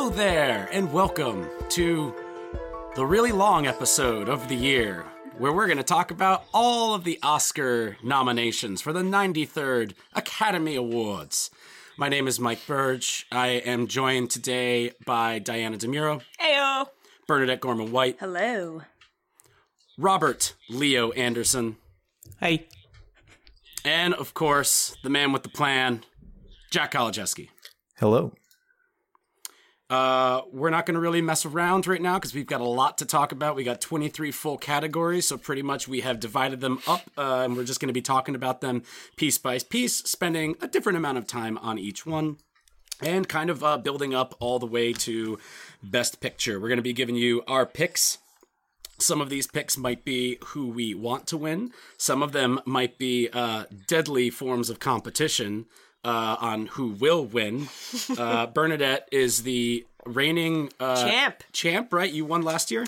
Hello there, and welcome to the really long episode of the year where we're going to talk about all of the Oscar nominations for the 93rd Academy Awards. My name is Mike Burge. I am joined today by Diana DeMuro, Heyo. Bernadette Gorman White, Hello. Robert Leo Anderson, Hey. and of course, the man with the plan, Jack Kolodziejski. Hello. Uh, we're not going to really mess around right now because we've got a lot to talk about. We got 23 full categories, so pretty much we have divided them up, uh, and we're just going to be talking about them piece by piece, spending a different amount of time on each one, and kind of uh, building up all the way to Best Picture. We're going to be giving you our picks. Some of these picks might be who we want to win. Some of them might be uh, deadly forms of competition uh, on who will win. Uh, Bernadette is the reigning uh, Champ. Champ, right? You won last year.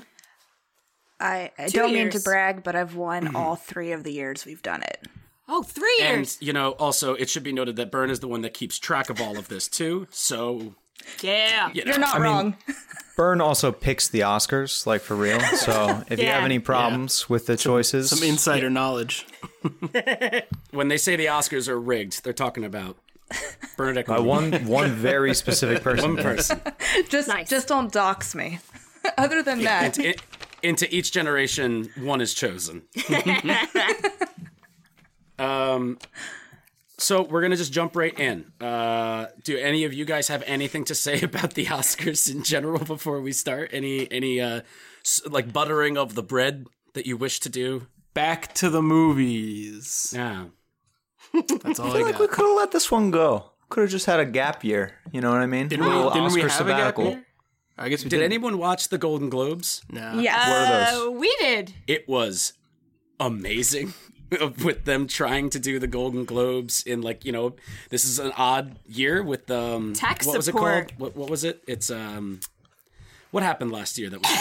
I, I don't mean to brag, but I've won all three of the years we've done it. Oh, three And years. you know, also it should be noted that Bern is the one that keeps track of all of this too. So yeah. you know, You're not wrong. Bern also picks the Oscars, like for real. So if you have any problems with the choices, Some insider knowledge. when they say the Oscars are rigged, they're talking about Bernadette. by one one very specific person. one person. just Nice. just don't dox me. Other than that, into, into each generation, one is chosen. um, so we're gonna just jump right in. Uh, do any of you guys have anything to say about the Oscars in general before we start? Any any uh, like buttering of the bread that you wish to do? Back to the movies. Yeah. That's all I I, feel like we could have let this one go. Could have just had a gap year. You know what I mean? Didn't A we, little didn't we Oscar have a gap year? I guess we Did did. anyone watch the Golden Globes? No. yes. What are those? Uh, we did. It was amazing. with them trying to do the Golden Globes in like you know this is an odd year with um Tech what was it support. called what, what was it it's um what happened last year that was weird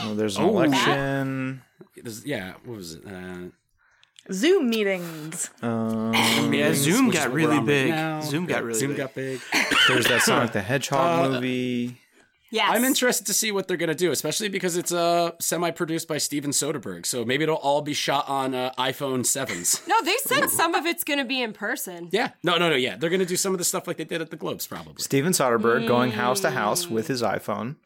Well, there's an Oh, election. It was- yeah what was it uh, Zoom meetings. Um, Yeah, Zoom got really big. now. Zoom got really Zoom big. got big there's that Sonic the Hedgehog Uh, movie. Yes. I'm interested to see what they're gonna do especially because it's uh semi-produced by Steven Soderbergh so maybe it'll all be shot on uh, iPhone 7s No, they said some of it's going to be in person. yeah no no no yeah they're gonna do some of the stuff like they did at the Globes probably Steven Soderbergh going house to house with his iPhone,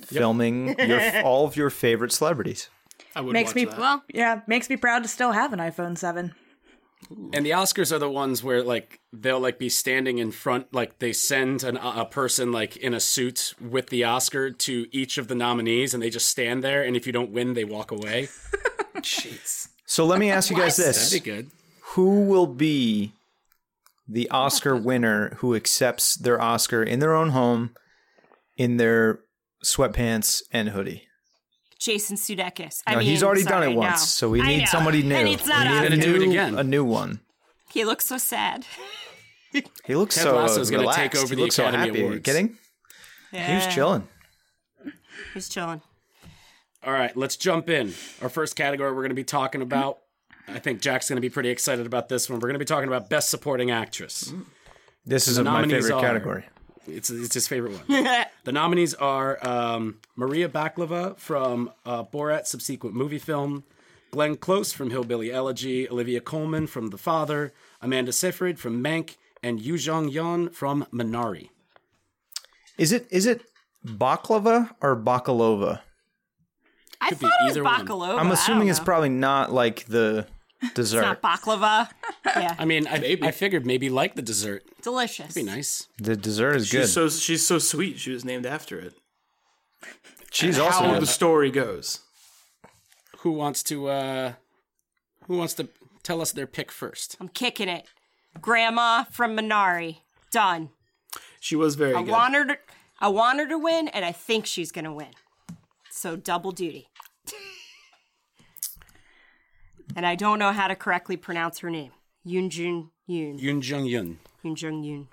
filming your, all of your favorite celebrities. I would Makes watch me that. Well, yeah, makes me proud to still have an iPhone seven. And the Oscars are the ones where like they'll like be standing in front, like they send an, a person like in a suit with the Oscar to each of the nominees, and they just stand there. And if you don't win, they walk away. Jeez. So let me ask you guys this: That'd be good. Who will be the Oscar winner who accepts their Oscar in their own home, in their sweatpants and hoodie? Jason Sudeikis. I No, mean, he's already sorry, done it once, no. so we need somebody new. And it's not we need a Gonna do it new, again. a new one. He looks so sad. He looks Ted so Lasso's gonna relaxed. take over he the looks so Academy happy. Are you kidding? Yeah. He was chilling. He's chilling. All right, let's jump in. Our first category we're going to be talking about. I think Jack's going to be pretty excited about this one. We're going to be talking about Best Supporting Actress. This is The my nominees favorite are- category. It's it's his favorite one. the nominees are um, Maria Baklava from uh, Borat subsequent movie film, Glenn Close from Hillbilly Elegy, Olivia Colman from The Father, Amanda Seyfried from Mank, and Yu Jong Yeon from Minari. Is it is it baklava or bakalova? I Could be thought it was either one. baklava. I'm assuming it's probably not like the dessert. It's not baklava. yeah, I mean, I, I figured maybe like the dessert. delicious. That'd be nice. the dessert is good. So she's so sweet. She was named after it. She's How also the good. story goes. Who wants to? uh Who wants to tell us their pick first? I'm kicking it. Grandma from Minari. Done. She was very I good. want her to. I want her to win, and I think she's gonna win. So double duty. and I don't know how to correctly pronounce her name. Yoon Jun Yoon. Yoon Jung Yun. Yoon Jung Yoon.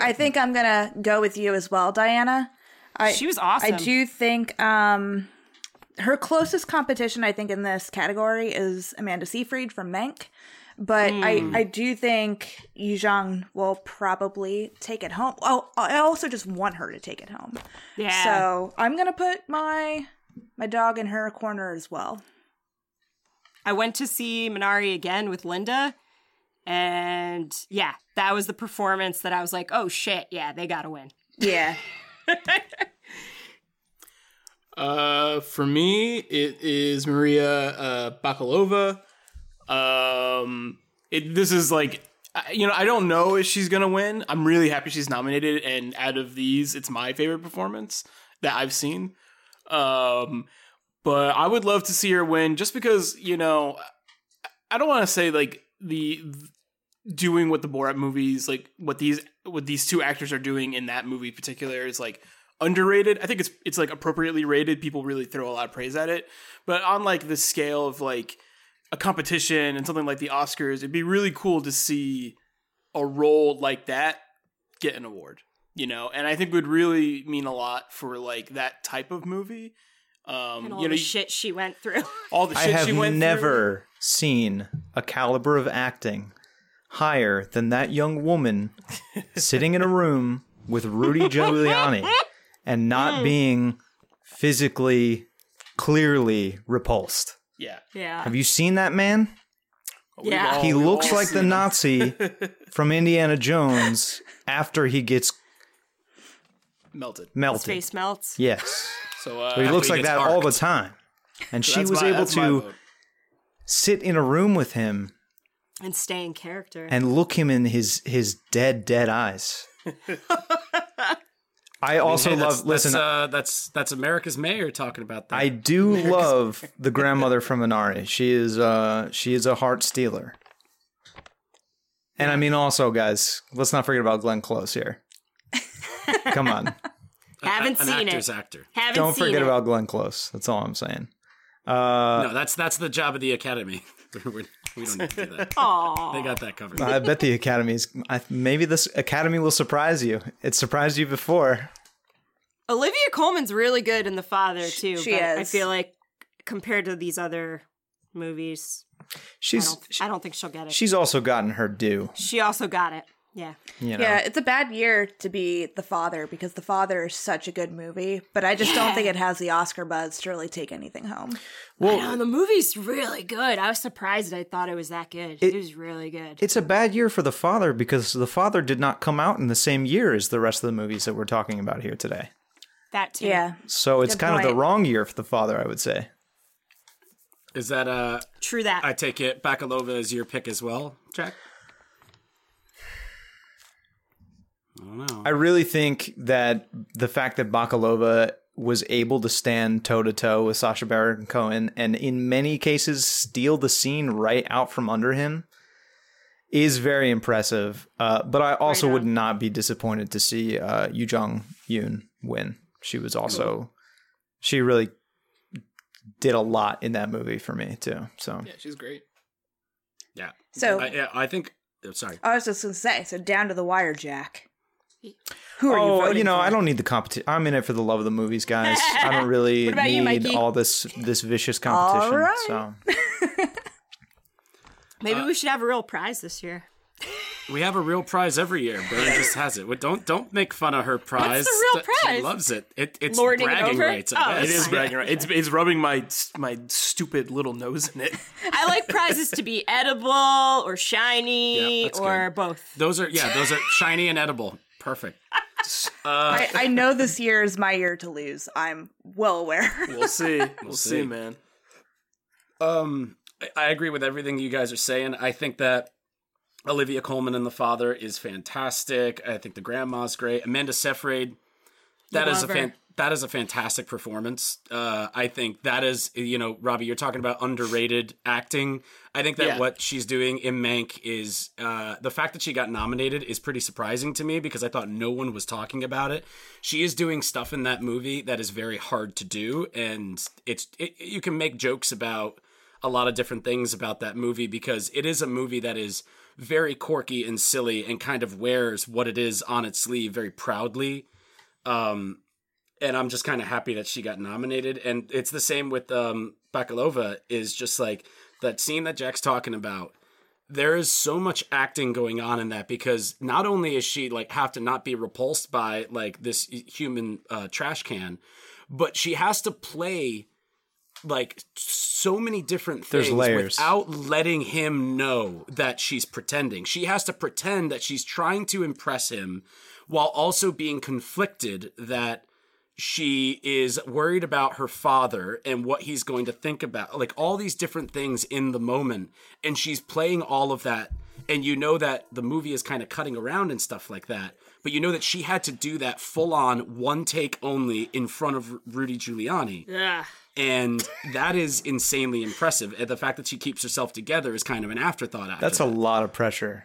I think I'm gonna go with you as well, Diana. I, She was awesome. I do think um, her closest competition, I think, in this category is Amanda Seyfried from Mank. but I, I do think Yuzhang will probably take it home. Oh, I also just want her to take it home. Yeah. So I'm gonna put my my dog in her corner as well. I went to see Minari again with Linda, and yeah, that was the performance that I was like, oh shit, yeah, they gotta win. Yeah. Uh, for me, it is Maria uh, Bakalova. Um, it this is like you know I don't know if she's gonna win. I'm really happy she's nominated, and out of these, it's my favorite performance that I've seen. Um, but I would love to see her win, just because you know I don't want to say like the doing what the Borat movies like what these what these two actors are doing in that movie in particular is like underrated. I think it's it's like appropriately rated. People really throw a lot of praise at it. But on like the scale of like a competition and something like the Oscars, it'd be really cool to see a role like that get an award. You know, and I think would really mean a lot for like that type of movie. Um, And all you know, the you- shit she went through. all the I shit have she went through. never seen a caliber of acting higher than that young woman sitting in a room with Rudy Giuliani and not being physically clearly repulsed. Yeah, yeah. Have you seen that man? Yeah. all- He looks like the Nazi from Indiana Jones after he gets melted. His melted. face melts. Yes. So uh, But he looks like gets that all the time. And she was my- able to sit in a room with him And stay in character. and look him in his his dead dead eyes. I also Hey, that's, love. Listen, that's, uh, that's that's America's mayor talking about that. I do love the grandmother from Minari. She is uh she is a heart stealer. And I mean, also, guys, let's not forget about Glenn Close here. Come on, Haven't an seen actor's it. actor. Haven't don't seen forget it. about Glenn Close. That's all I'm saying. Uh, no, that's that's the job of the academy. We're- we don't need to do that. Aw. They got that covered. I bet the Academy's. I, maybe this Academy will surprise you. It surprised you before. Olivia Colman's really good in The Father too. she but I feel like compared to these other movies, I She's don't, I don't think she'll get it. she's also gotten her due. she also got it. Yeah. You know. Yeah, it's a bad year to be the father because the father is such a good movie, but I just don't think it has the Oscar buzz to really take anything home. I know, the movie's really good. I was surprised I thought it was that good. It, It- was really good. It's a bad year for the father because the father did not come out in the same year as the rest of the movies that we're talking about here today. that too. Yeah. So it's Good kind of the wrong year for the father, I would say. Is that uh? True that. I take it Bakalova is your pick as well, Jack. I don't know. I really think that the fact that Bakalova was able to stand toe to toe with Sacha Baron Cohen and in many cases steal the scene right out from under him is very impressive. Uh, but I also Right would not be disappointed to see uh, Yu Jong Yoon win. She was also she really did a lot in that movie for me too. So Yeah, she's great. yeah. So- I, yeah, I think. oh, sorry. I was just going to say, so down to the wire, Jack. Who are you Oh, voting you know, for? I don't need the competition. I'm in it for the love of the movies, guys. I don't really What about you, need all this this vicious competition. right. So Maybe uh, we should have a real prize this year. We have a real prize every year. Bern just has it. Well, Don't don't make fun of her prize. the real Th- She prize? loves it. it it's Lording it bragging over? rights. Oh. It is bragging right. It's it's rubbing my my stupid little nose in it. I like prizes to be edible or shiny Yeah, or good. both. Those are yeah. Those are shiny and edible. Perfect. I, I know this year is my year to lose. I'm well aware. We'll see. We'll, see. see. man. Um, I- I agree with everything you guys are saying. I think that Olivia Colman and the father is fantastic. I think the grandma's great. Amanda Seyfried, that is a love her. fan. That is a fantastic performance. Uh, I think that is, you know, Robbie, you're talking about underrated acting. I think that Yeah. what she's doing in Mank is uh, the fact that she got nominated is pretty surprising to me because I thought no one was talking about it. She is doing stuff in that movie that is very hard to do, and it's it, you can make jokes about a lot of different things about that movie because it is a movie that is very quirky and silly and kind of wears what it is on its sleeve very proudly. Um, and I'm just kind of happy that she got nominated. And it's the same with um, Bakalova. Is just like that scene that Jack's talking about. there is so much acting going on in that because not only is she like have to not be repulsed by like this human uh, trash can, but she has to play like so many different things without letting him know that she's pretending. She has to pretend that she's trying to impress him while also being conflicted that she is worried about her father and what he's going to think about like all these different things in the moment and she's playing all of that and you know that the movie is kind of cutting around and stuff like that but you know that she had to do that full on one take only in front of Rudy Giuliani Yeah. and that is insanely impressive and the fact that she keeps herself together is kind of an afterthought after That's a that. lot of pressure.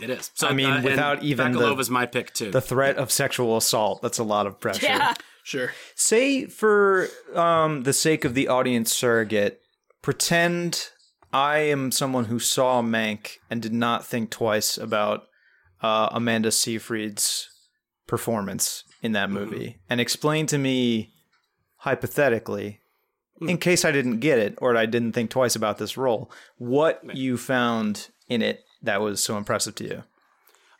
It is so I mean, and without even the- Bakalova's my pick too The threat of sexual assault, that's a lot of pressure. Yeah. Sure. Say, for um, the sake of the audience surrogate, pretend I am someone who saw Mank and did not think twice about uh, Amanda Seyfried's performance in that movie, and explain to me, hypothetically, in case I didn't get it or I didn't think twice about this role, what you found in it that was so impressive to you.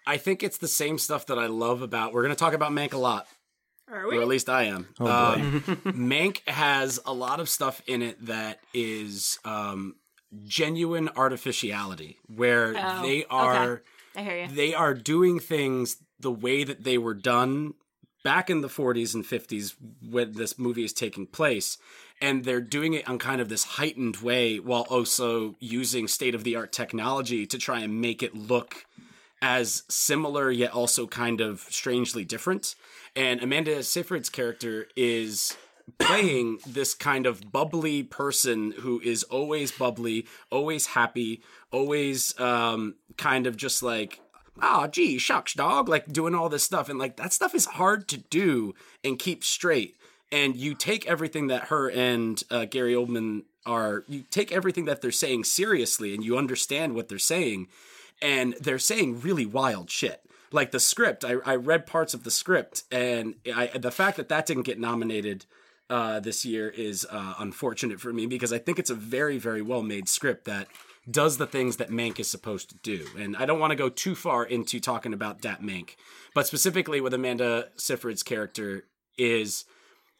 I think it's the same stuff that I love about. We're going to talk about Mank a lot, Are we? or at least I am. Oh. Um, Mank has a lot of stuff in it that is um, genuine artificiality, where Oh, they are I hear you. they are doing things the way that they were done back in the 40s and 50s when this movie is taking place and they're doing it on kind of this heightened way while also using state of the art technology to try and make it look as similar yet also kind of strangely different and Amanda Seyfried's character is playing this kind of bubbly person who is always bubbly, always happy, always um, kind of just like, ah, gee, shucks, dog, like doing all this stuff. And like that stuff is hard to do and keep straight. And you take everything that her and uh, Gary Oldman are, you take everything that they're saying seriously and you understand what they're saying. And they're saying really wild shit like the script. I, I read parts of the script, and I, the fact that that didn't get nominated uh, this year is uh, unfortunate for me because I think it's a very, very well made script that does the things that Mank is supposed to do. And I don't want to go too far into talking about that Mank, but specifically with Amanda Seyfried's character is,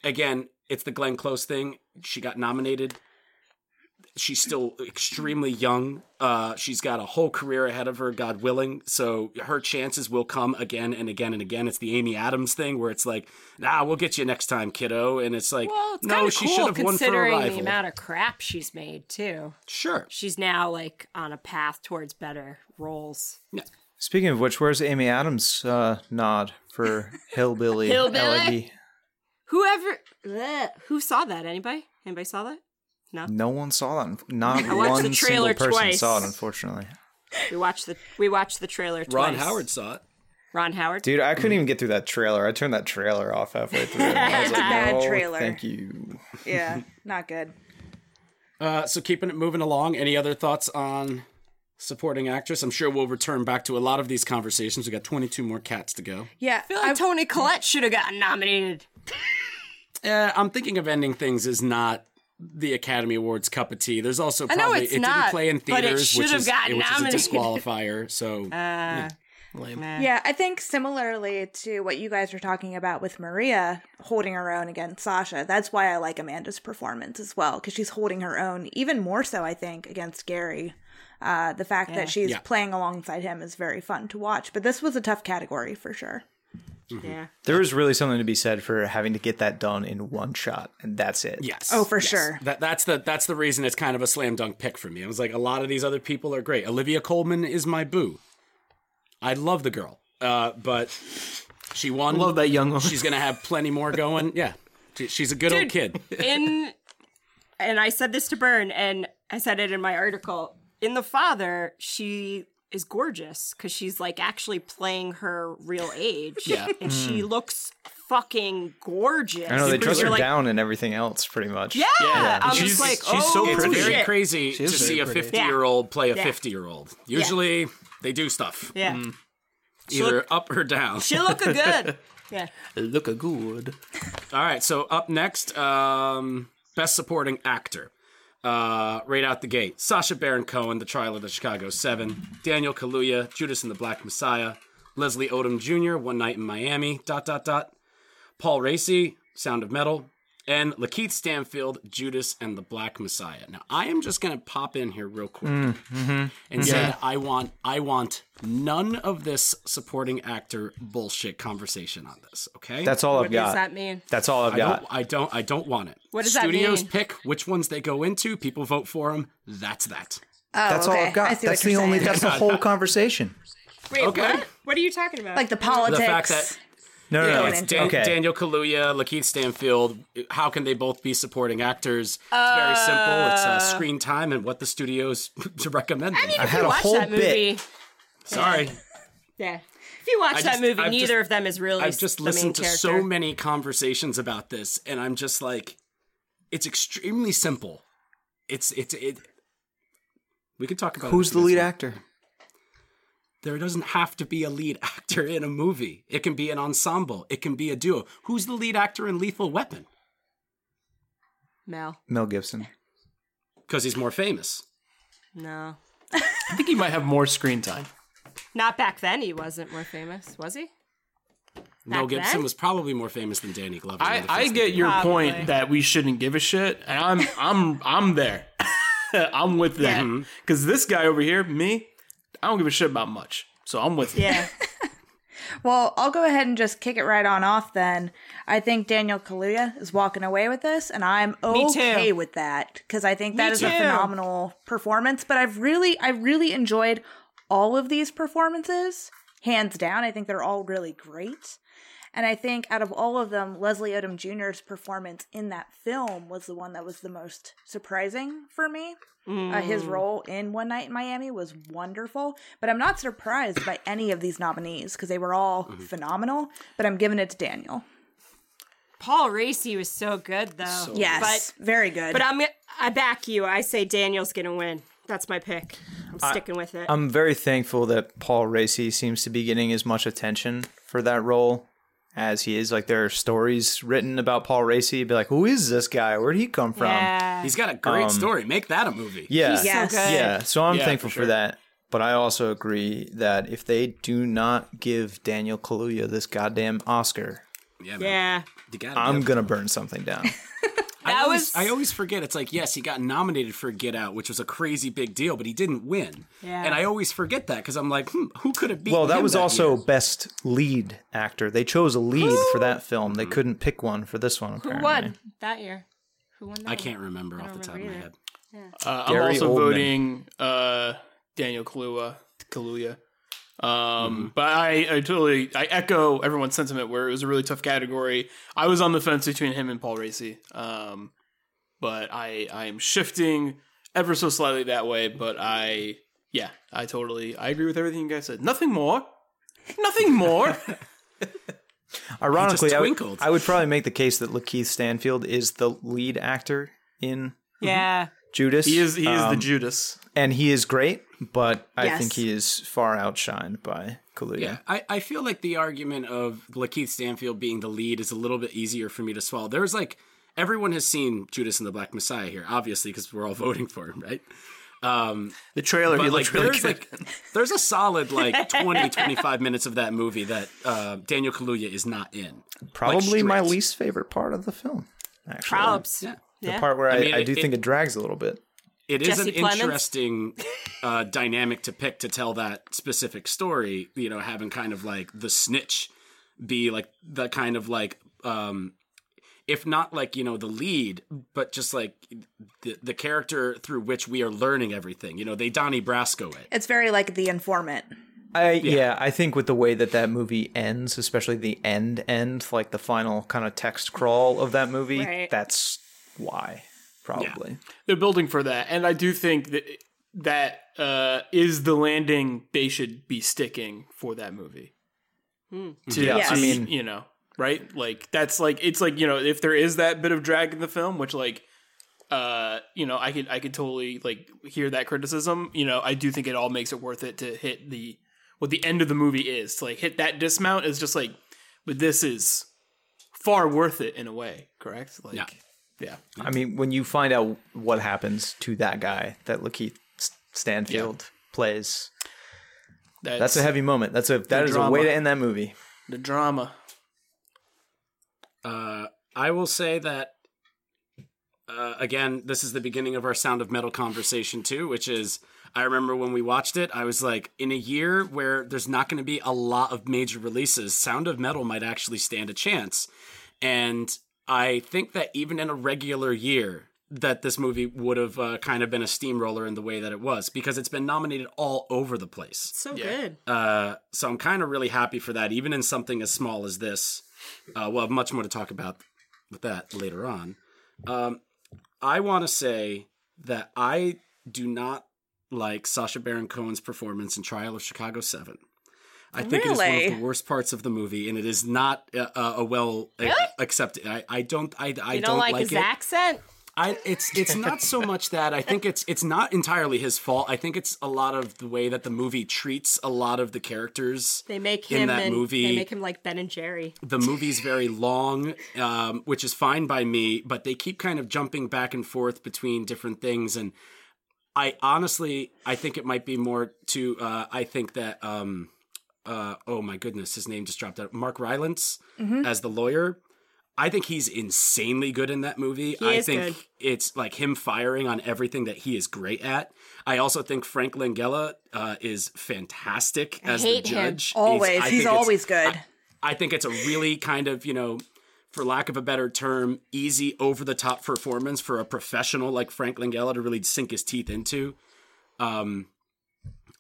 again, it's the Glenn Close thing. She got nominated. She's still extremely young. Uh, she's got a whole career ahead of her, God willing. So her chances will come again and again and again. It's the Amy Adams thing where it's like, nah, we'll get you next time, kiddo. And it's like, Well, it's no, kind of she cool should have won for considering the amount of crap she's made too. Sure. She's now like on a path towards better roles. Yeah. Speaking of which, where's Amy Adams' uh, nod for Hillbilly, Hillbilly? Elegy? Whoever, bleh, who saw that? Anybody? Anybody saw that? No. No one saw that. Not I watched one the trailer single person twice. saw it, unfortunately. We watched the we watched the trailer twice. Ron Howard saw it. Ron Howard. Dude, I couldn't even get through that trailer. I turned that trailer off halfway through. I was like, Bad no, trailer. Thank you. Yeah, not good. Uh, so keeping it moving along. Any other thoughts on supporting actress? I'm sure we'll return back to a lot of these conversations. We got 22 more cats to go. Yeah, I feel like Toni Collette should have gotten nominated. Uh, I'm thinking of ending things is not the Academy Awards cup of tea. There's also I know probably it's it not, didn't play in but it theaters, which have is gotten which is a disqualifier. So Uh, Lame. Yeah, I think similarly to what you guys were talking about with Maria holding her own against Sacha, that's why I like Amanda's performance as well, because she's holding her own even more so, I think, against Gary. Uh, the fact that she's Yeah. playing alongside him is very fun to watch, but this was a tough category for sure. Yeah. There is really something to be said for having to get that done in one shot, and that's it. yes, Oh, for yes. sure. That that's the that's the reason it's kind of a slam dunk pick for me. I was like, a lot of these other people are great. Olivia Colman is my boo. I love the girl, uh, but she won. Love that young woman. She's gonna have plenty more going. Yeah, she's a good old kid. in and I said this to Bern, and I said it in my article. In The Father, she is gorgeous because she's like actually playing her real age. Yeah. And she looks fucking gorgeous. I know they dress her like, down and everything else, pretty much. Yeah. I was She's- like, she's oh, so It's pretty. very shit. crazy to is see very a 50 year old play a Yeah. 50 year old. Usually they do stuff. Yeah. Mm. Either look- up or down. She look good. Yeah. Look a good. All right, so up next, um, best supporting actor. Uh, right out the gate, Sacha Baron Cohen, The Trial of the Chicago Seven, Daniel Kaluuya, Judas and the Black Messiah, Leslie Odom Jr., One Night in Miami, dot dot dot, Paul Raci, Sound of Metal, and Lakeith Stanfield, Judas and the Black Messiah. Now, I am just gonna pop in here real quick mm, mm-hmm. and say I want I want none of this supporting actor bullshit conversation on this. Okay, That's all What I've does got. that mean? That's all I've I got. don't, I don't. I don't want it. What does that mean? Studios mean? pick which ones they go into. People vote for them. That's that. Oh, That's okay. all I've got. I see That's what you're the only. saying. That's the whole conversation. Wait, Okay. what? What are you talking about? like the politics. The fact that No, no, yeah, no. it's Dan- okay. Daniel Kaluuya, Lakeith Stanfield. How can they both be supporting actors? It's very simple. It's uh, screen time and what the studios to recommend. them. I mean, I if had you a watch whole that movie, bit. Sorry, yeah. If you watch I that movie, I've neither just- of them is really. I've just the main listened to character. so many conversations about this, and I'm just like, it's extremely simple. It's it's it. We could talk about Who's the lead you actor? There doesn't have to be a lead actor in a movie. It can be an ensemble. It can be a duo. Who's the lead actor in Lethal Weapon? Mel. Mel Gibson. Because he's more famous. No. I think he might have more screen time. Not back then. He wasn't more famous, was he? Mel Gibson then? was probably more famous than Danny Glover. I, I get your Probably. point that we shouldn't give a shit, and I'm I'm I'm there. I'm with that Yeah. Mm-hmm. because this guy over here, me, I don't give a shit about much, so I'm with you. Yeah. Well, I'll go ahead and just kick it right on off then. I think Daniel Kaluuya is walking away with this, and I'm okay with that because I think that is a too. phenomenal performance. But I've really, I really enjoyed all of these performances, hands down. I think they're all really great. And I think out of all of them, Leslie Odom Jr.'s performance in that film was the one that was the most surprising for me. Uh, his Mm. role in One Night in Miami was wonderful, but I'm not surprised by any of these nominees because they were all Mm-hmm. phenomenal. But I'm giving it to Daniel. Paul Raci was so good though. Yes, but, very good. But I'm I back you. I say Daniel's gonna win. That's my pick. I'm sticking with it. I'm very thankful that Paul Raci seems to be getting as much attention for that role as he is. Like there are stories written about Paul Raci. Be like, who is this guy? Where'd he come from? yeah. He's got a great um, story. Make that a movie. Yeah, He's Yes. so good. yeah. So I'm Yeah, thankful for for, that. But I also agree that if they do not give Daniel Kaluuya this goddamn Oscar, Yeah. man. Yeah. I'm gonna burn something down. I always, was- I always forget. It's like, yes, he got nominated for Get Out, which was a crazy big deal, but he didn't win. Yeah. And I always forget that because I'm like, hmm, who could have beaten well, that him was also year? best lead actor. They chose a lead for that film. They couldn't pick one for this one. Who won that year? Who won that? I can't remember off the don't top of my remember head. Uh, I'm also Oldman. voting uh, Daniel Kaluuya. Kaluuya. Um, Mm-hmm. But I, I totally I echo everyone's sentiment where it was a really tough category. I was on the fence between him and Paul Raci. Um, but I I am shifting ever so slightly that way. But I yeah I totally I agree with everything you guys said. Nothing more. Nothing more. Ironically, I would. I would probably make the case that Lakeith Stanfield is the lead actor in Yeah. Judas. he is he is the Um, Judas. and he is great, but I Yes. think he is far outshined by Kaluuya. Yeah, I, I feel like the argument of Lakeith Stanfield being the lead is a little bit easier for me to swallow. There's like everyone has seen Judas and the Black Messiah here, obviously, because we're all voting for him, right? Um, The trailer he but like looked really there's good. like there's a solid like 20 25 minutes of that movie that uh, Daniel Kaluuya is not in. Probably Like, my least favorite part of the film. Actually, Props. Yeah. the Yeah. part where I, I mean, I do it- think it drags a little bit. It is Jesse an Plemons? interesting uh, dynamic to pick to tell that specific story. You know, having kind of like the snitch be like the kind of like, um, if not like you know the lead, but just like the the character through which we are learning everything. You know, they Donnie Brasco it. it's very like the informant. I yeah. I think with the way that that movie ends, especially the end end, like the final kind of text crawl of that movie, Right. that's why probably. they're building for that, and I do think that that uh, is the landing they should be sticking for that movie. To, Yeah, Yes. I I mean, mean, you know, right? Like that's like it's like you know, if there is that bit of drag in the film, which like, uh, you know, I could I could totally like hear that criticism. You know, I do think it all makes it worth it to hit the what the end of the movie is to like hit that dismount is just like, but this is far worth it in a way, correct? Like, Yeah. Yeah. I mean, when you find out what happens to that guy that Lakeith Stanfield plays, That's, that's a heavy moment. That's a that is a way to end that movie. the drama. Uh, I will say that uh, again, this is the beginning of our Sound of Metal conversation too, which is I remember when we watched it, I was like, in a year where there's not going to be a lot of major releases, Sound of Metal might actually stand a chance. And I think that even in a regular year, that this movie would have uh, kind of been a steamroller in the way that it was because it's been nominated all over the place. So good. Uh, so I'm kind of really happy for that, even in something as small as this. Uh, we'll have much more to talk about with that later on. Um, I want to say that I do not like Sacha Baron Cohen's performance in Trial of Chicago 7. I think it is one of the worst parts of the movie, and it is not uh, uh, a well Really? accepted. I, I don't. I, I You don't, like, his it. accent? I it's it's not so much that I think it's it's not entirely his fault. I think it's a lot of the way that the movie treats a lot of the characters. They make him In that and movie- they make him like Ben and Jerry. The movie's very long, um, which is fine by me, but they keep kind of jumping back and forth between different things, and I honestly I think it might be more to uh, I think that um, uh, oh my goodness, his name just dropped out. Mark Rylance as the lawyer. I think he's insanely good in that movie. I is think good. it's like him firing on everything that he is great at. I also think Frank Langella uh, is fantastic as the hate him. judge. Always. I He's always good. I think it's a really kind of, you know, for lack of a better term, easy over the top performance for a professional like Frank Langella to really sink his teeth into. Um,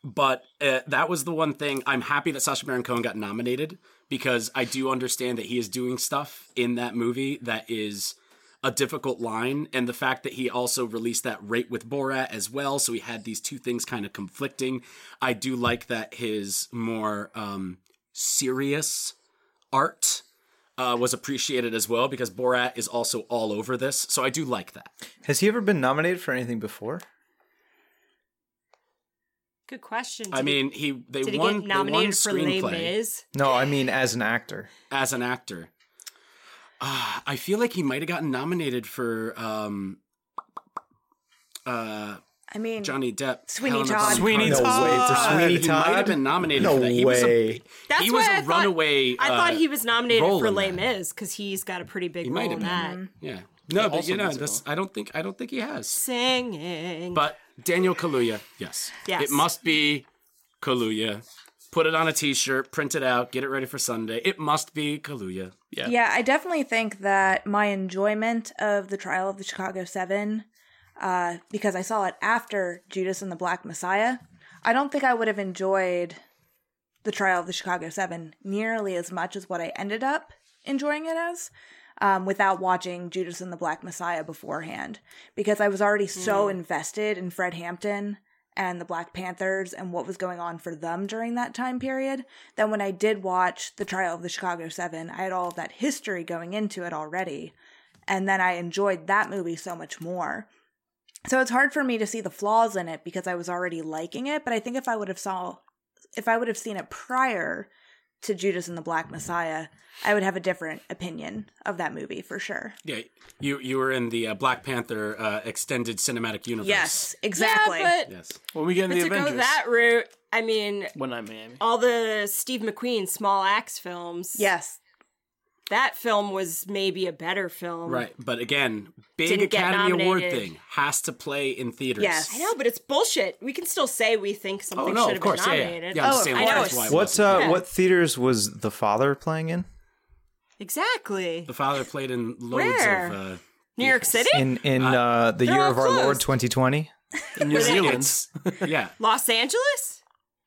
but uh, that was the one thing. I'm happy that Sacha Baron Cohen got nominated because I do understand that he is doing stuff in that movie that is a difficult line, and the fact that he also released that rate with Borat as well, so he had these two things kind of conflicting. I do like that his more um, serious art uh, was appreciated as well because Borat is also all over this, so I do like that. Has he ever been nominated for anything before? Good question. I Did he- mean, he they did he won get they won nominated for Les Mis? No, I mean as an actor. as an actor. Uh, I feel like he might have gotten nominated for um, uh, I mean, Johnny Depp. Sweeney Helena Todd. Sweeney Carter. No way for Todd. Sweeney He might have been nominated No for that. He was a- That's he why was I a thought- runaway. I thought uh, he was nominated for in Les. Mis because he's got a pretty big might role in that. Yeah. No, but you know, this, I don't think I don't think he has. Singing. But Daniel Kaluuya, yes. Yes. It must be Kaluuya. Put it on a t-shirt, print it out, get it ready for Sunday. It must be Kaluuya. Yeah. Yeah, I definitely think that my enjoyment of the trial of the Chicago Seven, uh, because I saw it after Judas and the Black Messiah, I don't think I would have enjoyed the trial of the Chicago Seven nearly as much as what I ended up enjoying it as. Um, without watching Judas and the Black Messiah beforehand, because I was already so invested in Fred Hampton and the Black Panthers and what was going on for them during that time period, that when I did watch the trial of the Chicago Seven, I had all of that history going into it already. And then I enjoyed that movie so much more. So it's hard for me to see the flaws in it because I was already liking it, but I think if I would have saw if I would have seen it prior to Judas and the Black Messiah, I would have a different opinion of that movie for sure. Yeah, you you were in the uh, Black Panther uh, extended cinematic universe. Yes, exactly. Yeah, but, Yes. When we get in the to Avengers, go that route, I mean, when I'm Miami. all the Steve McQueen small axe films. yes. That film was maybe a better film. Right, but again, big Didn't Academy Award thing has to play in theaters. Yes. I know, but it's bullshit. We can still say we think something Oh no, should of have course, been yeah, yeah. nominated. yeah. I'm Oh, just saying of why- course. that's why it What's uh Yeah. what theaters was the father playing in? Exactly. The father played in loads Where? of uh, New York City? In in uh, the year all of our Lord 2020. In New Zealand. Yeah. Los Angeles?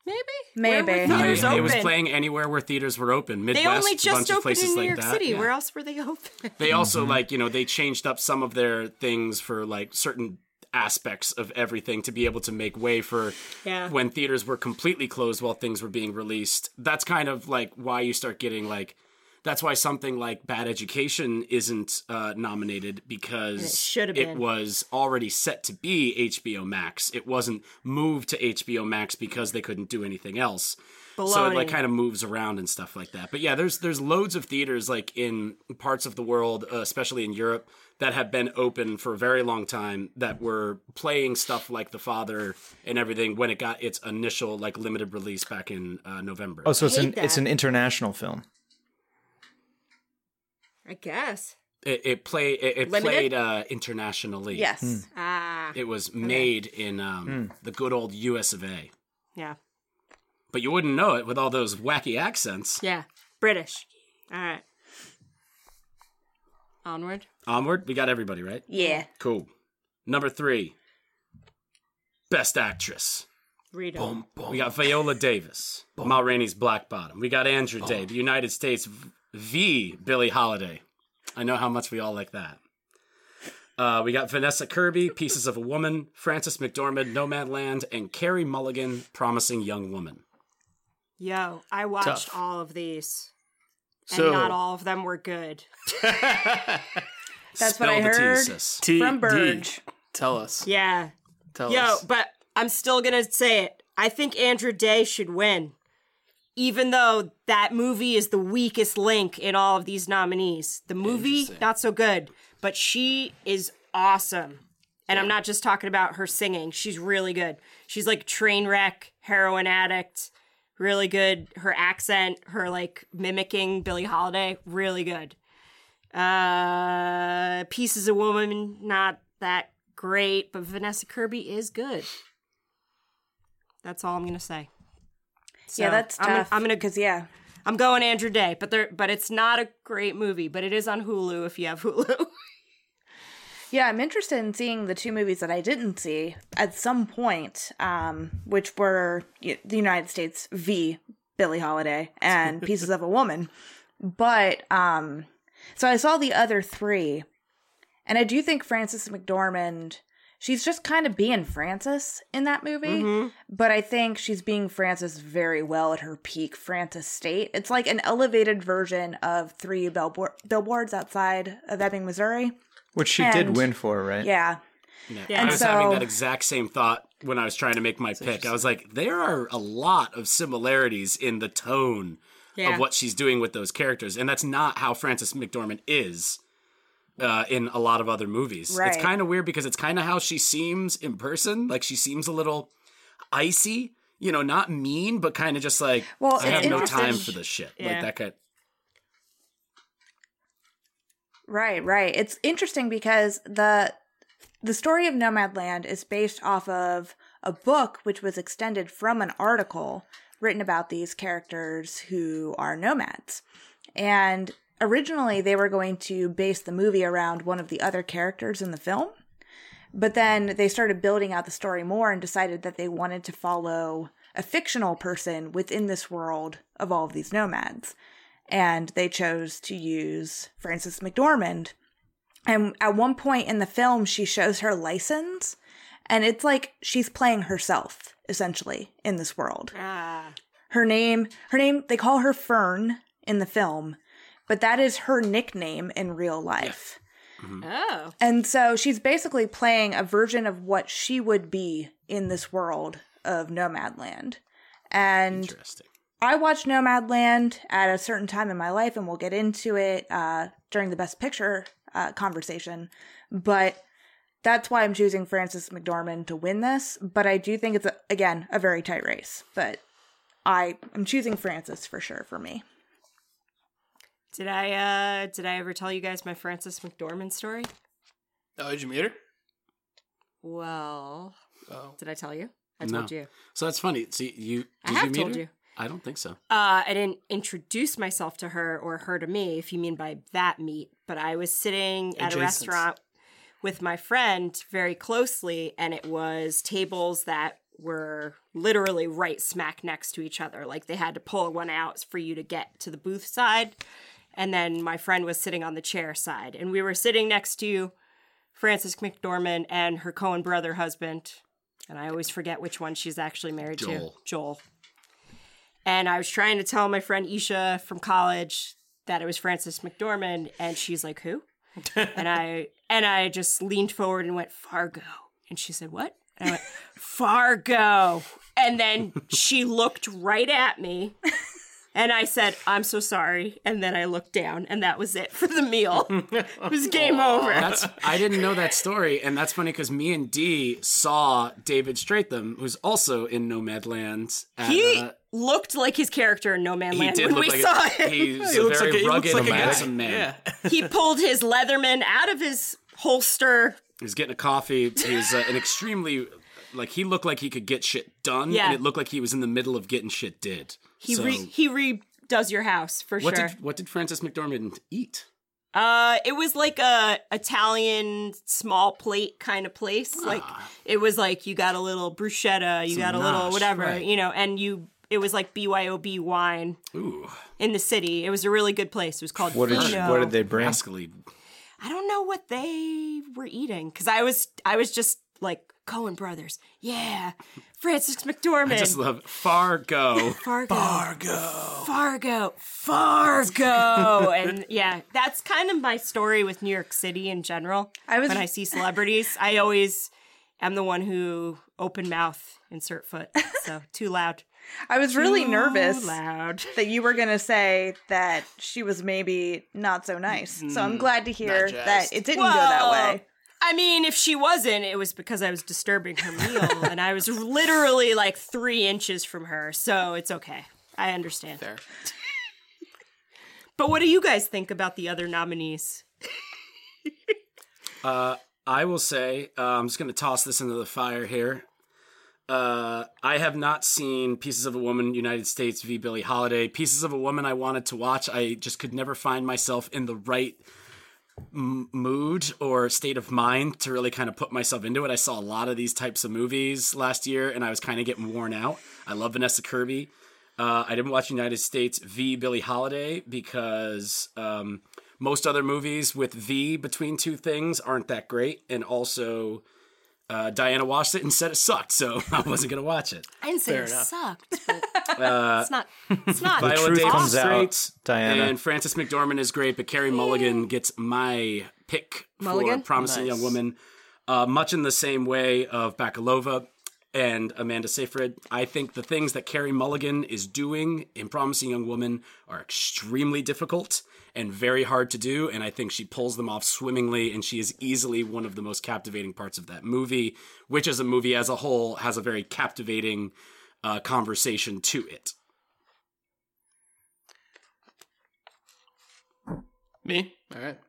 Maybe? Maybe. Where were No, theaters it, it was playing anywhere where theaters were open. Midwest, They only a just bunch of places in New like York that. City. Yeah. Where else were they open? They also Mm-hmm. like you know they changed up some of their things for like certain aspects of everything to be able to make way for Yeah. when theaters were completely closed while things were being released. That's kind of like why you start getting like that's why something like Bad Education isn't uh, nominated because it it was already set to be HBO Max. It wasn't moved to HBO Max because they couldn't do anything else. so it like kind of moves around and stuff like that. But yeah, there's there's loads of theaters like in parts of the world, uh, especially in Europe, that have been open for a very long time that were playing stuff like The Father and everything when it got its initial like limited release back in uh, November. Oh, so it's an hate it's an international film. I guess. it, it play it, it played uh, internationally. Yes. Ah, It was made in um, the good old U.S. of A. yeah, But you wouldn't know it with all those wacky accents. yeah. British. All right. Onward. Onward, we got everybody right. Yeah. Cool. Number three, Best Actress. Read it. We got Viola Davis, Ma Rainey's Black Bottom. We got Andra Day, the United States v- v. Billie Holiday. I know how much we all like that. Uh, we got Vanessa Kirby, Pieces of a Woman, Frances McDormand, Nomadland, and Carey Mulligan, Promising Young Woman. Yo, I watched Tough. all of these, So and not all of them were good. That's Spell what I the tea, heard sis. T- from D, Burge. Tell us. Yeah. Tell Yo, us. but I'm still gonna say it. I think Andra Day should win. Even though that movie is the weakest link in all of these nominees. The movie, not so good. But she is awesome. And I'm not just talking about her singing. She's really good. She's like train wreck, heroin addict, really good. Her accent, her like mimicking Billie Holiday, really good. Uh Pieces of Woman, not that great, but Vanessa Kirby is good. That's all I'm gonna say. So, yeah, that's I'm gonna- tough. I'm gonna because yeah, I'm going Andra Day, but there but it's not a great movie, but it is on Hulu if you have Hulu. yeah, I'm interested in seeing the two movies that I didn't see at some point, um, which were the United States v. Billie Holiday and Pieces of a Woman. But um, so I saw the other three, and I do think Frances McDormand. She's just kind of being Frances in that movie, mm-hmm. but I think she's being Frances very well at her peak Frances state. It's like an elevated version of Three Billboard- Billboards Outside of Ebbing, Missouri. Which she And- did win for, right? Yeah. Yeah, Yeah. I was And having that exact same thought when I was trying to make my pick. I was like, there are a lot of similarities in the tone Yeah. of what she's doing with those characters, and that's not how Frances McDormand is uh, in a lot of other movies. It's kind of weird because it's kind of how she seems in person. Like she seems a little icy, you know, not mean, but kind of just like, Well, I have no time for this shit. Yeah. Like that kind. Right, right. It's interesting because the the story of Nomadland is based off of a book which was extended from an article written about these characters who are nomads. And originally they were going to base the movie around one of the other characters in the film. But then they started building out the story more and decided that they wanted to follow a fictional person within this world of all of these nomads. And they chose to use Frances McDormand. And at one point in the film, she shows her license, and it's like she's playing herself, essentially, in this world ah. her name her name they call her fern in the film but that is her nickname in real life. Oh. and so she's basically playing a version of what she would be in this world of nomadland. And Interesting. i watched nomadland at a certain time in my life and we'll get into it uh, during the best picture uh, conversation. But that's why i'm choosing frances mcdormand to win this. But i do think it's a, again a very tight race. But I am choosing Frances for sure for me. Did I uh did I ever tell you guys my Frances McDormand story? Oh, did you meet her? Well, Oh. did I tell you? I No. told you. So that's funny. See, you did I have you meet told her? you. I don't think so. Uh, I didn't introduce myself to her or her to me, if you mean by that meet, but I was sitting at a restaurant with my friend very closely, and it was tables that were literally right smack next to each other. Like they had to pull one out for you to get to the booth side. And then my friend was sitting on the chair side, and we were sitting next to Frances McDormand and her Coen brother husband. And I always forget which one she's actually married Joel. to. Joel. And I was trying to tell my friend Isha from college that it was Frances McDormand, and she's like, "Who?" and I and I just leaned forward and went Fargo, and she said, "What?" And I went Fargo, And then she looked right at me. And I said, I'm so sorry. And then I looked down, and that was it for the meal. it was game over. That's I didn't know that story, and that's funny because me and Dee saw David Strathairn, who's also in Nomadland. At, He uh, looked like his character in No Man he Land did when look we like saw a, him. he's He a looks very like a, he rugged, like handsome man. Yeah. he pulled his Leatherman out of his holster. He was getting a coffee. He was uh, an extremely like he looked like he could get shit done, Yeah. and it looked like he was in the middle of getting shit did. He so, re- he redoes your house for what sure. did what did Frances McDormand eat? Uh, it was like a Italian small plate kind of place. Like it was like you got a little bruschetta, you Some got a little whatever, right. you know, and you. It was like BYOB wine Ooh, in the city. It was a really good place. It was called. What did Fino. what did they bring? rascally. I don't know what they were eating because I was I was just like Coen Brothers, yeah, Frances McDormand, I just love Fargo. Fargo, Fargo, Fargo, Fargo. and yeah, that's kind of my story with New York City in general. I was- when I see celebrities, I always am the one who open mouth insert foot. So too loud, I was really Too nervous loud. that you were going to say that she was maybe not so nice. So I'm glad to hear that it didn't go that way. I mean, if she wasn't, it was because I was disturbing her meal, and I was literally like three inches from her, so it's okay. I understand. Fair. But what do you guys think about the other nominees? Uh, I will say, uh, I'm just going to toss this into the fire here. Uh, I have not seen Pieces of a Woman, United States v. Billie Holiday. Pieces of a Woman I wanted to watch. I just could never find myself in the right m- mood or state of mind to really kind of put myself into it. I saw a lot of these types of movies last year and I was kind of getting worn out. I love Vanessa Kirby. Uh, I didn't watch United States v. Billie Holiday because um, most other movies with V between two things aren't that great. And also, uh, Diana watched it and said it sucked, so I wasn't going to watch it. I didn't say Fair it enough. sucked, but it's not. It's not. Viola truth Davis comes out, great, Diana. and Frances McDormand is great, but Carey Mulligan gets my pick Mulligan? for Promising Nice. Young Woman, uh, much in the same way of Bakalova and Amanda Seyfried. I think the things that Carey Mulligan is doing in Promising Young Woman are extremely difficult and very hard to do, and I think she pulls them off swimmingly, and she is easily one of the most captivating parts of that movie, which as a movie as a whole has a very captivating uh, conversation to it. Me? All right.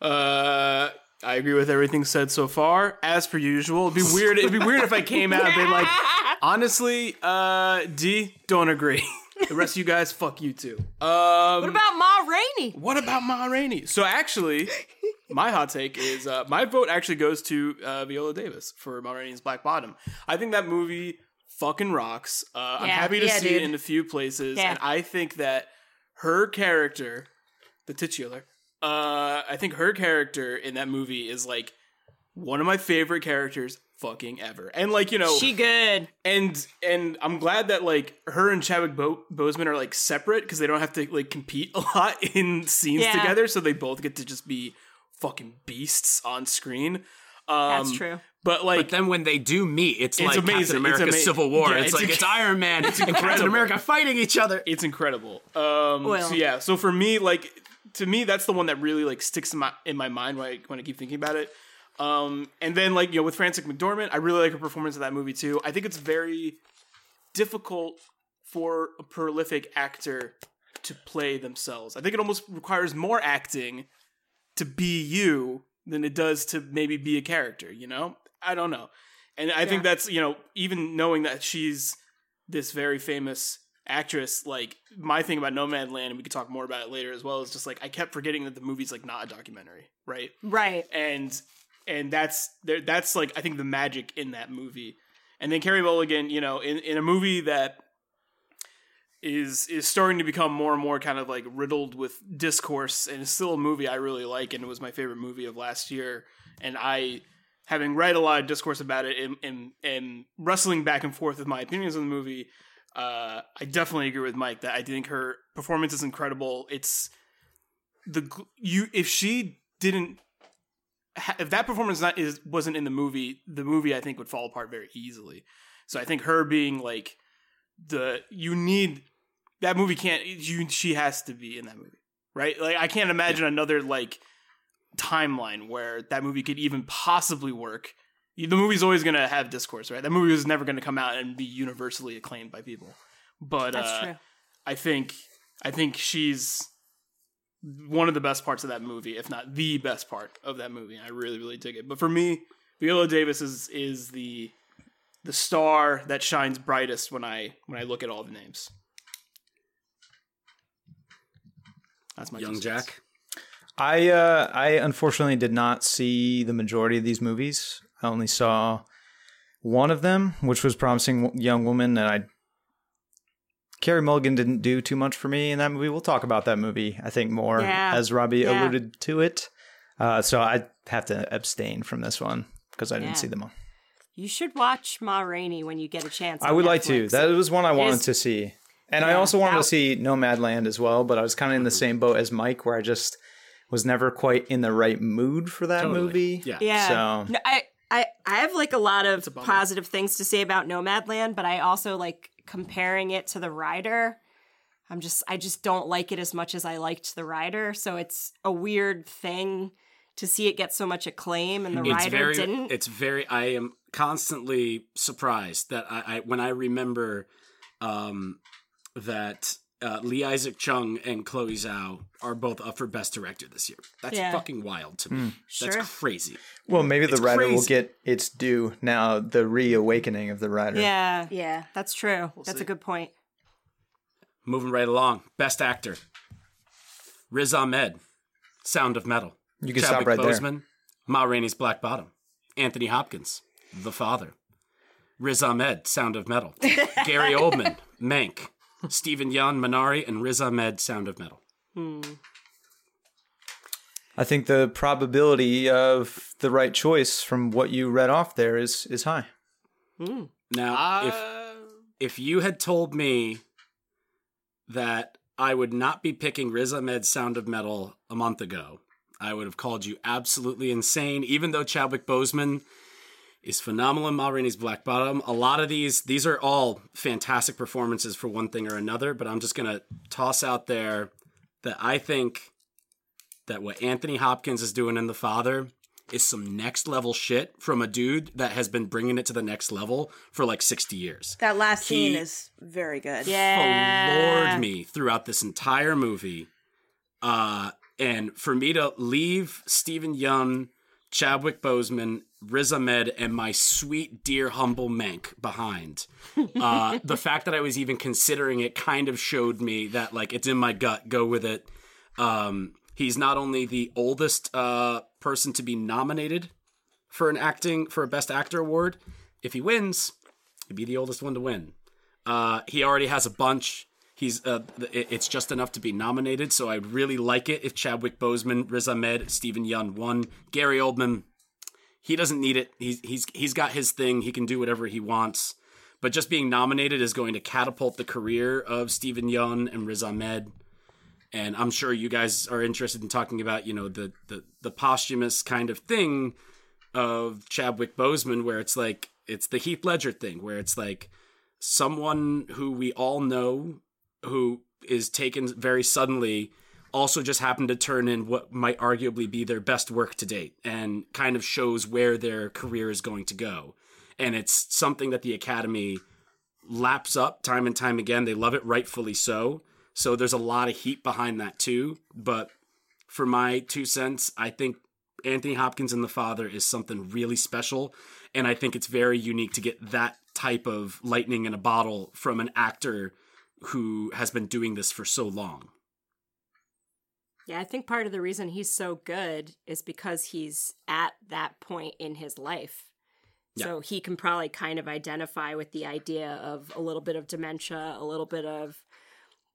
Uh, I agree with everything said so far. As per usual, it'd be weird. It'd be weird if I came out and been like, honestly, uh, D, don't agree. The rest of you guys, fuck you too. Um, What about Ma Rainey? what about Ma Rainey? So actually, my hot take is uh, my vote actually goes to uh, Viola Davis for Ma Rainey's Black Bottom. I think that movie fucking rocks. Uh, I'm happy to Yeah, see dude. it in a few places, Yeah. and I think that her character, the titular, uh, I think her character in that movie is like one of my favorite characters fucking ever. And like you know, She good. and and I'm glad that like her and Chadwick Bo- Boseman are like separate because they don't have to like compete a lot in scenes Yeah. together, so they both get to just be fucking beasts on screen. Um, That's true. But like, But then when they do meet, it's, It's like amazing. Captain It's America: ama- Civil War. Yeah, it's, it's like inc- it's Iron Man and Captain incredible. America fighting each other. it's incredible. Um, Well. so yeah, so for me, like to me, that's the one that really like sticks in my in my mind when I when I keep thinking about it. Um, and then like you know with Frances McDormand, I really like her performance in that movie too. I think it's very difficult for a prolific actor to play themselves. I think it almost requires more acting to be you than it does to maybe be a character. You know, I don't know, and I think that's you know even knowing that she's this very famous actress like my thing about Nomadland, and we could talk more about it later as well is just like i kept forgetting that the movie's like not a documentary right Right. and and that's that's like i think the magic in that movie. And then Carey Mulligan, you know, in, in a movie that is is starting to become more and more kind of like riddled with discourse and it's still a movie I really like and it was my favorite movie of last year. And I having read a lot of discourse about it and and, and wrestling back and forth with my opinions on the movie uh, I definitely agree with Mike that I think her performance is incredible. It's the you if she didn't if that performance not is wasn't in the movie the movie I think would fall apart very easily So I think her being like the you need that movie can't you she has to be in that movie. Right? Like I can't imagine another like timeline where that movie could even possibly work. The movie's always going to have discourse, right? That movie was never going to come out and be universally acclaimed by people. But That's uh, true. I think I think she's one of the best parts of that movie, if not the best part of that movie. I really, really dig it. But for me, Viola Davis is is the the star that shines brightest when I when I look at all the names. That's my Young two cents. Jack. I uh, I unfortunately did not see the majority of these movies. I only saw one of them, which was Promising Young Woman, and I Carey Mulligan didn't do too much for me in that movie. We'll talk about that movie, I think, more Yeah. as Robbie Yeah. alluded to it. Uh, so I have to abstain from this one because I didn't see them all. You should watch Ma Rainey when you get a chance. I on would like to. Netflix. That was one I wanted is- to see. And I also wanted that- to see Nomadland as well, but I was kind of in the Mm-hmm. same boat as Mike where I just was never quite in the right mood for that Totally. movie. Yeah. Yeah. So No, I, I, I have like a lot of a positive things to say about Nomadland, but I also like comparing it to the rider. I'm just I just don't like it as much as I liked the rider. So it's a weird thing to see it get so much acclaim and the It's rider very. didn't. It's very. I am constantly surprised that I, I when I remember um, that uh, Lee Isaac Chung and Chloe Zhao are both up for Best Director this year. That's Yeah. fucking wild to me. Sure. That's crazy. Well, maybe the It's writer will get its due now. The reawakening of the writer. yeah, Yeah. that's true. that's see. a good point. Moving right along. Best Actor. Riz Ahmed, Sound of Metal. You can Chadwick stop right there. Boseman, Ma Rainey's Black Bottom. Anthony Hopkins, The Father. Riz Ahmed, Sound of Metal. Gary Oldman, Mank. Stephen Yeun Minari, and Riz Ahmed, Sound of Metal. I think the probability of the right choice from what you read off there is is high. Now, if Uh, if you had told me that I would not be picking Riz Ahmed's Sound of Metal a month ago, I would have called you absolutely insane. Even though Chadwick Boseman is phenomenal in Ma Rainey's Black Bottom, a lot of these these are all fantastic performances for one thing or another. But I'm just gonna toss out there that I think that what Anthony Hopkins is doing in The Father is some next level shit from a dude that has been bringing it to the next level for like 60 years. That last scene is very good. Yeah. floored me throughout this entire movie. Uh, and for me to leave Stephen Yeun, Chadwick Boseman, Riz Ahmed, and my sweet, dear, humble Mank behind, uh, the fact that I was even considering it kind of showed me that, like, it's in my gut. Go with it. Um, he's not only the oldest uh, person to be nominated for an acting for a Best Actor award. If he wins, he'd be the oldest one to win. Uh, he already has a bunch. He's uh, it's just enough to be nominated. So I'd really like it if Chadwick Boseman, Riz Ahmed, Stephen Yeun won. Gary Oldman, he doesn't need it. He's he's he's got his thing. He can do whatever he wants. But just being nominated is going to catapult the career of Stephen Yeun and Riz Ahmed. And I'm sure you guys are interested in talking about, you know, the the the posthumous kind of thing of Chadwick Boseman, where it's like it's the Heath Ledger thing, where it's like someone who we all know who is taken very suddenly also just happened to turn in what might arguably be their best work to date and kind of shows where their career is going to go. And it's something that the Academy laps up time and time again. They love it rightfully so. So there's a lot of heat behind that too. But for my two cents, I think Anthony Hopkins and the Father is something really special. And I think it's very unique to get that type of lightning in a bottle from an actor who has been doing this for so long. Yeah, I think part of the reason he's so good is because he's at that point in his life. So he can probably kind of identify with the idea of a little bit of dementia, a little bit of,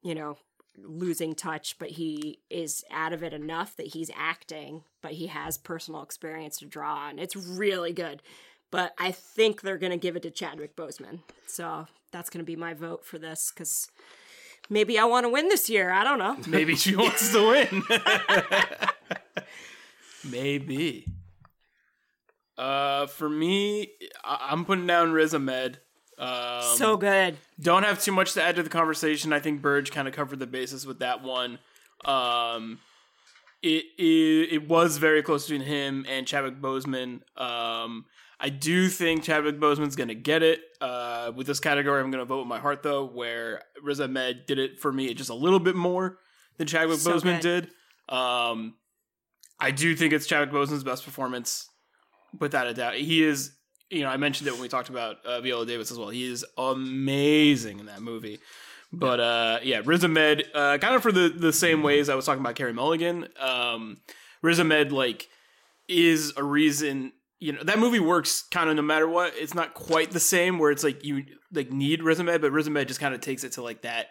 you know, losing touch, but he is out of it enough that he's acting, but he has personal experience to draw on. It's really good. But I think they're going to give it to Chadwick Boseman. So that's going to be my vote for this because maybe I want to win this year. I don't know. maybe she wants to win. maybe. Uh, for me, I- I'm putting down Riz Ahmed. Um, so good. don't have too much to add to the conversation. I think Burge kind of covered the basis with that one. Um, it, it it was very close between him and Chadwick Boseman. Um, I do think Chadwick Boseman's gonna get it. Uh, with this category, I'm gonna vote with my heart though. Where Riz Ahmed did it for me just a little bit more than Chadwick So Boseman good. did. Um, I do think it's Chadwick Boseman's best performance, without a doubt. He is. You know, I mentioned it when we talked about uh, Viola Davis as well. He is amazing in that movie. But uh, yeah, Riz Ahmed, uh, kind of for the the same ways I was talking about Carey Mulligan. Um, Riz Ahmed like is a reason. You know that movie works kind of no matter what. It's not quite the same where it's like you like need Riz but Riz just kind of takes it to like that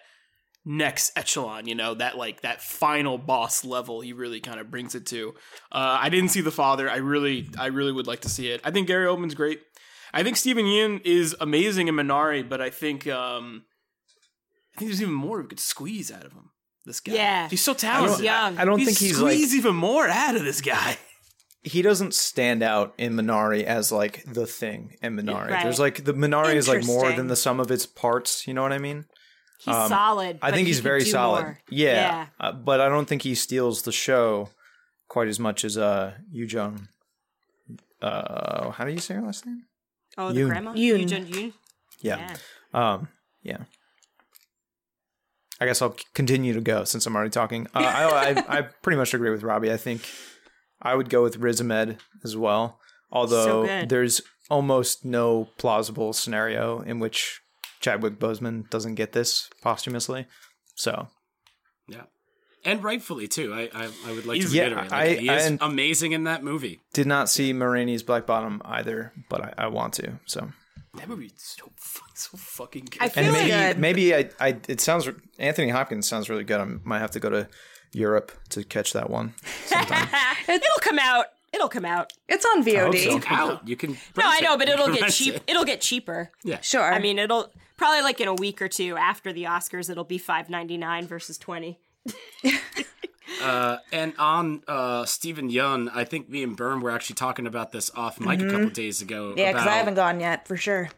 next echelon. You know that like that final boss level. He really kind of brings it to. Uh, I didn't see the father. I really I really would like to see it. I think Gary Oldman's great. I think Stephen Yeun is amazing in Minari, but I think um, I think there's even more we could squeeze out of him. This guy, Yeah. he's so I talented. don't, young. I don't think he's like squeeze even more out of this guy. He doesn't stand out in Minari as like the thing in Minari. Right. There's like the Minari is like more than the sum of its parts. You know what I mean? He's solid. Um, I think he's could very solid. more. Yeah, Yeah. Uh, but I don't think he steals the show quite as much as uh Yu Jung. Uh, how do you say her last name? Oh, the Yoon. grandma? Yoon. Yoon. Yoon? Yeah. Um. Yeah. I guess I'll continue to go since I'm already talking. Uh, I, I I pretty much agree with Robbie. I think I would go with Riz Ahmed as well. Although good. there's almost no plausible scenario in which Chadwick Boseman doesn't get this posthumously. So Yeah. And rightfully too. I I, I would like to He's- Yeah, reiterate. I- he is and- amazing in that movie. did not see Ma Rainey's Black Bottom either, but I, I want to. So That movie is so fu- so fucking good. I feel and maybe good. maybe I, I it sounds Anthony Hopkins sounds really good. I might have to go to Europe to catch that one it'll come out. It'll come out. It's on VOD. so. It's out. You can. No, I know, but it'll get rent cheap. it. It'll get cheaper. Yeah, sure. I mean, it'll probably like in a week or two after the Oscars, it'll be five ninety nine versus twenty. Uh, and on uh, Stephen Yeun, I think me and Bern were actually talking about this off mic a couple days ago. yeah, because about, I haven't gone yet for sure.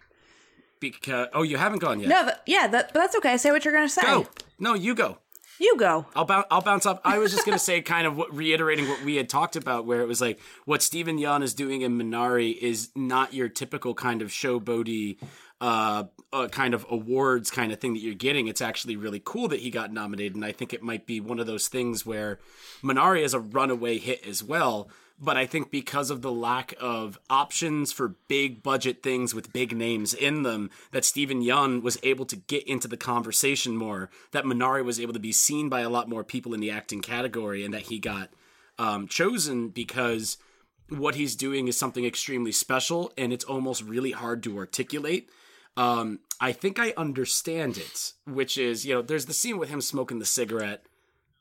Because oh, you haven't gone yet. No, th- yeah, that, but that's okay. Say what you're gonna say. Go. No, you go. You go. I'll bounce. I'll bounce up. I was just gonna say, kind of what, reiterating what we had talked about, where it was like what Stephen Yeun is doing in Minari is not your typical kind of showboaty, uh, uh, kind of awards kind of thing that you're getting. It's actually really cool that he got nominated, and I think it might be one of those things where Minari is a runaway hit as well. But I think because of the lack of options for big budget things with big names in them, that Stephen Yeun was able to get into the conversation more, that Minari was able to be seen by a lot more people in the acting category, and that he got um, chosen because what he's doing is something extremely special and it's almost really hard to articulate. Um, I think I understand it, which is, you know, there's the scene with him smoking the cigarette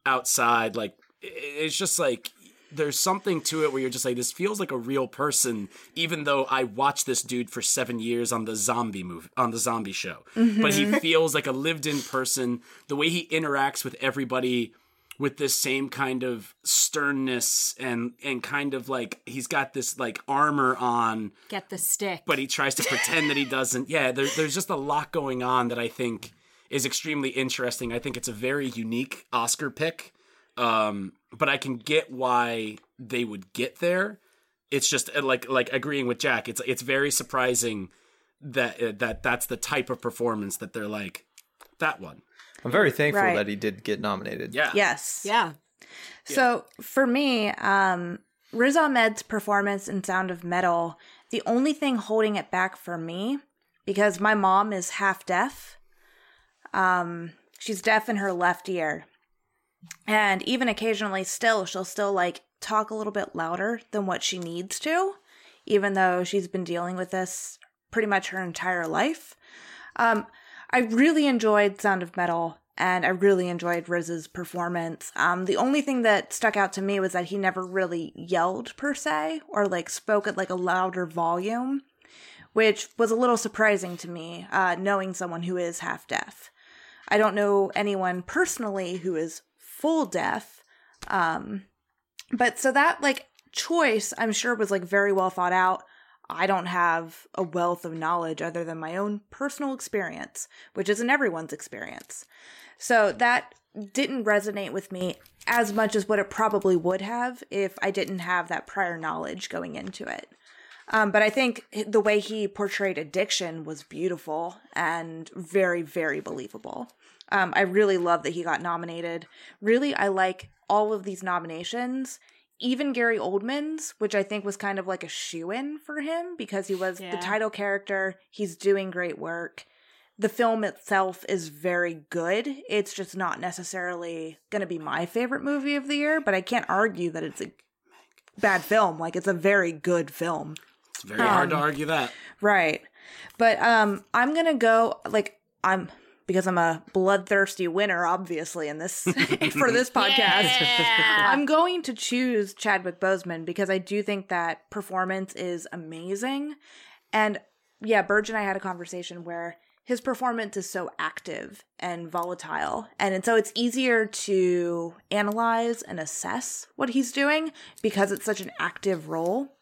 outside. Like, it's just like, there's something to it where you're just like, this feels like a real person, even though I watched this dude for seven years on the zombie movie, on the zombie show. But he feels like a lived in person. The way he interacts with everybody with this same kind of sternness and and kind of like he's got this like armor on Get the stick. but he tries to pretend that he doesn't yeah there, there's just a lot going on that i think is extremely interesting i think it's a very unique oscar pick um but i can get why they would get there it's just uh, like like agreeing with jack it's it's very surprising that uh, that that's the type of performance that they're like that one I'm very thankful Right. that he did get nominated. yeah Yes. yeah. So for me, um, Riz Ahmed's performance in Sound of Metal, the only thing holding it back for me, because my mom is half deaf. Um, she's deaf in her left ear, and even occasionally, still, she'll still like talk a little bit louder than what she needs to, even though she's been dealing with this pretty much her entire life. Um, I really enjoyed Sound of Metal and I really enjoyed Riz's performance. Um, the only thing that stuck out to me was that he never really yelled per se or like spoke at like a louder volume, which was a little surprising to me, uh, knowing someone who is half deaf. I don't know anyone personally who is full deaf. Um, but so that like choice, I'm sure was like very well thought out. I don't have a wealth of knowledge other than my own personal experience, which isn't everyone's experience. So that didn't resonate with me as much as what it probably would have if I didn't have that prior knowledge going into it. Um, but I think the way he portrayed addiction was beautiful and very, very believable. Um, I really love that he got nominated. Really, I like all of these nominations, even Gary Oldman's, which I think was kind of like a shoe in for him because he was the title character. He's doing great work. The film itself is very good. It's just not necessarily going to be my favorite movie of the year, but I can't argue that it's a bad film. Like, it's a very good film. It's very hard to argue that. Right. But um I'm going to go like I'm because I'm a bloodthirsty winner obviously in this for this podcast. I'm going to choose Chadwick Boseman because I do think that performance is amazing. And yeah, Burge and I had a conversation where his performance is so active and volatile. And so it's easier to analyze and assess what he's doing because it's such an active role.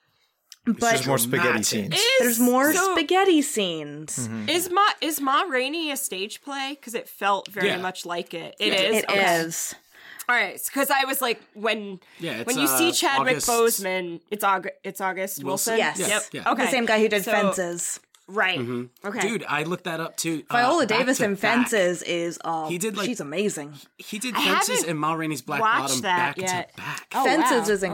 But There's more spaghetti scenes. Is- there's more so spaghetti scenes. Is Ma is Ma Rainey a stage play? Because it felt very Yeah. much like it. It Yeah. is. It is. okay. All right, because I was like, when Yeah, when you see uh, Chadwick August- Boseman, it's August. It's August Wilson. Yes. Yep. Yeah. Okay. The same guy who did So- Fences. Right. Mm-hmm. Okay. Dude, I looked that up too. uh, Viola back Davis to in back. Fences is oh He did, like- she's amazing. He did Fences haven't and Ma Rainey's Black Bottom that back yet. to back. Oh, Fences wow. is Okay.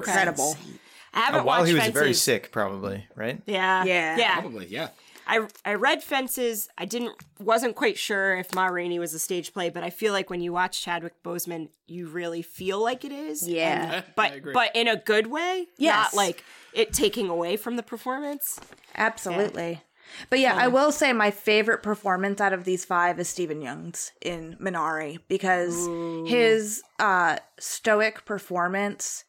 Incredible. I haven't Uh, while watched he was Fences. very sick, probably, right? Yeah. Yeah. Yeah. Probably, yeah. I I read Fences. I didn't wasn't quite sure if Ma Rainey was a stage play, but I feel like when you watch Chadwick Boseman, you really feel like it is. Yeah. And- but but in a good way. Yes. Not like it taking away from the performance. Absolutely. But yeah, I will say my favorite performance out of these five is Stephen Yeun's in Minari because his uh, stoic performance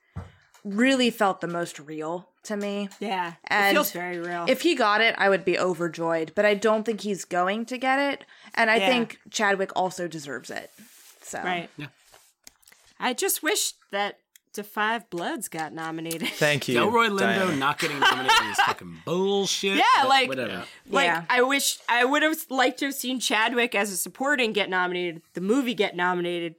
really felt the most real to me. Yeah. it And feels very real. If he got it, I would be overjoyed, but I don't think he's going to get it. And I Yeah. think Chadwick also deserves it. So right. Yeah. I just wish that Da Five Bloods got nominated. Thank you. Delroy Lindo Diana. not getting nominated is fucking bullshit. Yeah, like- whatever. Like Yeah. I wish I would have liked to have seen Chadwick as a supporting get nominated, the movie get nominated,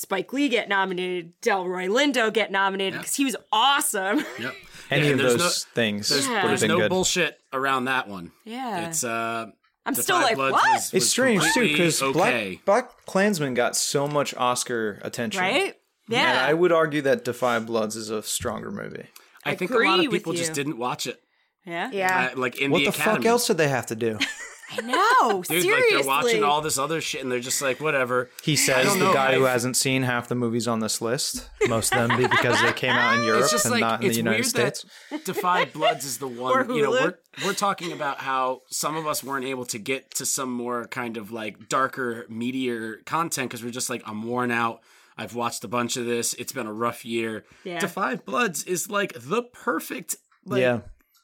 Spike Lee get nominated, Delroy Lindo get nominated because he was awesome. Yep. Any Yeah, of there's those things There's, Yeah. would there's been no good. bullshit around that one. Yeah. It's uh. I'm The still like, Bloods what? was- It's strange too because okay. Black BlacKkKlansman got so much Oscar attention, right? And Yeah. I would argue that Da Five Bloods is a stronger movie. I think a lot of people just didn't watch it. yeah. yeah. Uh, like in What the, the Academy. fuck else did they have to do? I know. Dude, seriously. like they're watching all this other shit and they're just like, whatever. He says the know, guy who I've- hasn't seen half the movies on this list, most of them because they came out in Europe It's just and like not in the United States. that Da Five Bloods is the one. You know, we're we're talking about how some of us weren't able to get to some more kind of like darker, meatier content because we're just like, I'm worn out. I've watched a bunch of this. It's been a rough year. Yeah. Da Five Bloods is like the perfect like yeah,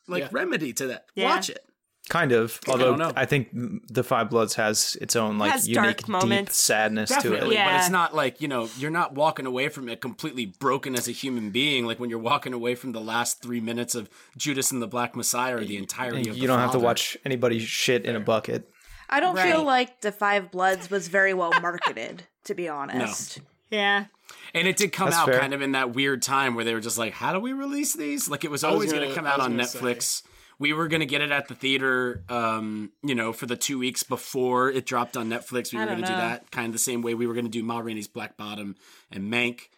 like Yeah. remedy to that. Yeah. Watch it. Kind of. Although don't know. I, think the Five Bloods has its own like Has unique dark deep sadness Definitely, to it. Yeah. but it's not like you know you're not walking away from it completely broken as a human being. Like when you're walking away from the last three minutes of Judas and the Black Messiah or the entirety of You The don't have to watch anybody shit in a bucket. I don't Right. feel like The Five Bloods was very well marketed, to be honest. Yeah. And it did come That's out fair. kind of in that weird time where they were just like, "How do we release these?" Like it was always going to come out on gonna Netflix. We were going to get it at the theater, um, you know, for the two weeks before it dropped on Netflix. We I were going to do that kind of the same way we were going to do Ma Rainey's Black Bottom and Mank.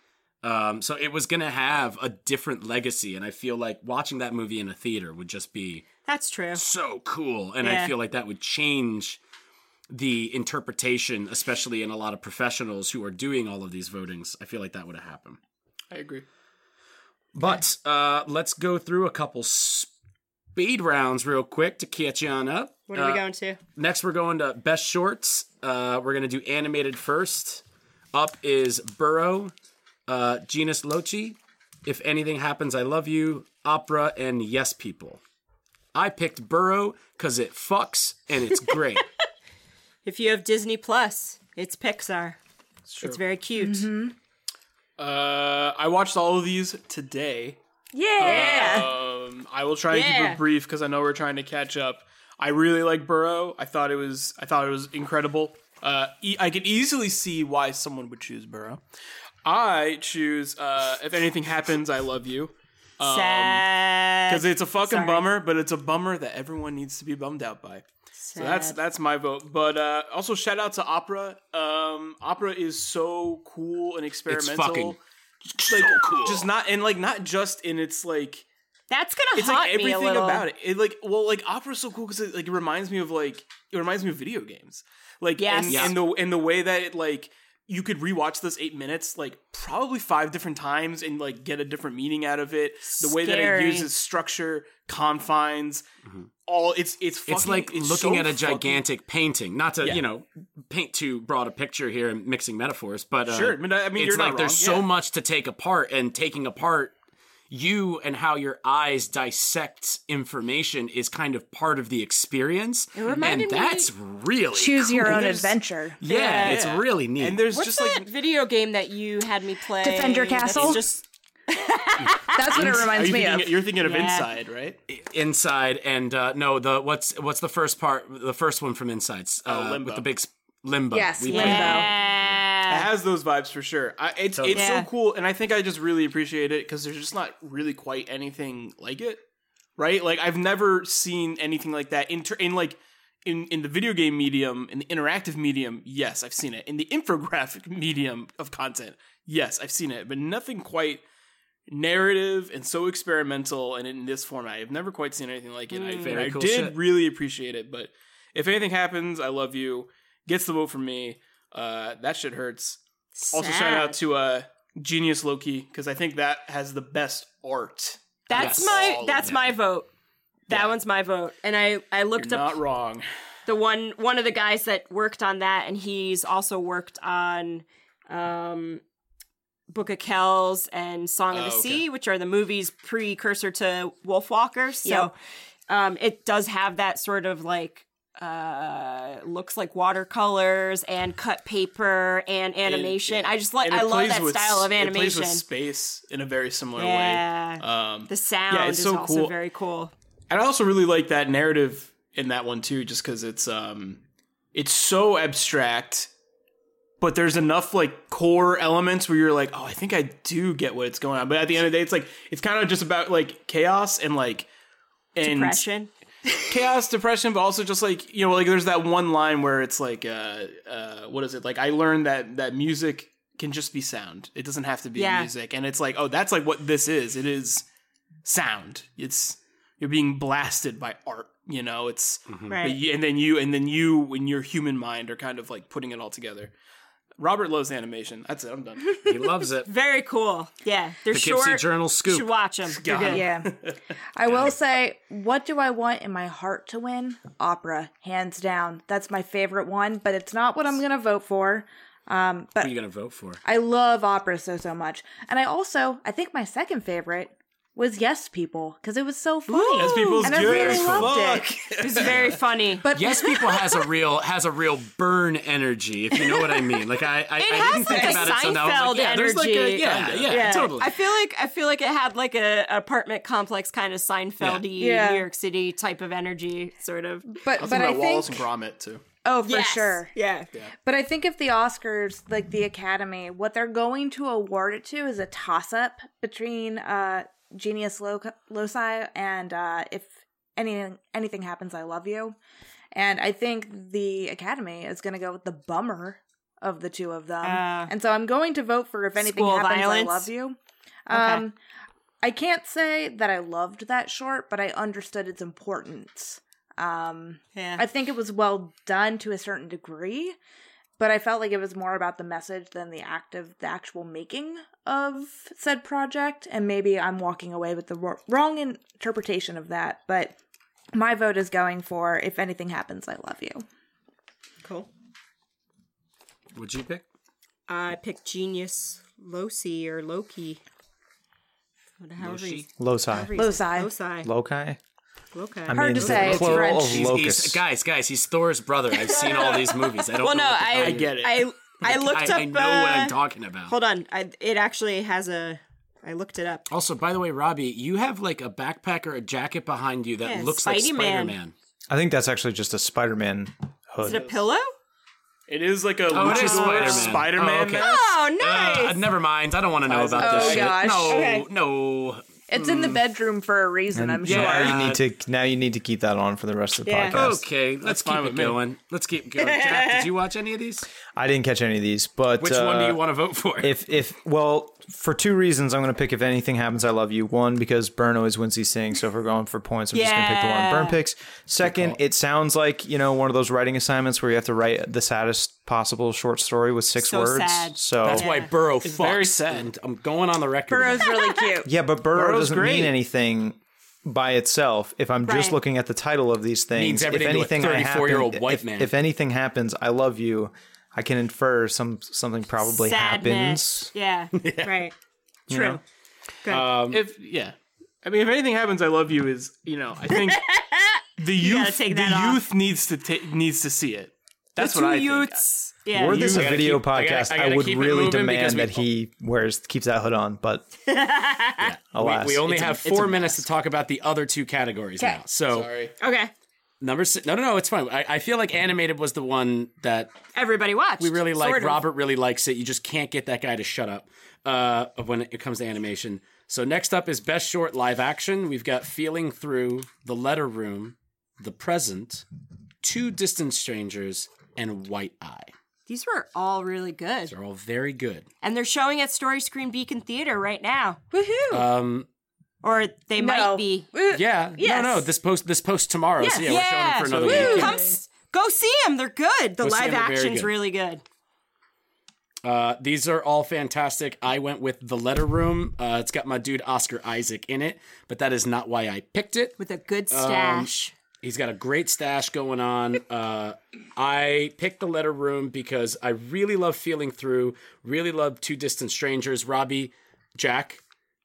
Um, so it was going to have a different legacy, and I feel like watching that movie in a theater would just be That's true. so cool and Yeah. i feel like that would change the interpretation especially in a lot of professionals who are doing all of these votings i feel like that would have happened I agree. but uh let's go through a couple speed rounds real quick to catch you on up What are we Uh, going to? next we're going to best shorts uh we're gonna do animated first up is burrow uh genius loci if anything happens i love you opera and yes people i picked burrow because it fucks and it's great If you have Disney Plus, it's Pixar. It's, true. very cute. Uh, I watched all of these today. Yeah. Um, Um, I will try and keep it brief because I know we're trying to catch up. I really like Burrow. I thought it was I thought it was incredible. Uh, e- I could easily see why someone would choose Burrow. I choose uh, if anything happens, I love you Sad. because it's a fucking Sorry. bummer, but it's a bummer that everyone needs to be bummed out by. So that's that's my vote. But uh, also shout out to Opera. Um, Opera is so cool and experimental. fucking like, Just not and like not just in its like That's gonna it's haunt like me a everything about it. It like well like opera's so cool because it like it reminds me of like it reminds me of video games. Like Yes. and, Yeah. and the and the way that it like you could rewatch this eight minutes like probably five different times and like get a different meaning out of it. The way that it uses structure, confines, all it's it's fucking, It's like it's looking so at a fucking- gigantic painting. Not to Yeah. you know paint too broad a picture here and mixing metaphors, but uh, Sure, but I mean, it's you're not like there's wrong, so much to take apart, and taking apart you and how your eyes dissect information is kind of part of the experience, and reminded me- that's really Choose your own There's- adventure. Yeah, Yeah. it's really neat. And there's What's just that like video game that you had me play? Defender that's Castle? Just That's what it reminds you me thinking, of. you're thinking of Yeah. Inside, right? inside and uh no the what's what's the first part the first one from insides uh Oh, Limbo. with the big sp- limbo Yes, We Limbo. Played- It has those vibes for sure. I, it's it's Yeah. so cool, and I think I just really appreciate it because there's just not really quite anything like it, right? Like I've never seen anything like that in ter- in like in in the video game medium, in the interactive medium. Yes, I've seen it. In the infographic medium of content, yes, I've seen it, but nothing quite narrative and so experimental and in this format. I've never quite seen anything like it. I, mm. and I cool did shit. really appreciate it, but if anything happens, I love you. Gets the vote from me. Uh, that shit hurts. Also, shout out to uh, Genius Loki because I think that has the best art. That's Yes. my that's my vote. That Yeah. one's my vote. And I I looked You're up not wrong. the one one of the guys that worked on that and he's also worked on um Book of Kells and Song of Oh, the okay. Sea, which are the movies precursor to Wolfwalkers. So Yep. um it does have that sort of like uh looks like watercolors and cut paper and animation. And- I just like I love that with- style of It plays animation. with space in a very similar Yeah. way. Um, The sound Yeah, it's is so also cool. very cool. and I also really like that narrative in that one too, just because it's um, it's so abstract, but there's enough like core elements where you're like, oh, I think I do get what's going on. But at the end of the day, it's like it's kind of just about like chaos and like and Depression. Chaos, depression, but also just like you know, like there's that one line where it's like, uh, uh, what is it? Like I learned that that music can just be sound. It doesn't have to be Yeah. music, and it's like, oh, that's like what this is. It is sound. It's you're being blasted by art. You know, it's Right. but you- and then you and then you in your human mind are kind of like putting it all together. Robert loves animation. That's it. I'm done. he loves it Very cool. Yeah, they're Poughkeepsie short. Journal You scoop should watch them. They're good. Yeah. I will say, what do I want in my heart to win? Opera, hands down. That's my favorite one, but it's not what I'm going to vote for. Um, who but are you gonna vote for I love opera so so much, and I also I think my second favorite was Yes People because it was so funny. As people's and I good. really loved Fuck. it. It's very funny. But yes people has a real has a real Bern energy if you know what i mean like i i, It I has didn't think like a about it so now I was Seinfeld like, yeah, there's like a, energy. yeah, yeah totally I feel like I feel like it had like a apartment complex kind of Seinfeldy Yeah. New York City type of energy, sort of. but I but thinking I about Wallace think and Gromit too. oh for Yes. sure. Yeah. But I think if the Oscars, like the Academy, what they're going to award it to is a toss up between uh, Genius Lo- Loci and uh, If Anything Anything Happens, I Love You. And I think the Academy is going to go with the bummer of the two of them. Uh, and so I'm going to vote for If Anything Happens, violence? I Love You. Um, I can't say that I loved that short, but I understood its importance. Um, Yeah. I think it was well done to a certain degree, but I felt like it was more about the message than the act of the actual making of said project. And maybe I'm walking away with the wrong interpretation of that, but my vote is going for if anything happens, I love you. cool. would you pick I picked Genius Loci or Loki. What- However you- Loci. however Loci. Loci. Loci? Loci. I Hard mean, to say, it's French. He's- he's- guys guys he's thor's brother i've seen all these movies i don't well, know no, I I get it. I I looked I, up. I know what i'm uh, talking about Hold on, I, it actually has a I looked it up. Also, by the way, Robbie, you have like a backpack or a jacket behind you that Yeah, looks like Spider Man. Man. I think that's actually just a Spider-Man hood. Is it a pillow? It is like a Oh, it is Spider-Man. Spider-Man. Oh, okay. Oh, nice. Uh, never mind. I don't want to know about Oh, this shit. gosh. No, Okay. no. It's in the bedroom for a reason, I'm sure. yeah. Now you need to now you need to keep that on for the rest of the Yeah. podcast. Okay, let's fine keep it with me. going. Let's keep going. Jack, did you watch any of these? I didn't catch any of these, but Which one do uh, you want to vote for? If if well, for two reasons, I'm going to pick if anything happens, I love you. One because Bern always wins these things, so if we're going for points, I'm just going to pick the one Bern picks. Second, it sounds like you know one of those writing assignments where you have to write the saddest possible short story with six So words. sad. So That's why Burrow fucks. very sad. I'm going on the record. Burrow's really cute. yeah, but Burrow Burrow's doesn't great. mean anything by itself. If I'm just looking at the title of these things, Means if everything to a anything I 34-year-old happen- white if, man. if anything happens, I love you. I can infer some something probably Sadness. happens. Yeah, right. True. Good. Um, if yeah, I mean, if anything happens, I love you. Is you know, I think the youth, take the off. youth needs to take needs to see it. That's the what two I think. youths. Yeah. Were this I a gotta video keep- I gotta- podcast, I I, gotta would really demand that he wears keeps that hood on. But We, alas, we only it's have a four minutes to talk about the other two categories now. So Sorry. okay. Number six. No, no, no. It's fine. I, I feel like animated was the one that Everybody watched. we really like. Robert really likes it. You just can't get that guy to shut up uh, when it comes to animation. So next up is best short live action. We've got Feeling Through, The Letter Room, The Present, Two Distant Strangers, and White Eye. These were all really good. They're all very good. And they're showing at Story Screen Beacon Theater right now. Woohoo! Um, Or they No. might be. Yeah, Yes. no, no. This post, this post tomorrow. So yeah, we're showing them for another So- weekend. Come s- go see them. They're good. The Go live they're action's good. really good. Uh, these are all fantastic. I went with The Letter Room. Uh, it's got my dude Oscar Isaac in it, but that is not why I picked it. With a good Um, stash. He's got a great stash going on. Uh, I picked The Letter Room because I really love Feeling Through, really love Two Distant Strangers. Robbie, Jack,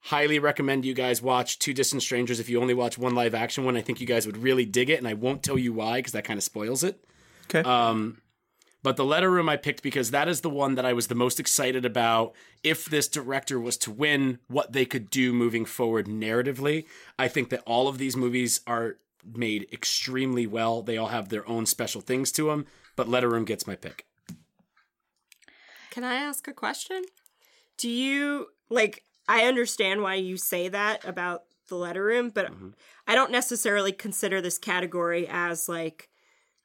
highly recommend you guys watch Two Distant Strangers if you only watch one live action one. I think you guys would really dig it, and I won't tell you why because that kind of spoils it. Okay. Um, but the letter room I picked because that is the one that I was the most excited about. If this director was to win, what they could do moving forward narratively. I think that all of these movies are made extremely well. They all have their own special things to them. But letter room gets my pick. Can I ask a question? Do you like I understand why you say that about the letter room, but Mm-hmm. I don't necessarily consider this category as like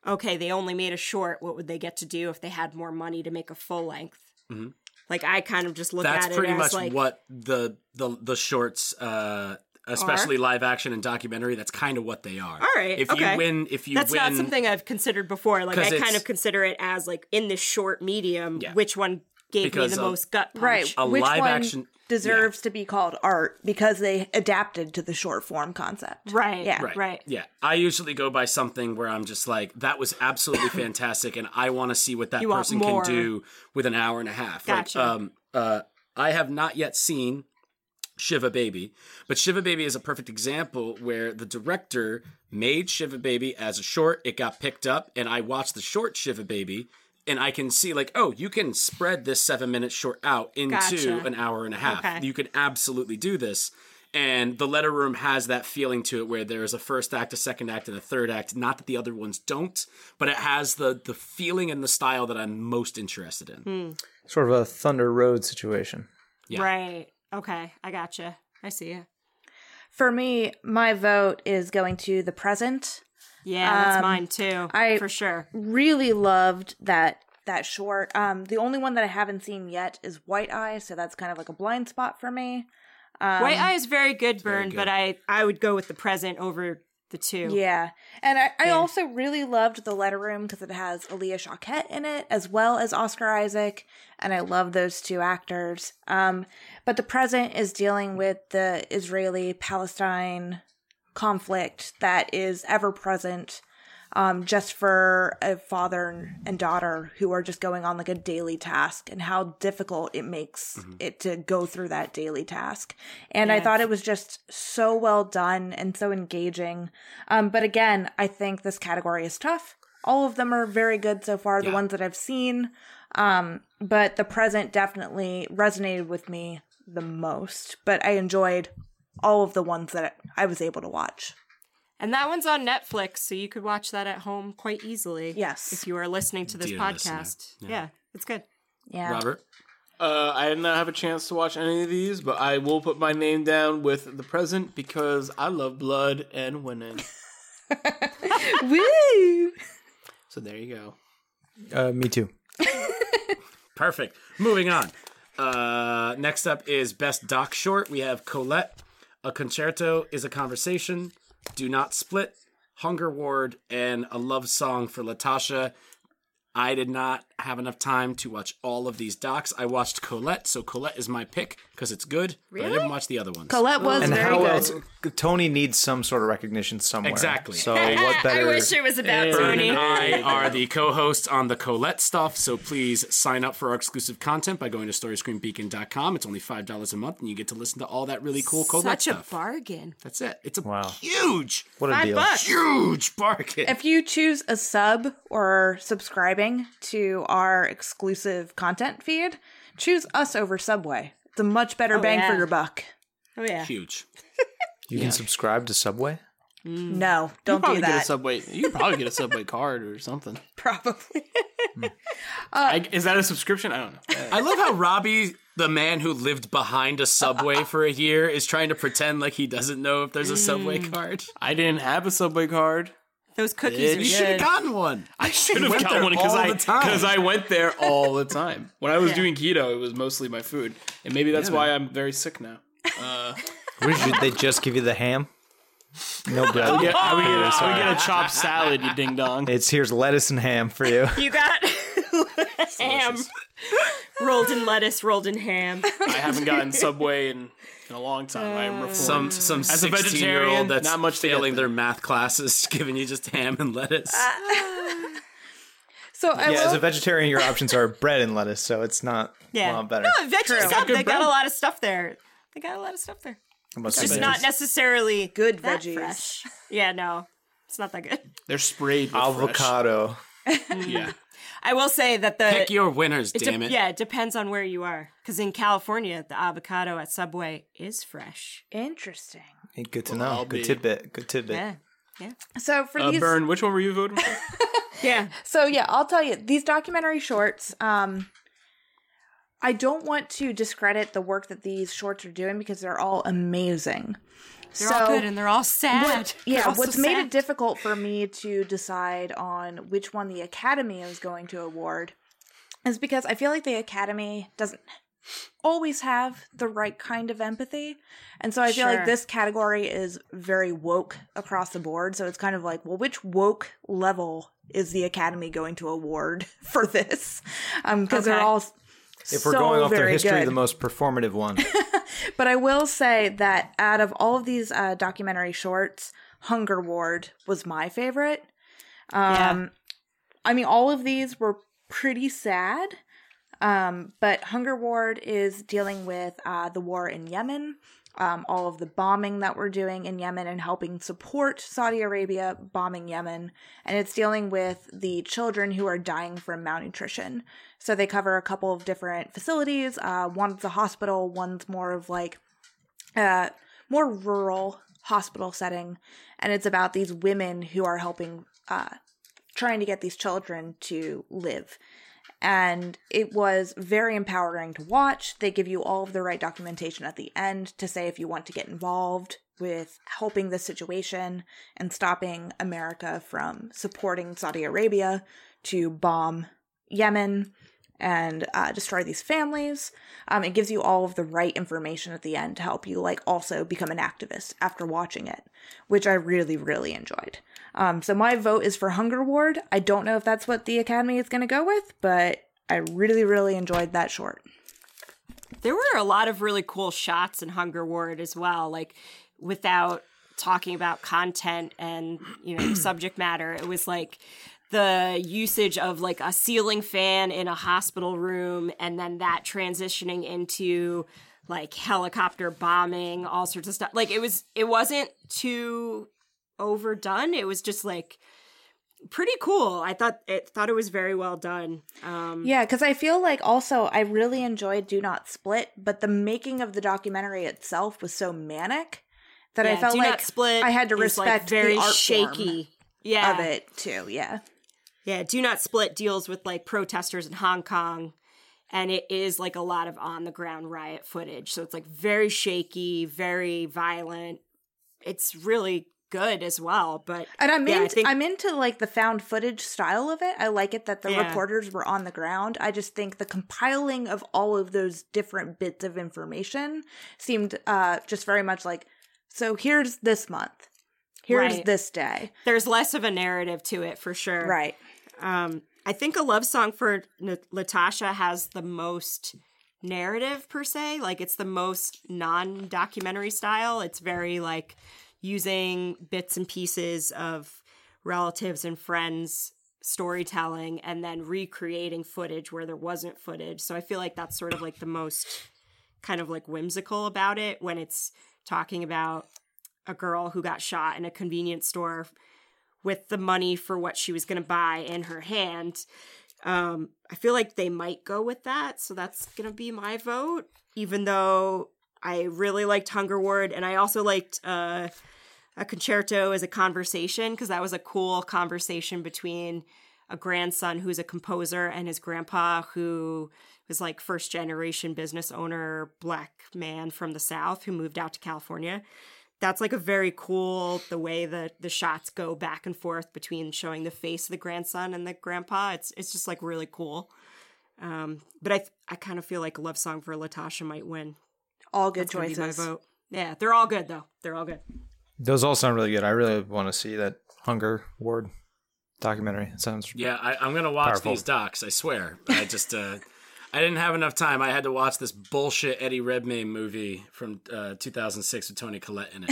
okay, they only made a short, what would they get to do if they had more money to make a full length? Mhm. Like I kind of just look That's at it That's pretty much like what the the the shorts. Uh, Especially live action and documentary, that's kind of what they are. All right, If okay. you win, if you that's win, not something I've considered before. Like I kind of consider it as like in this short medium, Yeah. which one gave Because me the of- most gut punch. Right. A Which live one action- deserves to be called art because they adapted to the short form concept. Right. Yeah. Right. Right. Yeah, I usually go by something where I'm just like, that was absolutely fantastic, and I want to see what that You person can do with an hour and a half. Gotcha. Like, um, uh, I have not yet seen Shiva Baby, but Shiva Baby is a perfect example where the director made Shiva Baby as a short. It got picked up, and I watched the short Shiva Baby. And I can see, like, oh, you can spread this seven minutes short out into Gotcha. an hour and a half. Okay. You can absolutely do this. And the letter room has that feeling to it where there's a first act, a second act, and a third act. Not that the other ones don't, but it has the the feeling and the style that I'm most interested in. Hmm. sort of a Thunder Road situation. Yeah. Right. Okay. I gotcha. I see it. For me, my vote is going to the present. Yeah, that's Um, mine too. I- for sure. Really loved that that short. Um, the only one that I haven't seen yet is White Eye, so that's kind of like a blind spot for me. Um, White Eye is very good, very Bern, good. but I I would go with the present over the two. Yeah. And I, I Yeah. also really loved The Letter Room because it has Alia Shawkat in it as well as Oscar Isaac. And I love those two actors. Um, but The Present is dealing with the Israeli Palestine conflict that is ever present. Um, just for a father and daughter who are just going on like a daily task and how difficult it makes it to go through that daily task. And I thought it was just so well done and so engaging. Um, but again, I think this category is tough. All of them are very good so far, the ones that I've seen. Um, but the present definitely resonated with me the most, but I enjoyed all of the ones that I was able to watch. And that one's on Netflix, so you could watch that at home quite easily. Yes. If you are listening to this Dear listener. podcast. Yeah. it's good. Yeah. Robert. Uh, I did not have a chance to watch any of these, but I will put my name down with the present because I love blood and winning. Woo! So there you go. Uh, me too. Perfect. Moving on. Uh, next up is Best Doc Short. We have Colette. A Concerto is a Conversation. Do Not Split. Hunger Ward. And A Love Song for Latasha. I did not have enough time to watch all of these docs. I watched Colette, so Colette is my pick because it's good. But I didn't watch the other ones. Colette was And very how good. else? Toni needs some sort of recognition somewhere. Exactly. So what better? I wish it was about Bern Tony. and I are the co-hosts on the Colette stuff, so please sign up for our exclusive content by going to StoryScreenBeacon.com. It's only five dollars a month, and you get to listen to all that really cool Colette stuff Such a stuff. bargain. That's it. It's a Wow. huge, what a Five deal! bucks. huge bargain. If you choose a sub or subscribing to our exclusive content feed, choose us over Subway. It's a much better oh, bang for your buck. Oh yeah. huge. You can subscribe to Subway. Mm. No, don't Probably do get a that. subway. You could probably get a subway card or something. Probably. Hmm. Uh, I, is that a subscription? I don't know. Uh, I love how Robbie, the man who lived behind a subway for a year, is trying to pretend like he doesn't know if there's a subway mm. card. I didn't have a subway card. Those cookies You are should have gotten one. I should have gotten one because I because I went there all the time. When I was Yeah. doing keto, it was mostly my food, and maybe that's why I'm very sick now. Uh, what did they just give you the ham? No bread. I would get, I would get, a, I would get a chopped salad, you ding dong. It's here's lettuce and ham for you. You got ham rolled in lettuce, rolled in ham. I haven't gotten Subway in, in a long time. I am uh, reformed. Some some As a sixteen year vegetarian, old that's not much to get failing their math classes, giving you just ham and lettuce. Uh, so I Yeah, as will, a vegetarian, your options are bread and lettuce, so it's not Yeah. a lot better. No, veggie sub, good they got bread. a lot of stuff there. They got a lot of stuff there. It must It's be not necessarily Good that veggies. fresh. Yeah, no. It's not that good. They're sprayed with avocado. Fresh. Yeah. I will say that the Pick your winners, it de- damn it. Yeah, it depends on where you are. Because in California, the avocado at Subway is fresh. interesting. Hey, good to Well, know. I'll Good be- tidbit. Good tidbit. Yeah. Yeah. So for Uh, these, Bern, which one were you voting for? Yeah. so yeah, I'll tell you these documentary shorts. Um, I don't want to discredit the work that these shorts are doing because they're all amazing. They're all good and they're all sad. What, yeah, all so what's made sad. it difficult for me to decide on which one the Academy is going to award is because I feel like the Academy doesn't always have the right kind of empathy. And so I feel Sure. like this category is very woke across the board. So it's kind of like, well, which woke level is the Academy going to award for this? Um, because they're all If we're so going off their history, good. the most performative one. But I will say that out of all of these uh, documentary shorts, Hunger Ward was my favorite. Um, I mean, all of these were pretty sad. Um, but Hunger Ward is dealing with uh, the war in Yemen, um, all of the bombing that we're doing in Yemen and helping support Saudi Arabia bombing Yemen. And it's dealing with the children who are dying from malnutrition. So they cover a couple of different facilities. Uh, one's a hospital, one's more of like uh, more rural hospital setting. And it's about these women who are helping, uh, trying to get these children to live and it was very empowering to watch. They give you all of the right documentation at the end to say if you want to get involved with helping the situation and stopping America from supporting Saudi Arabia to bomb Yemen and uh, destroy these families. Um, it gives you all of the right information at the end to help you, like, also become an activist after watching it, which I really, really enjoyed. Um, so my vote is for Hunger Ward. I don't know if that's what the Academy is going to go with, but I really, really enjoyed that short. There were a lot of really cool shots in Hunger Ward as well. Like without talking about content and you know subject matter, it was like the usage of like a ceiling fan in a hospital room and then that transitioning into like helicopter bombing, all sorts of stuff. Like it was it wasn't too overdone. It was just like pretty cool. I thought it thought it was very well done. Um, Yeah, because I feel like also I really enjoyed Do Not Split, but the making of the documentary itself was so manic that I felt like Split I had to is, like, respect very the art shaky. form Yeah, of it too. Yeah, Yeah, Do Not Split deals with like protesters in Hong Kong, and it is like a lot of on the ground riot footage. So it's like very shaky, very violent. It's really good as well. But and I'm Yeah, into think- I'm into like the found footage style of it. I like it that the Yeah. reporters were on the ground. I just think the compiling of all of those different bits of information seemed uh just very much like so here's this month. Here's Right. this day. there's less of a narrative to it for sure. Right. Um, I think a love song for Latasha has the most narrative per se. Like it's the most non-documentary style. It's very like using bits and pieces of relatives and friends storytelling and then recreating footage where there wasn't footage. So I feel like that's sort of like the most kind of like whimsical about it when it's talking about a girl who got shot in a convenience store with the money for what she was going to buy in her hand. Um, I feel like they might go with that, so that's going to be my vote. Even though I really liked Hunger Ward, and I also liked uh, a concerto as a conversation because that was a cool conversation between a grandson who's a composer and his grandpa who was like first generation business owner black man from the south who moved out to California that's like a very cool the way that the shots go back and forth between showing the face of the grandson and the grandpa it's it's just like really cool um but i i kind of feel like love song for latasha might win All good That's gonna be my choices. vote yeah they're all good though they're all good Those all sound really good. I really want to see that Hunger Ward documentary. It sounds Yeah, I, I'm gonna watch Powerful. these docs. I swear. I just uh, I didn't have enough time. I had to watch this bullshit Eddie Redmayne movie from uh, 2006 with Toni Collette in it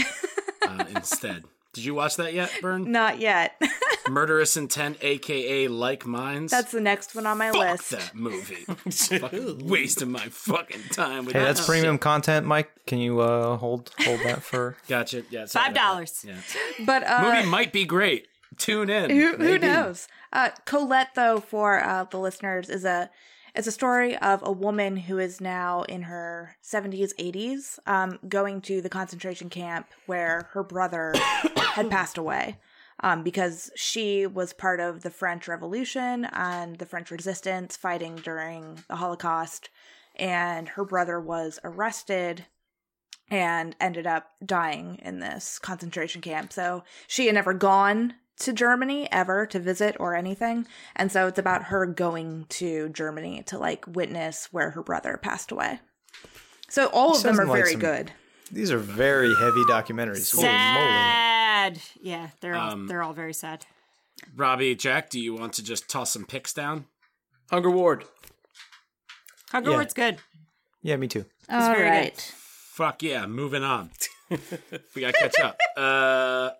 uh, instead. Did you watch that yet, Bern? Not yet. Murderous Intent, aka Like Minds. That's the next one on my Fuck list. that movie. fucking wasting my fucking time with Hey, that that's shit. premium content, Mike. Can you uh, hold hold that for? Gotcha. Yeah, Five dollars. Yeah. But uh, movie might be great. Tune in. who, who knows? Uh, Colette, though, for uh, the listeners, is a it's a story of a woman who is now in her 70s, 80s, um, going to the concentration camp where her brother had passed away. Um, because she was part of the French Revolution and the French resistance fighting during the Holocaust, and her brother was arrested and ended up dying in this concentration camp. So she had never gone to Germany ever to visit or anything. And so it's about her going to Germany to like witness where her brother passed away. So all of them are like very some- good. These are very heavy documentaries. Holy sad yeah they're all Um, they're all very sad Robbie, Jack, do you want to just toss some picks down? Hunger Ward. hunger Yeah. ward's good Yeah, me too. All very good. Fuck yeah, moving on. we gotta catch up. Uh,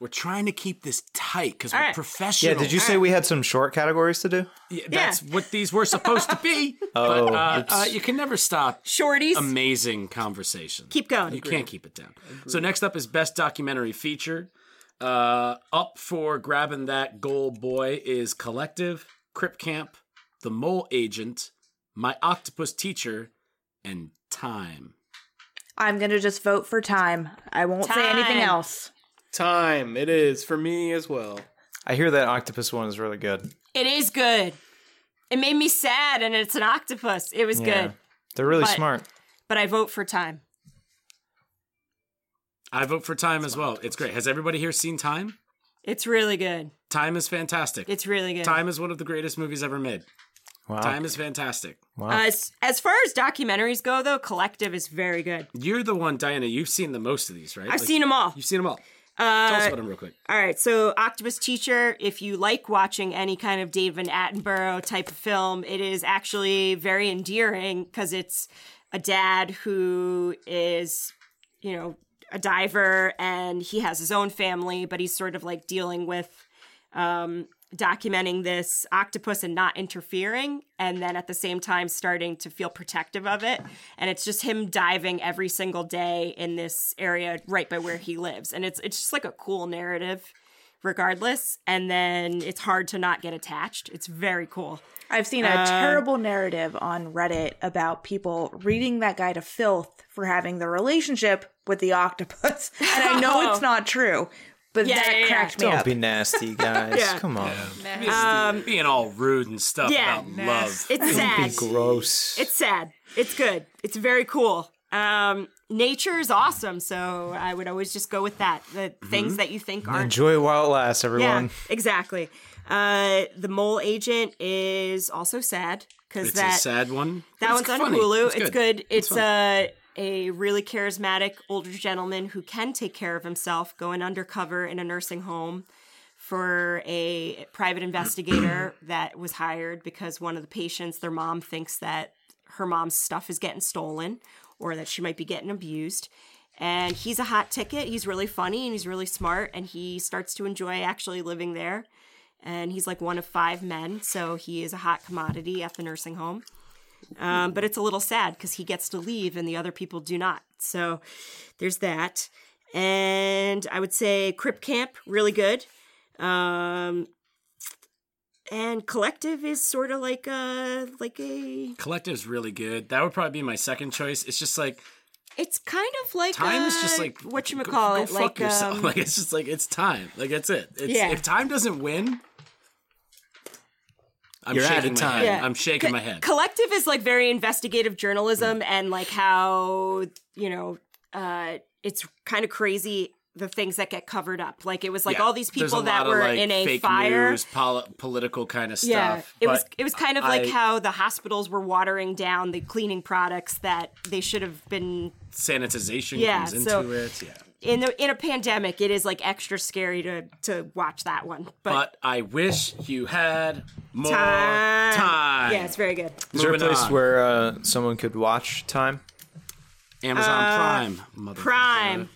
we're trying to keep this tight because we're All right. professional. Yeah, did you say we had some short categories to do? Yeah, that's what these were supposed to be. Oh, but uh, uh, you can never stop shorties amazing conversation. keep going You can't keep it down. So next up is best documentary feature. Uh, up for grabbing that goal, boy, is Collective, Crip Camp, The Mole Agent, My Octopus Teacher, and Time. I'm going to just vote for time. I won't say anything else. Time. It is for me as well. I hear that octopus one is really good. it is good it made me sad and it's an octopus it was Yeah. good They're really But- smart. but i vote for time I vote for Time as well. It's great. Has everybody here seen Time? it's really good Time is fantastic. it's really good Time is one of the greatest movies ever made. Wow. Time is fantastic. wow. Uh, as, as far as documentaries go, though, Collective is very good. You're the one, Diana. You've seen the most of these, right? I've Like, seen them all. You've seen them all. Tell us Uh, about them real quick. all right, so Octopus Teacher, if you like watching any kind of David Attenborough type of film, it is actually very endearing because it's a dad who is, you know, a diver and he has his own family, but he's sort of like dealing with um, documenting this octopus and not interfering, and then at the same time starting to feel protective of it. And it's just him diving every single day in this area right by where he lives, and it's it's just like a cool narrative regardless, and then it's hard to not get attached. It's very cool. I've seen a uh, terrible narrative on Reddit about people reading that guy to filth for having the relationship with the octopus. And I know it's not true, but Yeah, that yeah, yeah. cracked me Don't up. be nasty, guys. Yeah. Come on. being all rude and stuff yeah. about love. It's sad. Be gross. It's sad. It's good. It's very cool. Um, nature is awesome, so I would always just go with that. The things that you think aren't Enjoy while it lasts, everyone. Yeah, exactly. Uh, the mole agent is also sad because It's that a sad one. that but one's it's on funny. Hulu. It's good. It's, fun. uh, a really charismatic older gentleman who can take care of himself, going undercover in a nursing home for a private investigator that was hired because one of the patients, their mom thinks that her mom's stuff is getting stolen or that she might be getting abused. And he's a hot ticket. He's really funny and he's really smart and he starts to enjoy actually living there. And he's like one of five men, so he is a hot commodity at the nursing home. Um, but it's a little sad because he gets to leave and the other people do not. So there's that. And I would say Crip Camp, really good. Um, and Collective is sort of like a like a. Collective's really good. That would probably be my second choice. It's just like It's kind of like time is uh, just like what you call it, fuck like yourself. um, like it's just like it's time. Like that's it. It's, Yeah. If time doesn't win, I'm You're out shaking of my time. head. Yeah. I'm shaking Co- my head. Collective is like very investigative journalism and like how, you know, uh it's kind of crazy the things that get covered up. Like it was like Yeah. all these people that lot of, were like, in a fake fire. news, poli- political kind of stuff. yeah, it was it was kind of like how the hospitals were watering down the cleaning products that they should have been sanitization Yeah, comes into so- it. Yeah. In the in a pandemic. It is like extra scary to to watch that one. But, But I wish you had more time. time. yeah, it's very good. Is there a place on. where uh, someone could watch time? Amazon Prime. motherfucker. Uh, Prime.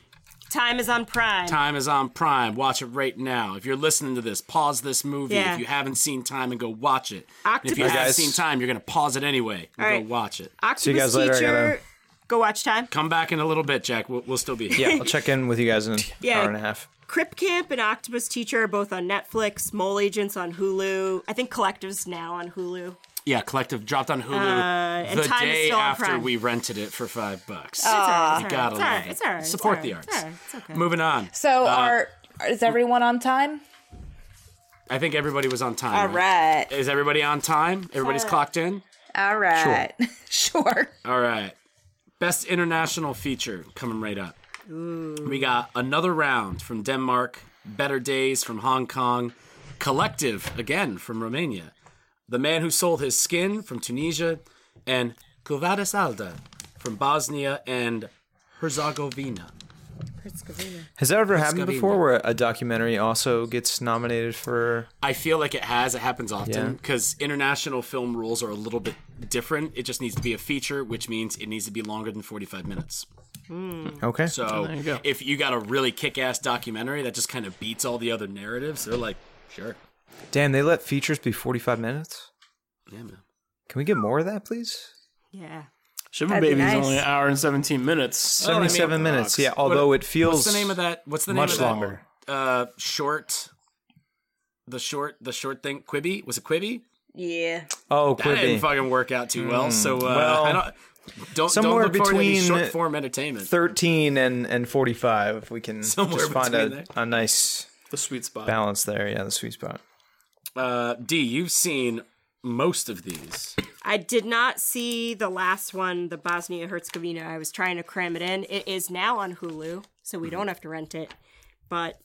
Time is on Prime. Time is on Prime. Watch it right now. If you're listening to this, pause this movie. Yeah. If you haven't seen Time, and go watch it. And if you haven't seen Time, you're gonna pause it anyway and All go watch it. Octopus you guys later. Teacher. Gotta- Go watch Time. Come back in a little bit, Jack. We'll, we'll still be here. Yeah, I'll check in with you guys in an Yeah. hour and a half. Crip Camp and Octopus Teacher are both on Netflix. Mole Agents on Hulu. I think Collective's now on Hulu. Yeah, Collective dropped on Hulu uh, and the Time day after Prime. we rented it for five bucks. It's all right. You gotta all love right. it. It's all right. Support it's the arts. It's all right. It's okay. Moving on. So uh, are is everyone on time? I think everybody was on time. All right. Is everybody on time? Everybody's uh, clocked in? All right. Sure. All right. Best international feature coming right up. We got another round from Denmark, Better Days from Hong Kong, Collective again from Romania, The Man Who Sold His Skin from Tunisia, and Quo Vadis, Aida from Bosnia and Herzegovina. Has that ever happened Scubby. before where a documentary also gets nominated for. I feel like it has. It happens often because international film rules are a little bit different. It just needs to be a feature, which means it needs to be longer than 45 minutes. Hmm. Okay. So you go. if you got a really kick-ass documentary that just kind of beats all the other narratives, they're like, sure, Damn, they let features be 45 minutes? yeah, man. Can we get more of that, please? Yeah. Shiva That'd be Baby's nice. only an hour and 17 minutes. Well, I mean, 77 minutes. Yeah, although it feels. What's the name of that? What's the name much of that? longer. Uh, short. The short, the short thing. Quibi was it Quibi? Yeah. Oh, That didn't fucking work out too well. So uh, well, I don't. Don't, somewhere don't look forward to any between short form entertainment. 13 and, and 45, if we can Somewhere just find a, between a nice The sweet spot. balance there. Yeah, the sweet spot. Uh, D, you've seen most of these. I did not see the last one, the Bosnia Herzegovina. I was trying to cram it in. It is now on Hulu, so we don't have to rent it. But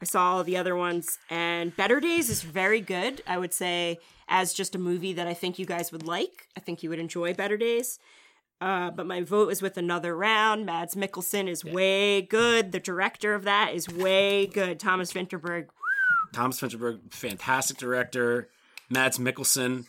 I saw all the other ones, and Better Days is very good. I would say, as just a movie that I think you guys would like. I think you would enjoy Better Days. Uh, but my vote is with another round. Mads Mikkelsen is way good. The director of that is way good. Thomas Vinterberg. Thomas Fincherberg, fantastic director. Mads Mikkelsen,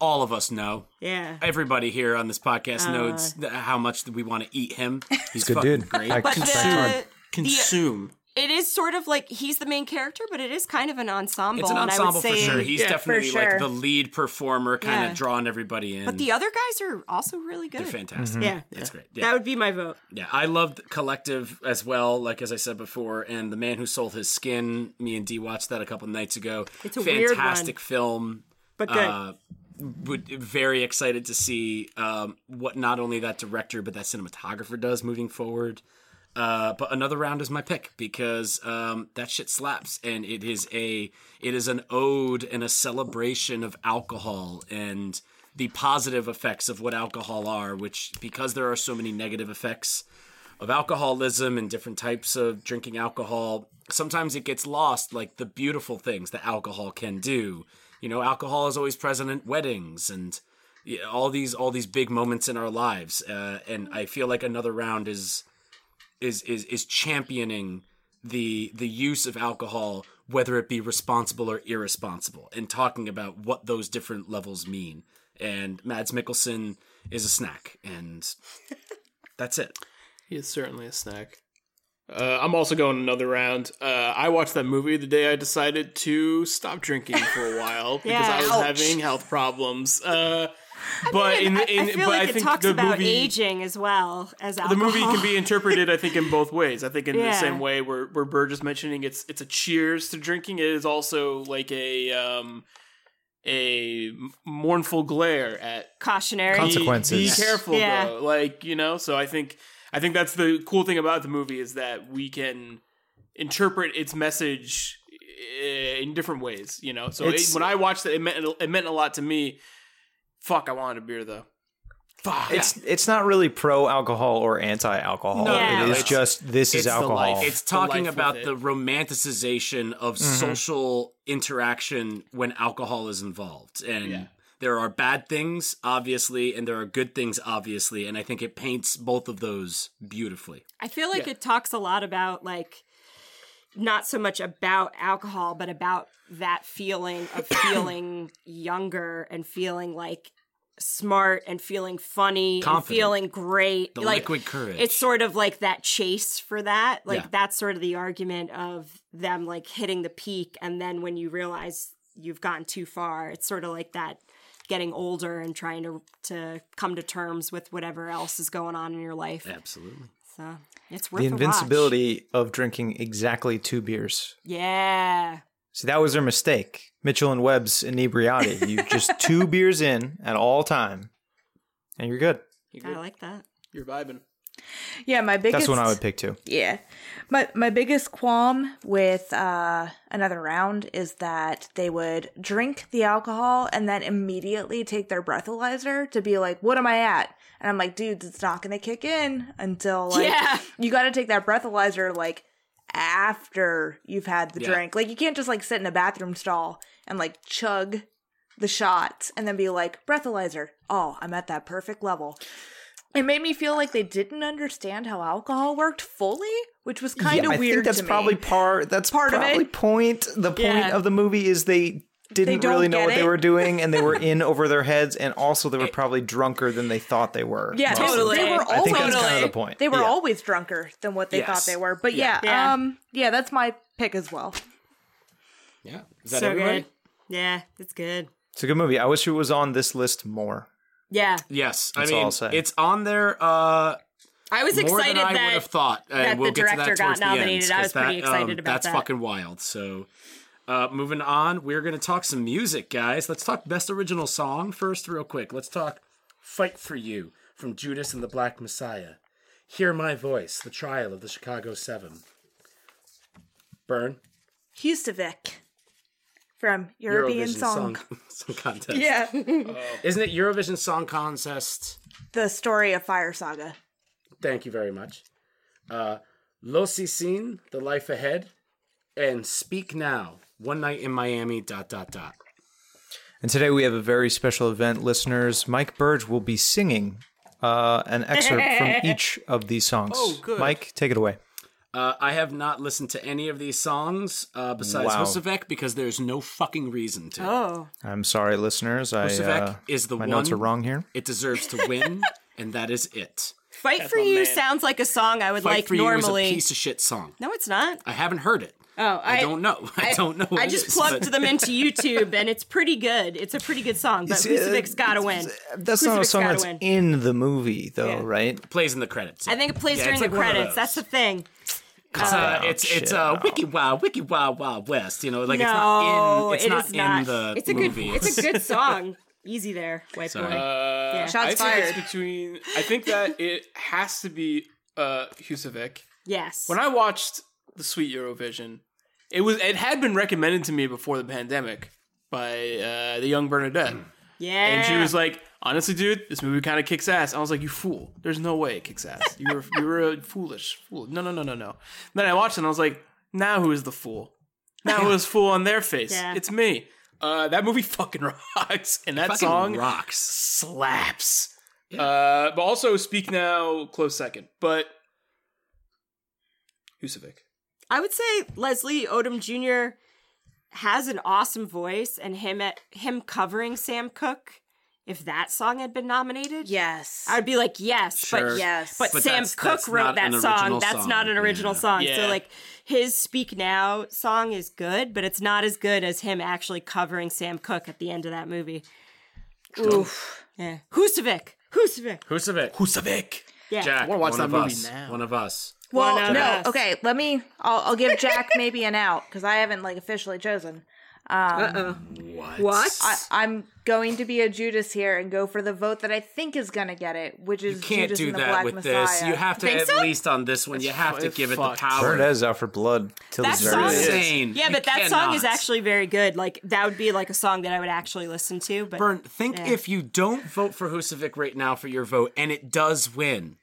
all of us know. Yeah. Everybody here on this podcast uh, knows how much we want to eat him. He's a Good fucking dude. great. I But contract hard. the, Consume. It is sort of like he's the main character, but it is kind of an ensemble. It's an and I would ensemble for say, sure. He's Yeah, definitely sure. like the lead performer, kind Yeah. of drawing everybody in. But the other guys are also really good. They're fantastic. Yeah, It's great. that would be my vote. yeah, I loved Collective as well. Like as I said before, and the man who sold his skin. Me and D watched that a couple nights ago. It's a weird one. fantastic film. But good. Uh, would very excited to see um, what not only that director but that cinematographer does moving forward. Uh, but another round is my pick because um, that shit slaps, and it is a it is an ode and a celebration of alcohol and the positive effects of what alcohol are. Which because there are so many negative effects of alcoholism and different types of drinking alcohol, sometimes it gets lost, like the beautiful things that alcohol can do. You know, alcohol is always present at weddings and all these all these big moments in our lives. Uh, and I feel like another round is is is is championing the the use of alcohol, whether it be responsible or irresponsible, and talking about what those different levels mean. And Mads Mikkelsen is a snack, and that's it. He is certainly a snack. Uh, I'm also going another round. Uh, I watched that movie the day I decided to stop drinking for a while because Yeah. I was Ouch. having health problems. Uh, but in, I, the- in I feel but like I it think talks the about movie, aging as well as the movie can be interpreted, I think, in both ways. I think in the same way where where Burge is mentioning it's it's a cheers to drinking. It is also like a um, a mournful glare at cautionary. Consequences. Be careful, Yeah. bro. Like you know. So I think I think that's the cool thing about the movie is that we can interpret its message eh, in different ways. You know. So it, when I watched it, it meant it meant a lot to me. Fuck, I wanted a beer though. Fuck. It's it's not really pro alcohol or anti alcohol. No, no, it is it's- just this is it's the alcohol. life. It's talking life about with the romanticization of mm-hmm. social interaction when alcohol is involved. And Yeah. there are bad things, obviously, and there are good things, obviously. And I think it paints both of those beautifully. I feel like Yeah. it talks a lot about like not so much about alcohol, but about that feeling of feeling younger and feeling like smart and feeling funny and feeling great. The like liquid courage. it's sort of like that chase for that. Like Yeah. that's sort of the argument of them like hitting the peak and then when you realize you've gone too far, it's sort of like that getting older and trying to to come to terms with whatever else is going on in your life. Absolutely. So it's worth the a watch. invincibility of drinking exactly two beers. Yeah. See, that was their mistake. Mitchell and Webb's inebriati. You just two beers in at all time, and you're good. You're, I like that. You're vibing. Yeah, my biggest. That's what I would pick too. Yeah. My my biggest qualm with uh another round is that they would drink the alcohol and then immediately take their breathalyzer to be like, "What am I at?" And I'm like, "Dudes, it's not going to kick in until like Yeah. you got to take that breathalyzer like after you've had the Yeah. drink. Like you can't just like sit in a bathroom stall and like chug the shots and then be like, "Breathalyzer. Oh, I'm at that perfect level." It made me feel like they didn't understand how alcohol worked fully, which was kind of I weird. I think that's to me. probably part. That's Part of it. point. The point Yeah. of the movie is they didn't don't really know get what they were doing, and they were in over their heads, and also they were probably drunker than they thought they were. Yeah, most the Totally. they time. were I always think that's kind of the point. they were Yeah. always drunker than what they Yes. thought they were. But yeah, Yeah. um, yeah, that's my pick as well. Yeah. Is that so everybody? good. Yeah, it's good. It's a good movie. I wish it was on this list more. Yeah. Yes. That's I all mean, I'll say. it's on there uh, I was more excited than I would that have thought. that and we'll the get to that director got towards the end, nominated. I 'cause was pretty that, um, excited about that's that. That's fucking wild. So, uh, moving on, we're going to talk some music, guys. Let's talk best original song first, real quick. Let's talk Fight for You from Judas and the Black Messiah. Hear My Voice, The Trial of the Chicago Seven. Bern. Husavik from European Eurovision song. Song, Song Contest. Yeah, Isn't it Eurovision Song Contest? the story of Fire Saga. Thank you very much. Uh, Losisin, The Life Ahead, and Speak Now, One Night in Miami, dot, dot, dot. And today we have a very special event, listeners. Mike Burge will be singing uh, an excerpt from each of these songs. Oh, good. Mike, take it away. Uh, I have not listened to any of these songs uh, besides Wow. Husavik because there's no fucking reason to. Oh. I'm sorry, listeners. I uh, is the my one. notes are wrong here. It deserves to win, and that is it. Fight That's for You man. sounds like a song I would Fight like for You is a normally. piece of shit song. no, it's not. I haven't heard it. Oh, I, don't know. I, don't know. What I just is, plugged but- them into YouTube, and it's pretty good. It's a pretty good song, but see, uh, Husavik's gotta win. That's not a song gotta that's win. in the movie, though, Yeah. right? plays in the credits. I think it plays Yeah, during it's the like one of credits. That's the thing. It's uh, Oh, it's it's shit, uh. Wiki Wild, Wiki Wild Wild West. You know, like no, it's not in. It's it not is in the it's a movie. good. It's a good song. Easy there, white Sorry. boy. Uh, Yeah. Shots think fired. it's between. I think that it has to be uh, Husavic. yes. When I watched the Sweet Eurovision, it was it had been recommended to me before the pandemic by uh, the young Bernadette, yeah. and she was like, "Honestly, dude, this movie kind of kicks ass." I was like, "You fool! There's no way it kicks ass. You were you were a foolish fool. No, no, no, no, no." Then I watched it, and I was like, "Now who is the fool? Now who is fool on their face? Yeah. It's me." Uh, that movie fucking rocks, and that Fucking song rocks. slaps. Uh, but also Speak Now, close second. But Husavik. I would say Leslie Odom Jr. has an awesome voice, and him at him covering Sam Cooke. If that song had been nominated, Yes. I would be like, yes, Sure. but yes. But, But Sam that's- Cooke that's wrote that song. That's song. not an original Yeah. song. Yeah. So like his "Speak Now" song is good, but it's not as good as him actually covering Sam Cooke at the end of that movie. Oof. Yeah, Husavik, Husavik. Wanna Husavik. Yeah, Jack, wanna watch one that of movie us. now. One of us. Well, One of no. us. Okay, let me. I'll, I'll give Jack maybe an out because I haven't like officially chosen. Um, Uh-oh. What? What? I, I'm going to be a Judas here and go for the vote that I think is going to get it, which is You can't Judas do and the that Black with Messiah. this. You have to Think at so? least on this one. You have to give it the fucked. power. Bernadette's out for blood till That the song very is end. insane. Yeah, You but that song is cannot. actually very good. Like that would be like a song that I would actually listen to. But Bern, think Yeah. if you don't vote for Husavik right now for your vote, and it does win,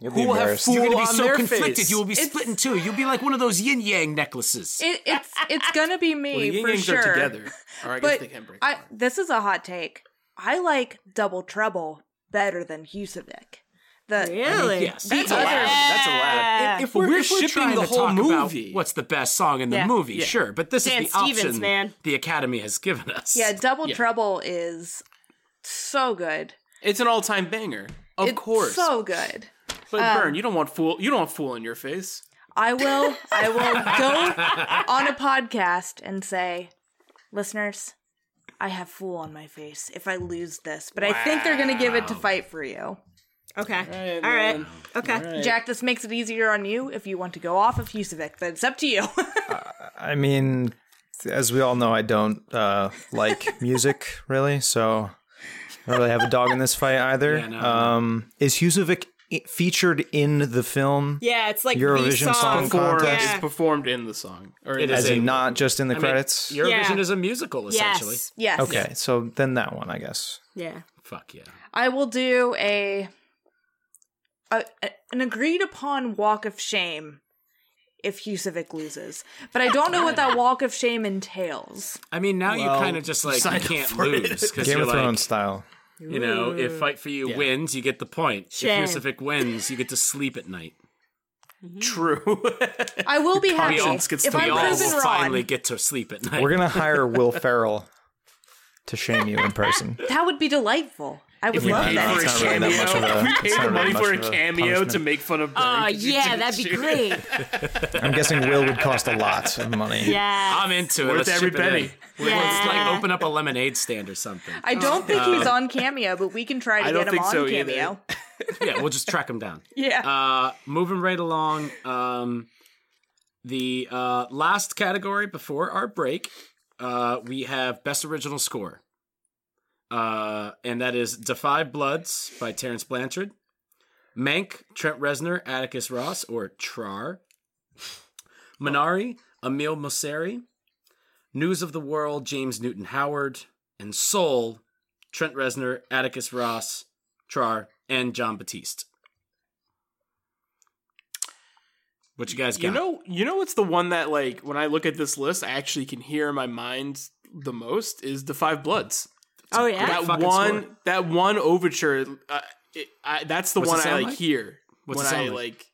You'll be Who will have embarrassed. fool you're going to be on so their conflicted. face? You will be split in two. You'll be like one of those yin yang necklaces. It, it's it's going to be me Well, the yin for yangs sure. are together. Or I guess But they can break. I this is a hot take. I like Double Trouble better than Husavik. The really, yes. That's other allowed. That's allowed. if But we're, we're if we're shipping trying the to whole talk about movie. what's the best song in the Yeah. movie, Yeah. sure, but this Dan is the option man. the Academy has given us. yeah, Double Yeah. Trouble is so good. It's an all-time banger. Of it's course. so good. but um, Bern, you don't want fool. You don't want fool in your face. I will I will go on a podcast and say, listeners, I have fool on my face if I lose this, but I think they're going to give it to fight for you. okay, Right, all right, man. okay. Jack, this makes it easier on you if you want to go off of Husavik, but it's up to you. I mean, as we all know, I don't uh, like music really, so I don't really have a dog in this fight either. Yeah, no, no. um, is Husavik i- featured in the film? Yeah, it's like Eurovision the Song song. Contest? Yeah. It's performed in the song. Or It in is As a- not just in the I mean, credits? Eurovision Yeah. is a musical, essentially. Yes. yes. okay, so then that one, I guess. Yeah. Fuck yeah. I will do a, a an agreed upon walk of shame if Husavik loses. But I don't know what that walk of shame entails. I mean, now you kind of just like you can't lose because Game you're of Thrones like, style. You know, if Fight for You Yeah. wins, you get the point. Shame. If Yusufic wins, you get to sleep at night. Mm-hmm. True. I will be happy gets if I'm be We all proven will wrong. finally get to sleep at night. We're gonna hire Will Ferrell to shame you in person. That would be delightful. I would if we love paid that. for a It's really that cameo, of a- if we paid the money for a of a cameo to make fun of. Oh Bern 'cause yeah, that'd be great. I'm guessing Will would cost a lot of money. Yeah. I'm into it. Worth Let's every chip it in. penny. We're- Let's like open up a lemonade stand or something. I don't think he's on Cameo, but we can try to I get don't him think on so either. Cameo. yeah, we'll just track him down. Yeah. Uh, moving right along. Um, the uh, last category before our break, uh, we have best original score, uh, and that is "Da Five Bloods" by Terence Blanchard, Mank, Trent Reznor, Atticus Ross, or Trar, Minari, Emile Mosseri, News of the World, James Newton Howard, and Soul, Trent Reznor, Atticus Ross, Trar, and Jon Batiste. What you guys got? You know, you know what's the one that like when I look at this list, I actually can hear in my mind the most is the Five Bloods. Oh yeah. that one, score. that one overture. Uh, it, I, that's the What's one I like, like? hear What's when I like? like.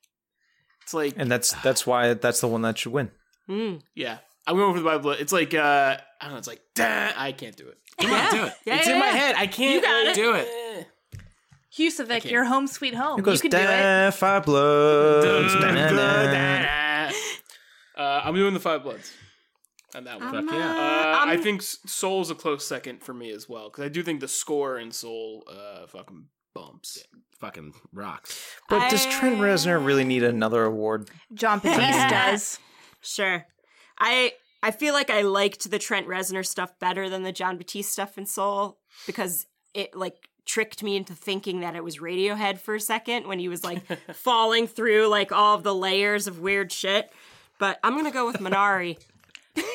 It's like And that's that's why that's the one that should win. Mm. yeah, I'm going for the Five Bloods. It's like uh, I don't know. It's like "Dah," I can't do it. Come on, do it. Yeah, it's yeah, in my head. I can't You got like, it. Do it. Husavik, your home sweet home. It goes you can do it. five bloods. da-na-na. Uh, I'm doing the Five Bloods on that one. Fuck yeah. Uh, I think S- Soul's a close second for me as well because I do think the score in Soul uh, fucking bumps. Fucking rocks. But does Trent Reznor really need another award? Jon Batiste does. Sure. I I feel like I liked the Trent Reznor stuff better than the Jon Batiste stuff in Soul because it like tricked me into thinking that it was Radiohead for a second when he was like falling through like all of the layers of weird shit. But I'm gonna go with Minari.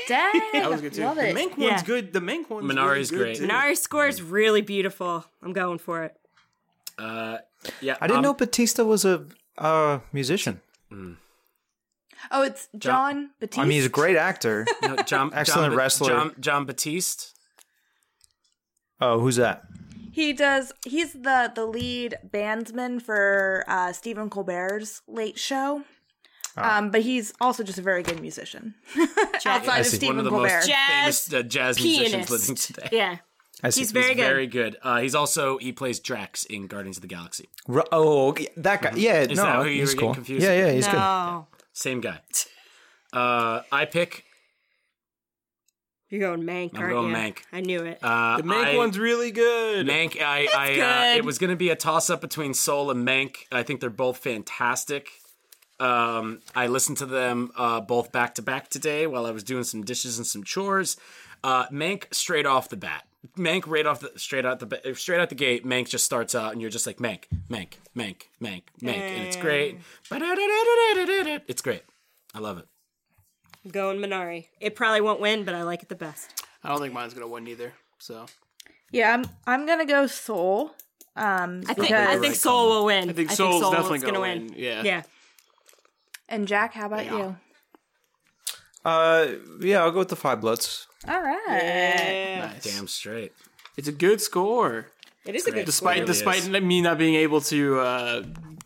Dang. That was good too. Love the it. Mank Yeah. one's good. The Mank one's Minari's really great. good, too. Minari's score is really beautiful. I'm going for it. Uh, yeah. I didn't um, know Batista was a uh, musician. Oh, it's Jon Batiste. I mean, he's a great actor. no, John, Excellent John, Ba- wrestler. John, Jon Batiste. oh, who's that? He does. He's the the lead bandsman for uh, Stephen Colbert's Late Show. Um, but he's also just a very good musician. Outside of see. Stephen One of the Colbert. most Jazz famous uh, jazz musicians pianist. living today. Yeah. I see. He's very good. Very good. Uh, he's also he plays Drax in Guardians of the Galaxy. Ru- oh, that guy. Yeah, Is no, that who you he's were cool. confused Yeah, yeah, he's good. no. Same guy. Uh, I pick. You're going Mank, I'm aren't going you? Mank. I knew it. Uh, The Mank I- one's really good. Mank. I. I. Uh, good. it was going to be a toss up between Soul and Mank. I think they're both fantastic. Um, I listened to them uh, both back to back today while I was doing some dishes and some chores. Uh, Mank straight off the bat. Mank right off the straight out the straight out the gate. Mank just starts out and you're just like Mank, Mank, Mank, Mank, Mank, and it's great. It's great. I love it. I'm going Minari. It probably won't win, but I like it the best. I don't think mine's gonna win either. So Yeah, I'm I'm gonna go Soul. Um, I think I think Soul will win. I think Soul's Soul definitely is gonna, gonna win. Yeah. Yeah. And Jack, how about you? Uh, yeah, I'll go with the Five Bloods. All right. Nice. Damn straight. It's a good score. It is a good Despite really despite is. me not being able to uh,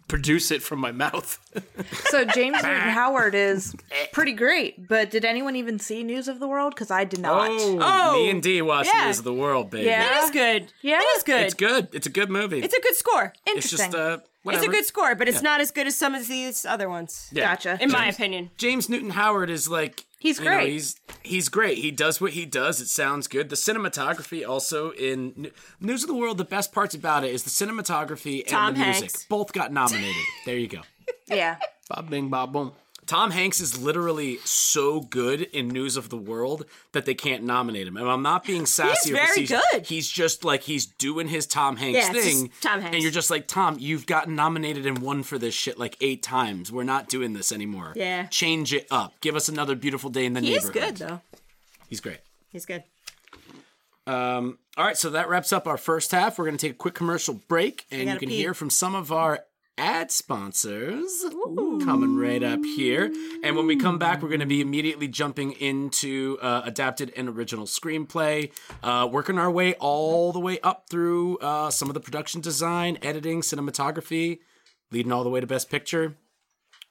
produce it from my mouth. So James Newton Howard is pretty great, but did anyone even see News of the World? Because I did not. Oh, me and D watched yeah. News of the World, baby. Yeah. It is good. Yeah? It is good. It's good. It's a good movie. It's a good score. It's just Interesting. uh, whatever. It's a good score, but it's not as good as some of these other ones. Yeah. Gotcha. In my opinion. James Newton Howard is like He's you know, great. he's he's great. He does what he does. It sounds good. The cinematography also in News of the World. The best parts about it is the cinematography and Tom the music. Both got nominated. there you go. Yeah. Bob Bing Bob Boom. Tom Hanks is literally so good in News of the World that they can't nominate him. And I'm not being sassy. or very good. He's just like he's doing his Tom Hanks Yeah, thing. Tom Hanks. And you're just like, Tom, you've gotten nominated and won for this shit like eight times. We're not doing this anymore. Yeah. Change it up. Give us another beautiful day in the He neighborhood. good though. He's great. He's good. Um, all right, so that wraps up our first half. We're going to take a quick commercial break, and you can pee. hear from some of our ad sponsors coming right up here. And when we come back, we're going to be immediately jumping into uh, adapted and original screenplay, uh, working our way all the way up through uh, some of the production design, editing, cinematography, leading all the way to Best Picture.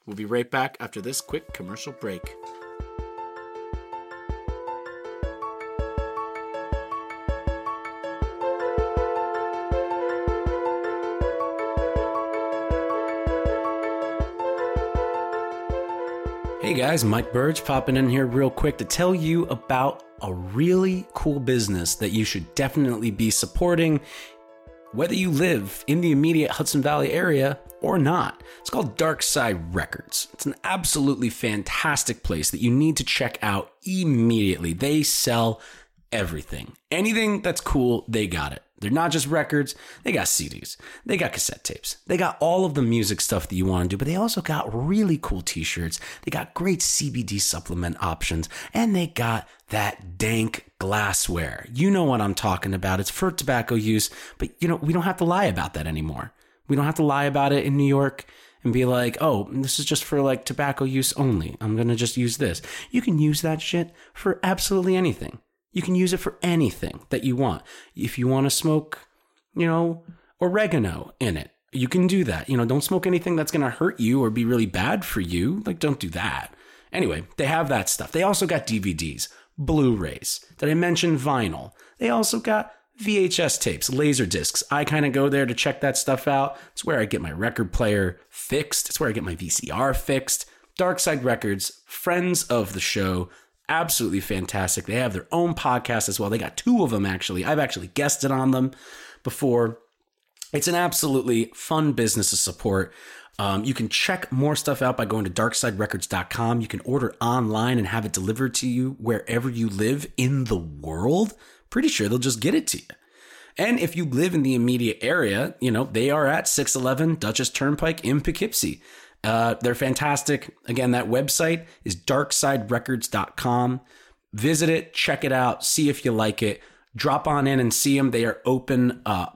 We'll be right back after this quick commercial break. Hey guys, Mike Burge popping in here real quick to tell you about a really cool business that you should definitely be supporting, whether you live in the immediate Hudson Valley area or not. It's called Dark Side Records. It's an absolutely fantastic place that you need to check out immediately. They sell everything. Anything that's cool, they got it. They're not just records, they got CDs, they got cassette tapes, they got all of the music stuff that you want to do, but they also got really cool t shirts, they got great CBD supplement options, and they got that dank glassware. You know what I'm talking about. It's for tobacco use, but you know, we don't have to lie about that anymore. We don't have to lie about it in New York and be like, oh, this is just for like tobacco use only. I'm going to just use this. You can use that shit for absolutely anything. You can use it for anything that you want. If you want to smoke, you know, oregano in it, you can do that. You know, don't smoke anything that's going to hurt you or be really bad for you. Like, don't do that. Anyway, they have that stuff. They also got DVDs, Blu rays. Did I mention vinyl? They also got VHS tapes, laser discs. I kind of go there to check that stuff out. It's where I get my record player fixed. It's where I get my VCR fixed. Dark Side Records, friends of the show, absolutely fantastic. They have their own podcast as well. They got two of them actually. I've actually guested on them before. It's an absolutely fun business to support. Um, you can check more stuff out by going to darksiderecords.com. You can order online and have it delivered to you wherever you live in the world. Pretty sure they'll just get it to you. And if you live in the immediate area, you know, they are at 611 Dutchess Turnpike in Poughkeepsie. Uh, they're fantastic. Again, that website is darksiderecords.com. Visit it, check it out, see if you like it. Drop on in and see them. They are open uh,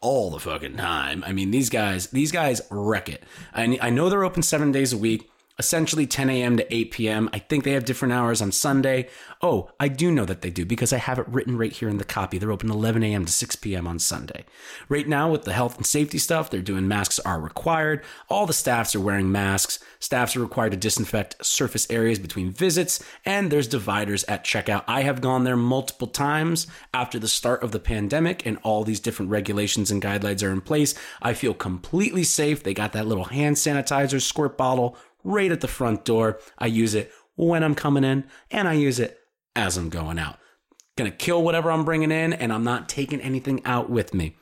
all the fucking time. I mean, these guys, these guys wreck it. I, I know they're open seven days a week essentially 10 a.m. to 8 p.m. I think they have different hours on Sunday. Oh, I do know that they do because I have it written right here in the copy. They're open 11 a.m. to 6 p.m. on Sunday. Right now, with the health and safety stuff, they're doing masks are required. All the staffs are wearing masks. Staffs are required to disinfect surface areas between visits, and there's dividers at checkout. I have gone there multiple times after the start of the pandemic, and all these different regulations and guidelines are in place. I feel completely safe. They got that little hand sanitizer squirt bottle right at the front door. I use it when I'm coming in and I use it as I'm going out. Gonna kill whatever I'm bringing in and I'm not taking anything out with me.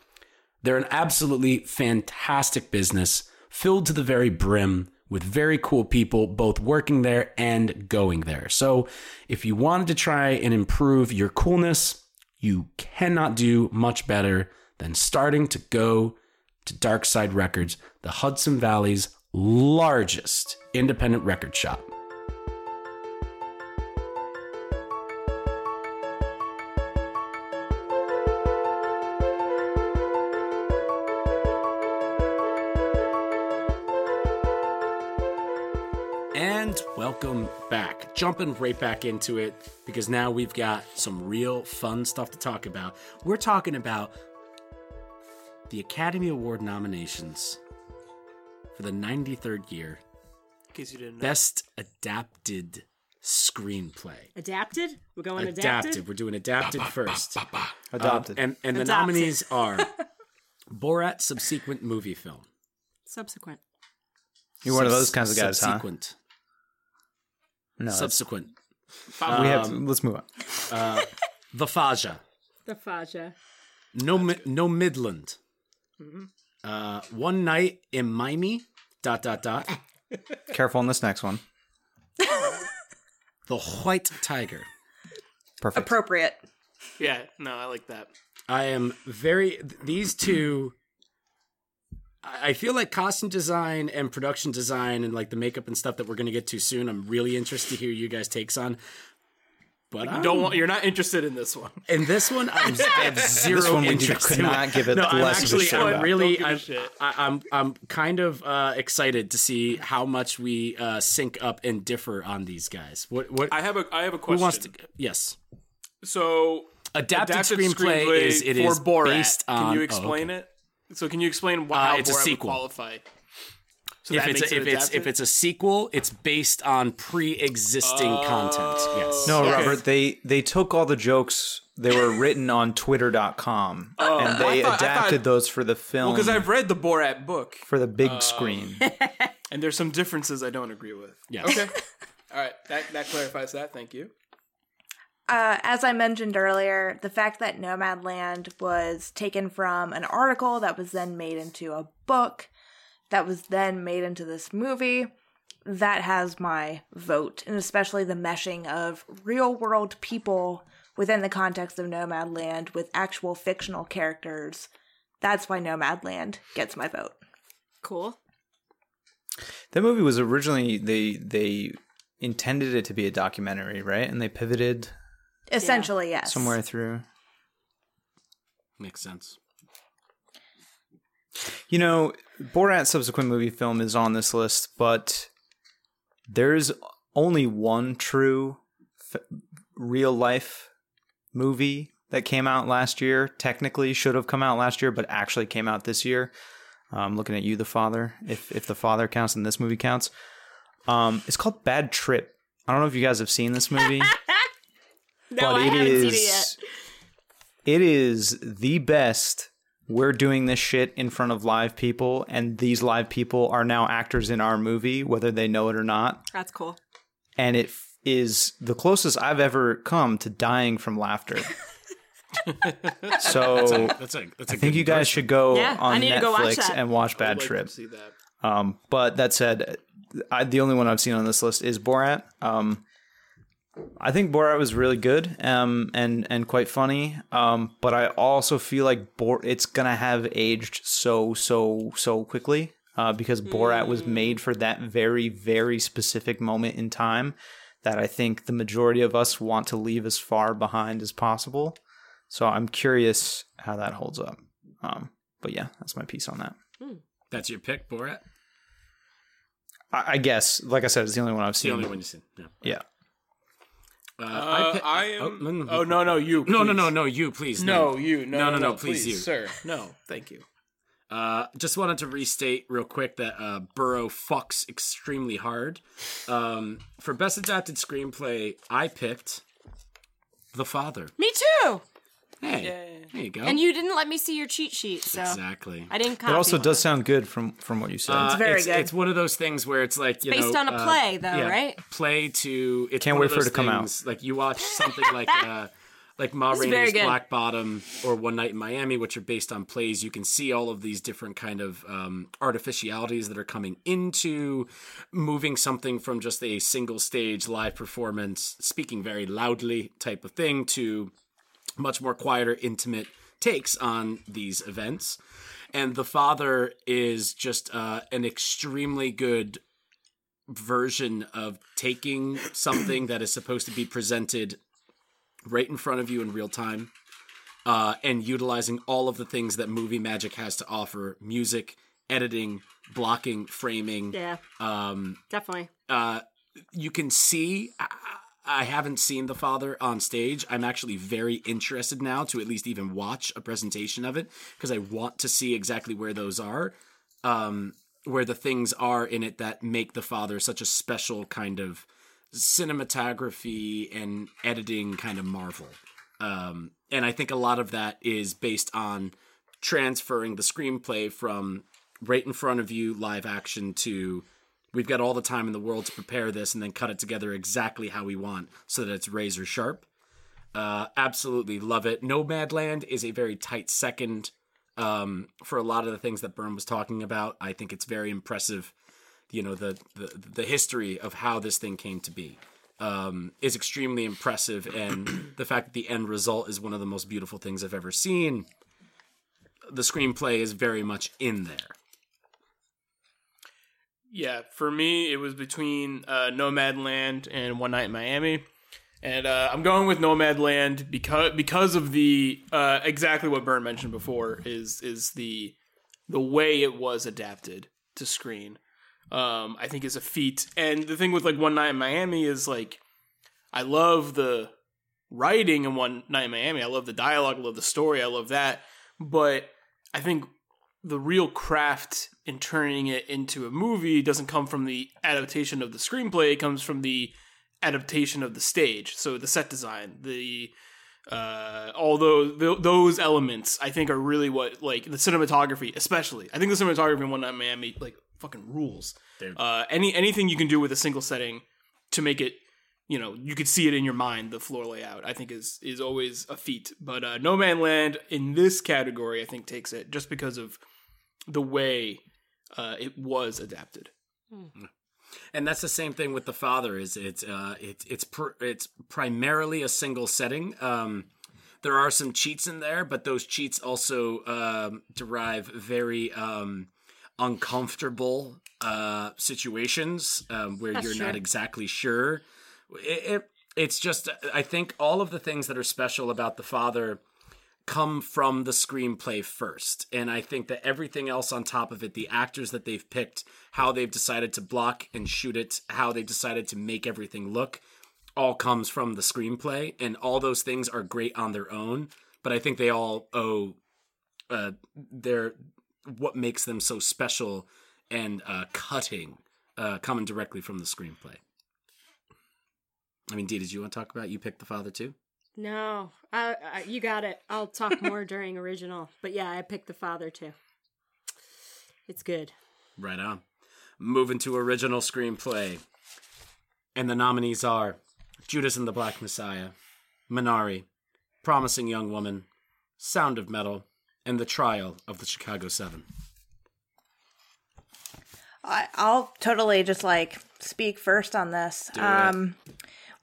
They're an absolutely fantastic business filled to the very brim with very cool people both working there and going there. So if you wanted to try and improve your coolness, you cannot do much better than starting to go to Dark Side Records, the Hudson Valley's largest independent record shop. And welcome back. Jumping right back into it because now we've got some real fun stuff to talk about. We're talking about the Academy Award nominations for the 93rd year In case you didn't know. Best Adapted Screenplay. Adapted? We're going Adapted. adapted? We're doing adapted first. Um, Adopted. And and the Adopted. nominees are Borat subsequent movie film. Subsequent. You're one of those kinds of guys, huh? subsequent, No, that's- Subsequent. we have. Um, let's move on. Uh, the Faja. The Faja. No Mi- no Midland. Mm-hmm. Uh, one night in Miami. Dot dot dot. Careful on this next one. The White Tiger. Perfect. Appropriate. Yeah, no, I like that. I am very these two. I I feel like costume design and production design and like the makeup and stuff that we're going to get to soon. I'm really interested to hear you guys' takes on. But you don't want, you're not interested in this one. in this one, I'm, I have zero This one we interest. could in not give it no, I'm less of a actually, shit I'm really, Don't give a I'm. I, I'm, I'm kind of uh, excited to see how much we uh, sync up and differ on these guys. What, what? I have a. I have a who question. wants to? Yes, So adapted, screenplay, is it for is Borat. based on. Can you oh, explain okay. it? So can you explain why Uh, how it's a Borat would sequel. qualify? So If it's a, it if it's if it's a sequel, it's based on pre-existing content. Yes. No, Okay. Robert, they they took all the jokes. They were written on twitter.com and they I thought- adapted thought- those for the film well, because I've read the Borat book, for the big Oh. screen. and there's some differences I don't agree with. Yes. Okay. All right. That that clarifies that. Thank you. Uh, as I mentioned earlier, the fact that Nomadland was taken from an article that was then made into a book, that was then made into this movie, that has my vote, and especially the meshing of real world people within the context of Nomadland with actual fictional characters. That's why Nomadland gets my vote. Cool. That movie was originally they they intended it to be a documentary, right? And they pivoted Essentially, yes. somewhere through. Makes sense. You know, Borat's subsequent movie film is on this list, but there's only one true f- real life movie that came out last year. Technically, should have come out last year, but actually came out this year. I'm looking at you, the father. If if the father counts and this movie counts, um, it's called Bad Trip. I don't know if you guys have seen this movie, No, but I it haven't is. seen it yet. it is the best. We're doing this shit in front of live people, and these live people are now actors in our movie, whether they know it or not. That's cool. And it f- is the closest I've ever come to dying from laughter. so That's a that's a I think you guys should go Yeah, on need to go watch Netflix and watch Bad like Trip. See that. Um, but that said, I, the only one I've seen on this list is Borat. Um, I think Borat was really good um, and and quite funny. Um, but I also feel like Bor- it's gonna have aged so so so quickly uh, because Borat was made for that very very specific moment in time that I think the majority of us want to leave as far behind as possible. So I'm curious how that holds up. Um, but yeah, that's my piece on that. That's your pick, Borat. I, I guess, like I said, it's the only one I've It's seen. the only one you've seen. Yeah. Yeah. Uh, Uh, pick- I am. Oh, no, no, Oh no, no, you. no, no, no, no, you, please. No, you. No, No, no, no, no, no, please, you. sir. No, thank you. Uh, just wanted to restate real quick that uh, Burrow fucks extremely hard. Um, for best adapted screenplay, I picked The Father. Me too. Hey, there you go. And you didn't let me see your cheat sheet, so exactly. I didn't copy. It also one. does sound good from from what you said. Uh, very it's, good. It's one of those things where it's like you based know, on a uh, play, though, yeah, right? Play to. It's Can't wait for it to come out. things, Like you watch something like uh, like Ma This Rainey's. Black Bottom or One Night in Miami, which are based on plays. You can see all of these different kind of um, artificialities that are coming into moving something from just a single stage live performance, speaking very loudly type of thing to much more quieter, intimate takes on these events. And the father is just uh, an extremely good version of taking something that is supposed to be presented right in front of you in real time uh, and utilizing all of the things that movie magic has to offer music, editing, blocking, framing. Yeah, Um, definitely. uh, you can see. I, haven't seen the father on stage. I'm actually very interested now to at least even watch a presentation of it because I want to see exactly where those are, um, where the things are in it that make the father such a special kind of cinematography and editing kind of marvel. Um, and I think a lot of that is based on transferring the screenplay from right in front of you live action to we've got all the time in the world to prepare this and then cut it together exactly how we want so that it's razor sharp. Uh, absolutely love it. Nomadland is a very tight second um, for a lot of the things that Bern was talking about. I think it's very impressive. You know the the, the history of how this thing came to be um, is extremely impressive, and the fact that the end result is one of the most beautiful things I've ever seen. The screenplay is very much in there. Yeah, for me, it was between uh, Nomadland and One Night in Miami, and uh, I'm going with Nomadland because because of the uh, exactly what Bern mentioned before is is the the way it was adapted to screen. Um, I think is a feat, and the thing with like One Night in Miami is like I love the writing in One Night in Miami. I love the dialogue. I love the story. I love that, but I think the real craft in turning it into a movie doesn't come from the adaptation of the screenplay it comes from the adaptation of the stage. So the set design the uh all those th- those elements i think are really what like the cinematography especially. I think the cinematography in one night miami like fucking rules. Uh any anything you can do with a single setting to make it you know you could see it in your mind the floor layout i think is is always a feat. But uh no man land in this category i think takes it just because of the way uh it was adapted. And that's the same thing with the father is it's uh it's it's pr- it's primarily a single setting. Um there are some cheats in there but those cheats also um derive very um uncomfortable uh situations um where That's you're true. not exactly sure. It, it it's just i think all of the things that are special about the father come from the screenplay first. And I think that everything else on top of it, the actors that they've picked, how they've decided to block and shoot it, how they've decided to make everything look, all comes from the screenplay. And all those things are great on their own. But I think they all owe uh, their what makes them so special and uh, cutting uh, coming directly from the screenplay. I mean, Dee, did you want to talk about you picked the father too? No, I, I, you got it. I'll talk more during original. But yeah, I picked the father too. It's good. Right on. Moving to original screenplay. And the nominees are Judas and the Black Messiah, Minari, Promising Young Woman, Sound of Metal, and The Trial of the Chicago Seven. I, I'll totally just like speak first on this. Do it. Um,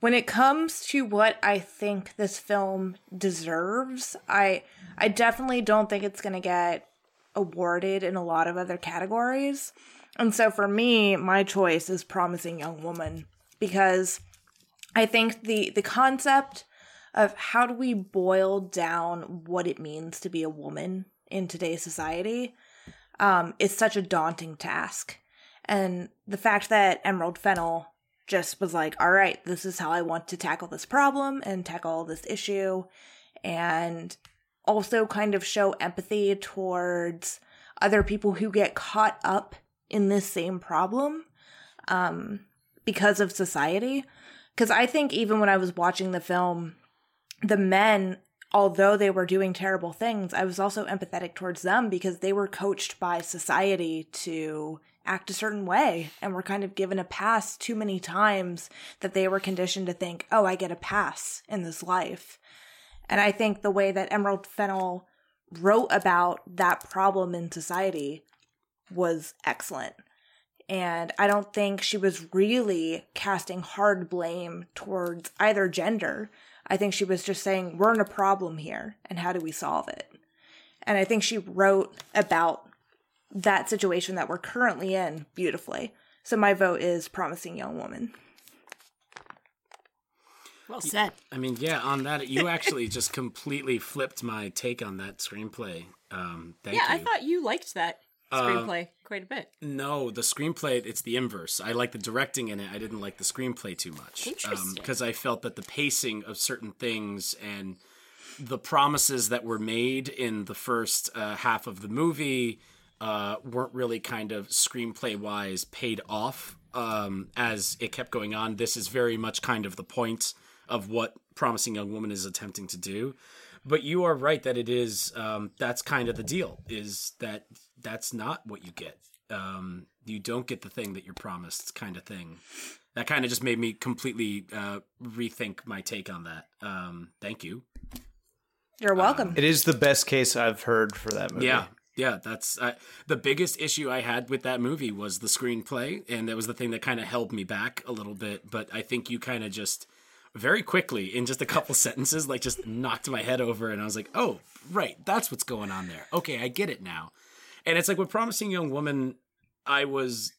when it comes to what I think this film deserves, I I definitely don't think it's gonna get awarded in a lot of other categories. And so for me, my choice is Promising Young Woman because I think the the concept of how do we boil down what it means to be a woman in today's society um, is such a daunting task. And the fact that Emerald Fennell just was like, all right, this is how I want to tackle this problem and tackle this issue, and also kind of show empathy towards other people who get caught up in this same problem um, because of society. Because I think even when I was watching the film, the men, although they were doing terrible things, I was also empathetic towards them because they were coached by society to act a certain way and were kind of given a pass too many times that they were conditioned to think, oh, I get a pass in this life. And I think the way that Emerald Fennell wrote about that problem in society was excellent. And I don't think she was really casting hard blame towards either gender. I think she was just saying, we're in a problem here, and how do we solve it? And I think she wrote about that situation that we're currently in beautifully. So my vote is Promising Young Woman. Well said. I mean, yeah, on that, you actually just completely flipped my take on that screenplay. Um, thank yeah, you. I thought you liked that screenplay quite a bit. No, the screenplay, it's the inverse. I like the directing in it. I didn't like the screenplay too much. Interesting. Because I felt that the pacing of certain things and the promises that were made in the first uh, half of the movie uh, weren't really kind of screenplay wise paid off um, as it kept going on. This is very much kind of the point of what Promising Young Woman is attempting to do. But you are right that it is. Um, that's kind of the deal. Is that that's not what you get. Um, you don't get the thing that you're promised, kind of thing. That kind of just made me completely uh, rethink my take on that. Um, thank you. You're welcome. It is the best case I've heard for that movie. Yeah, yeah. That's the biggest issue I had with that movie was the screenplay, and that was the thing that kind of held me back a little bit. But I think you kind of just very quickly in just a couple sentences, like just knocked my head over, and I was like, oh, right, that's what's going on there. Okay, I get it now. And it's like with Promising Young Woman, I was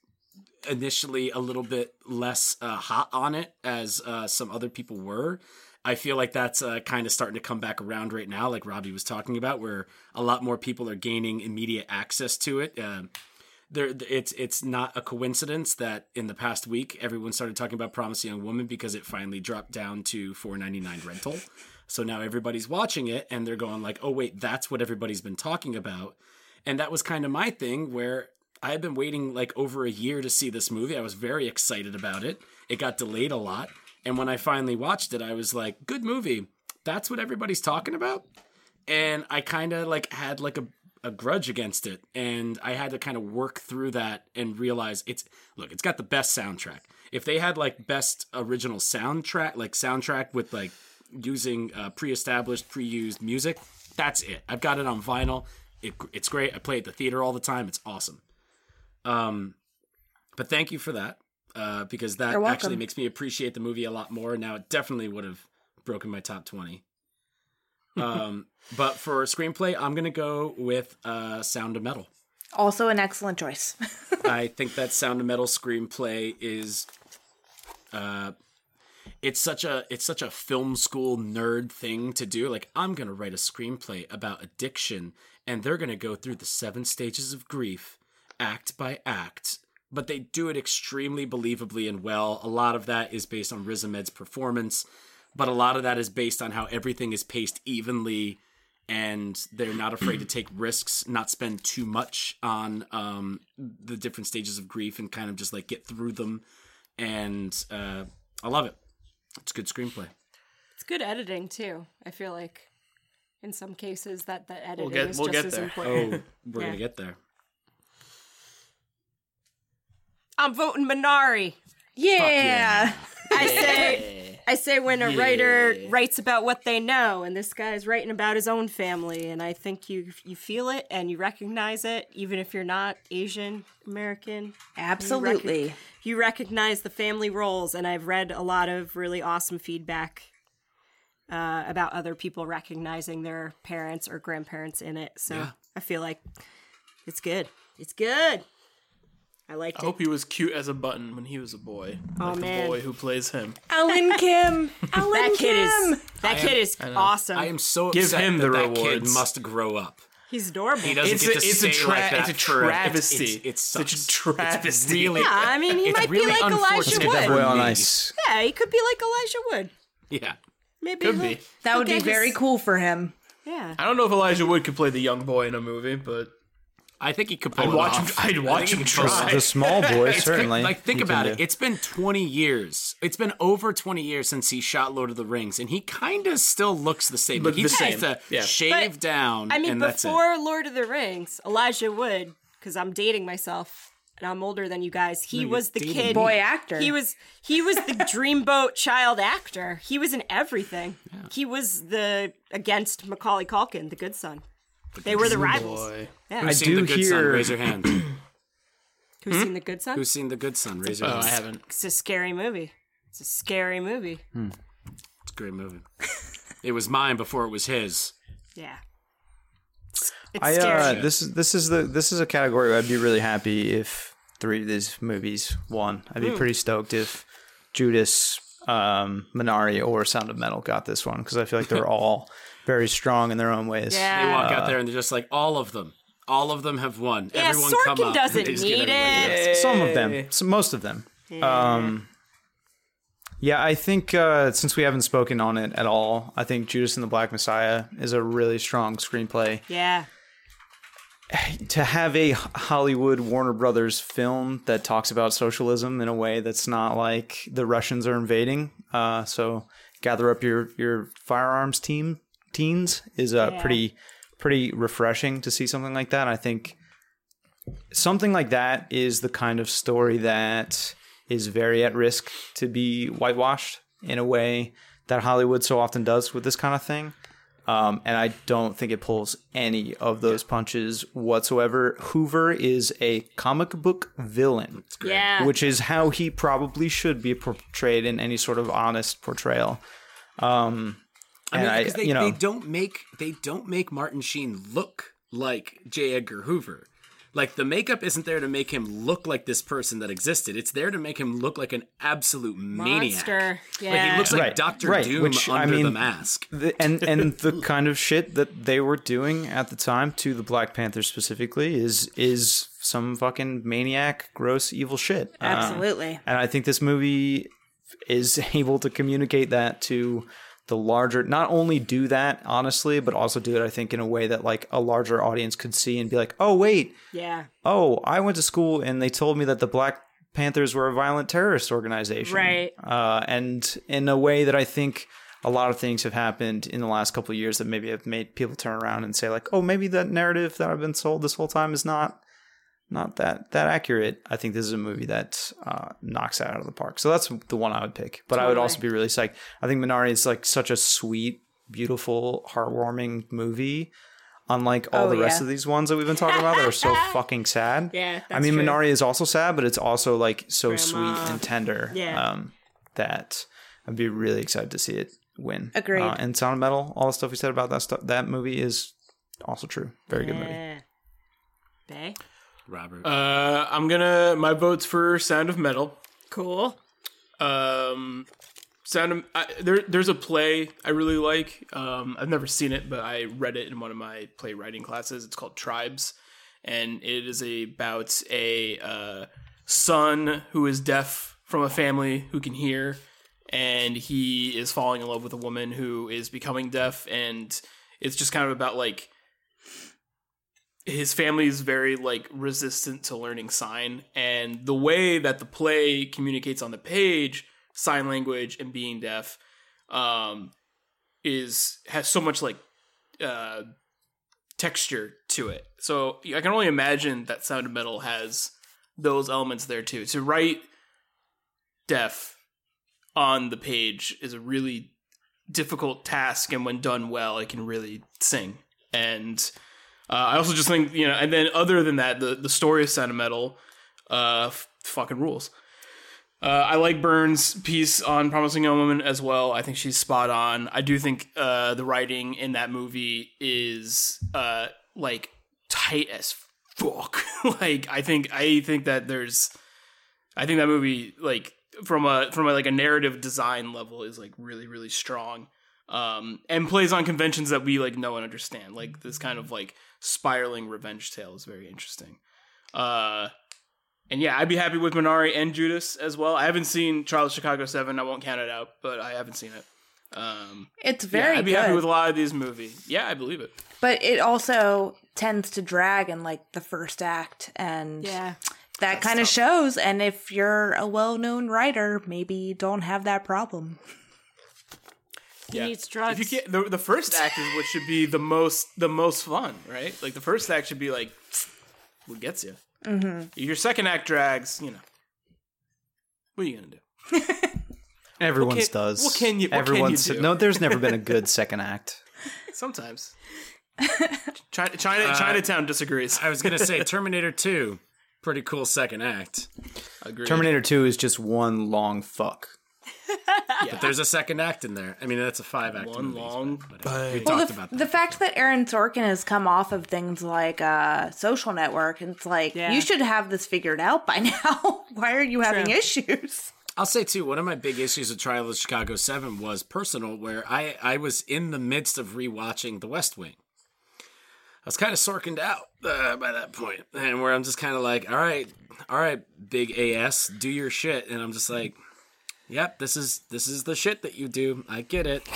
initially a little bit less uh, hot on it as uh, some other people were. I feel like that's uh, kind of starting to come back around right now, like Robbie was talking about, where a lot more people are gaining immediate access to it. Uh, there, it's it's not a coincidence that in the past week everyone started talking about Promising Young Woman because it finally dropped down to four ninety nine rental. So now everybody's watching it and they're going like, "Oh wait, that's what everybody's been talking about." And that was kind of my thing where I had been waiting like over a year to see this movie. I was very excited about it. It got delayed a lot. And when I finally watched it, I was like, good movie. That's what everybody's talking about. And I kind of like had like a, a grudge against it. And I had to kind of work through that and realize it's, look, it's got the best soundtrack. If they had like best original soundtrack, like soundtrack with like using uh, pre established, pre used music, that's it. I've got it on vinyl. It, it's great. I play at the theater all the time. It's awesome. Um, but thank you for that uh, because that actually makes me appreciate the movie a lot more. Now it definitely would have broken my top twenty. Um, but for a screenplay, I'm gonna go with uh, Sound of Metal. Also, an excellent choice. I think that Sound of Metal screenplay is, uh, it's such a it's such a film school nerd thing to do. Like I'm gonna write a screenplay about addiction, and they're gonna go through the seven stages of grief, act by act. But they do it extremely believably and well. A lot of that is based on Riz Ahmed's performance, but a lot of that is based on how everything is paced evenly and they're not afraid to take risks, not spend too much on um, the different stages of grief, and kind of just like get through them. And uh, I love it. It's good screenplay. It's good editing too. I feel like in some cases that that editing get- is we'll just get as there. important. Oh, we're Yeah. gonna get there. I'm voting Minari. Yeah. I say I say when a writer writes about what they know, and this guy's writing about his own family, and I think you you feel it and you recognize it, even if you're not Asian American. Absolutely. You recognize the family roles, and I've read a lot of really awesome feedback uh, about other people recognizing their parents or grandparents in it. So Yeah. I feel like it's good. It's good. I liked I it. hope he was cute as a button when he was a boy. Oh, like man. the boy who plays him. Alan Kim. Alan that kid Kim. is that kid is awesome. I am so excited. Give upset him that the that kid must grow up. He's adorable. He doesn't It's get a- to it's a stay tra- like that it's a travesty. It's, it's, Such a sucks. travesty. Really, yeah, I mean, he might really be like Elijah Wood. that Boy on ice. Yeah, he could be like Elijah Wood. Yeah, Maybe Could be. That would be Look very his- cool for him. Yeah. I don't know if Elijah Wood could play the young boy in a movie, but I think he could pull I'd it watch off. him. I'd watch him he could pull it try. The small boy, certainly. like think he can about do. it. It's been 20 years. It's been over 20 years since he shot Lord of the Rings, and he kind of still looks the same. Look he the just same. has to Yeah. shave But, down. I mean, and that's it. before Lord of the Rings, Elijah Wood, because I'm dating myself and I'm older than you guys. He you're was the kid. Boy actor. He was he was the dreamboat child actor. He was in everything. He was the against Macaulay Culkin, the good son. They were the rivals. boy. Yeah. Who's I seen do the good son? hear- Raise your hand. Who's seen the good son? Who's seen the good son? Raise your Oh, hand. I haven't. It's a scary movie. It's a scary movie. It's a great movie. it was mine before it was his. Yeah. It's, it's I scary. uh, this is this is the this is a category where I'd be really happy if three of these movies won. I'd be pretty stoked if Judas, um, Minari, or Sound of Metal got this one because I feel like they're all very strong in their own ways. yeah. They walk out there and they're just like, all of them. All of them have won. Yeah, Everyone Sorkin come up. doesn't They just get need it. Some of them, so most of them. Um, yeah, I think uh, since we haven't spoken on it at all, I think Judas and the Black Messiah is a really strong screenplay. Yeah. to have a Hollywood Warner Brothers film that talks about socialism in a way that's not like the Russians are invading. Uh, so gather up your your firearms team teens is uh, Yeah. pretty pretty refreshing to see something like that. I think something like that is the kind of story that is very at risk to be whitewashed in a way that Hollywood so often does with this kind of thing. Um, and I don't think it pulls any of those punches whatsoever. Hoover is a comic book villain, Yeah. which is how he probably should be portrayed in any sort of honest portrayal. Um, I mean, because they, you know, they don't make they don't make Martin Sheen look like J. Edgar Hoover. Like the makeup isn't there to make him look like this person that existed. It's there to make him look like an absolute maniac. Monster. Like Yeah. he looks like Right, Doctor right, Doom which, I under the mask. the, and and the kind of shit that they were doing at the time to the Black Panther specifically is is some fucking maniac, gross, evil shit. Um, Absolutely. and I think this movie is able to communicate that to the larger not only do that honestly but also do it i think in a way that like a larger audience could see and be like oh wait yeah. oh i went to school and they told me that the black panthers were a violent terrorist organization Right. uh, and in a way that i think a lot of things have happened in the last couple of years that maybe have made people turn around and say like oh maybe that narrative that i've been sold this whole time is not not that that accurate. I think this is a movie that uh, knocks that out of the park. So that's the one I would pick. But I would also be really psyched. I think Minari is like such a sweet, beautiful, heartwarming movie. Unlike all Oh, the rest yeah. of these ones that we've been talking about that are so fucking sad. Yeah, I mean true. Minari is also sad, but it's also like so Grandma. sweet and tender. Yeah. Um, that I'd be really excited to see it win. Agreed. Uh, and Sound of Metal, all the stuff we said about that stuff, that movie is also true. Very good movie. Yeah. Bay. Robert. Uh, I'm gonna. My vote's for Sound of Metal. Cool. Um, Sound of I, there. There's a play I really like. Um, I've never seen it, but I read it in one of my playwriting classes. It's called Tribes, and it is about a uh, son who is deaf from a family who can hear, and he is falling in love with a woman who is becoming deaf, and it's just kind of about like his family is very like resistant to learning sign and the way that the play communicates on the page sign language and being deaf um is has so much like uh texture to it. So I can only imagine that Sound of Metal has those elements there too. To write deaf on the page is a really difficult task, and when done well, it can really sing. And uh, I also just think you know, and then other than that, the the story of sentimental. uh, f- fucking rules. Uh, I like Bern's piece on Promising Young Woman as well. I think she's spot on. I do think uh, the writing in that movie is uh, like tight as fuck. like I think I think that there's, I think that movie like from a from a, like a narrative design level is like really really strong. Um, and plays on conventions that we like know and understand. Like this kind of like spiraling revenge tale is very interesting. Uh, and yeah, I'd be happy with Minari and Judas as well. I haven't seen Charles Chicago Seven. I won't count it out, but I haven't seen it. Um, It's yeah, very I'd be good, happy with a lot of these movies. Yeah, I believe it. but it also tends to drag in like the first act, and Yeah. that kind of shows. And if you're a well-known writer, maybe you don't have that problem. He Yeah. needs drugs. If you get the, the first act is what should be the most the most fun, right? Like the first act should be like what gets you. Mm-hmm. Your second act drags, you know. What are you gonna do? Everyone's can- does. what can you- what can you do? no. There's never been a good second act. Sometimes. China, China, Chinatown disagrees. I was gonna say Terminator 2, pretty cool second act. Agreed. Terminator Two is just one long fuck. But there's a second act in there. I mean, that's a five act. One long But, uh, we Well, talked the, about that. the fact that Aaron Sorkin has come off of things like uh, Social Network, and it's like Yeah. you should have this figured out by now. Why are you having True. issues? I'll say too, one of my big issues with Trial of Chicago Seven was personal, where I I was in the midst of rewatching The West Wing. I was kind of sorkined out uh, by that point, and where I'm just kind of like, all right, all right, big AS, do your shit, and I'm just like, yep, this is this is the shit that you do. I get it.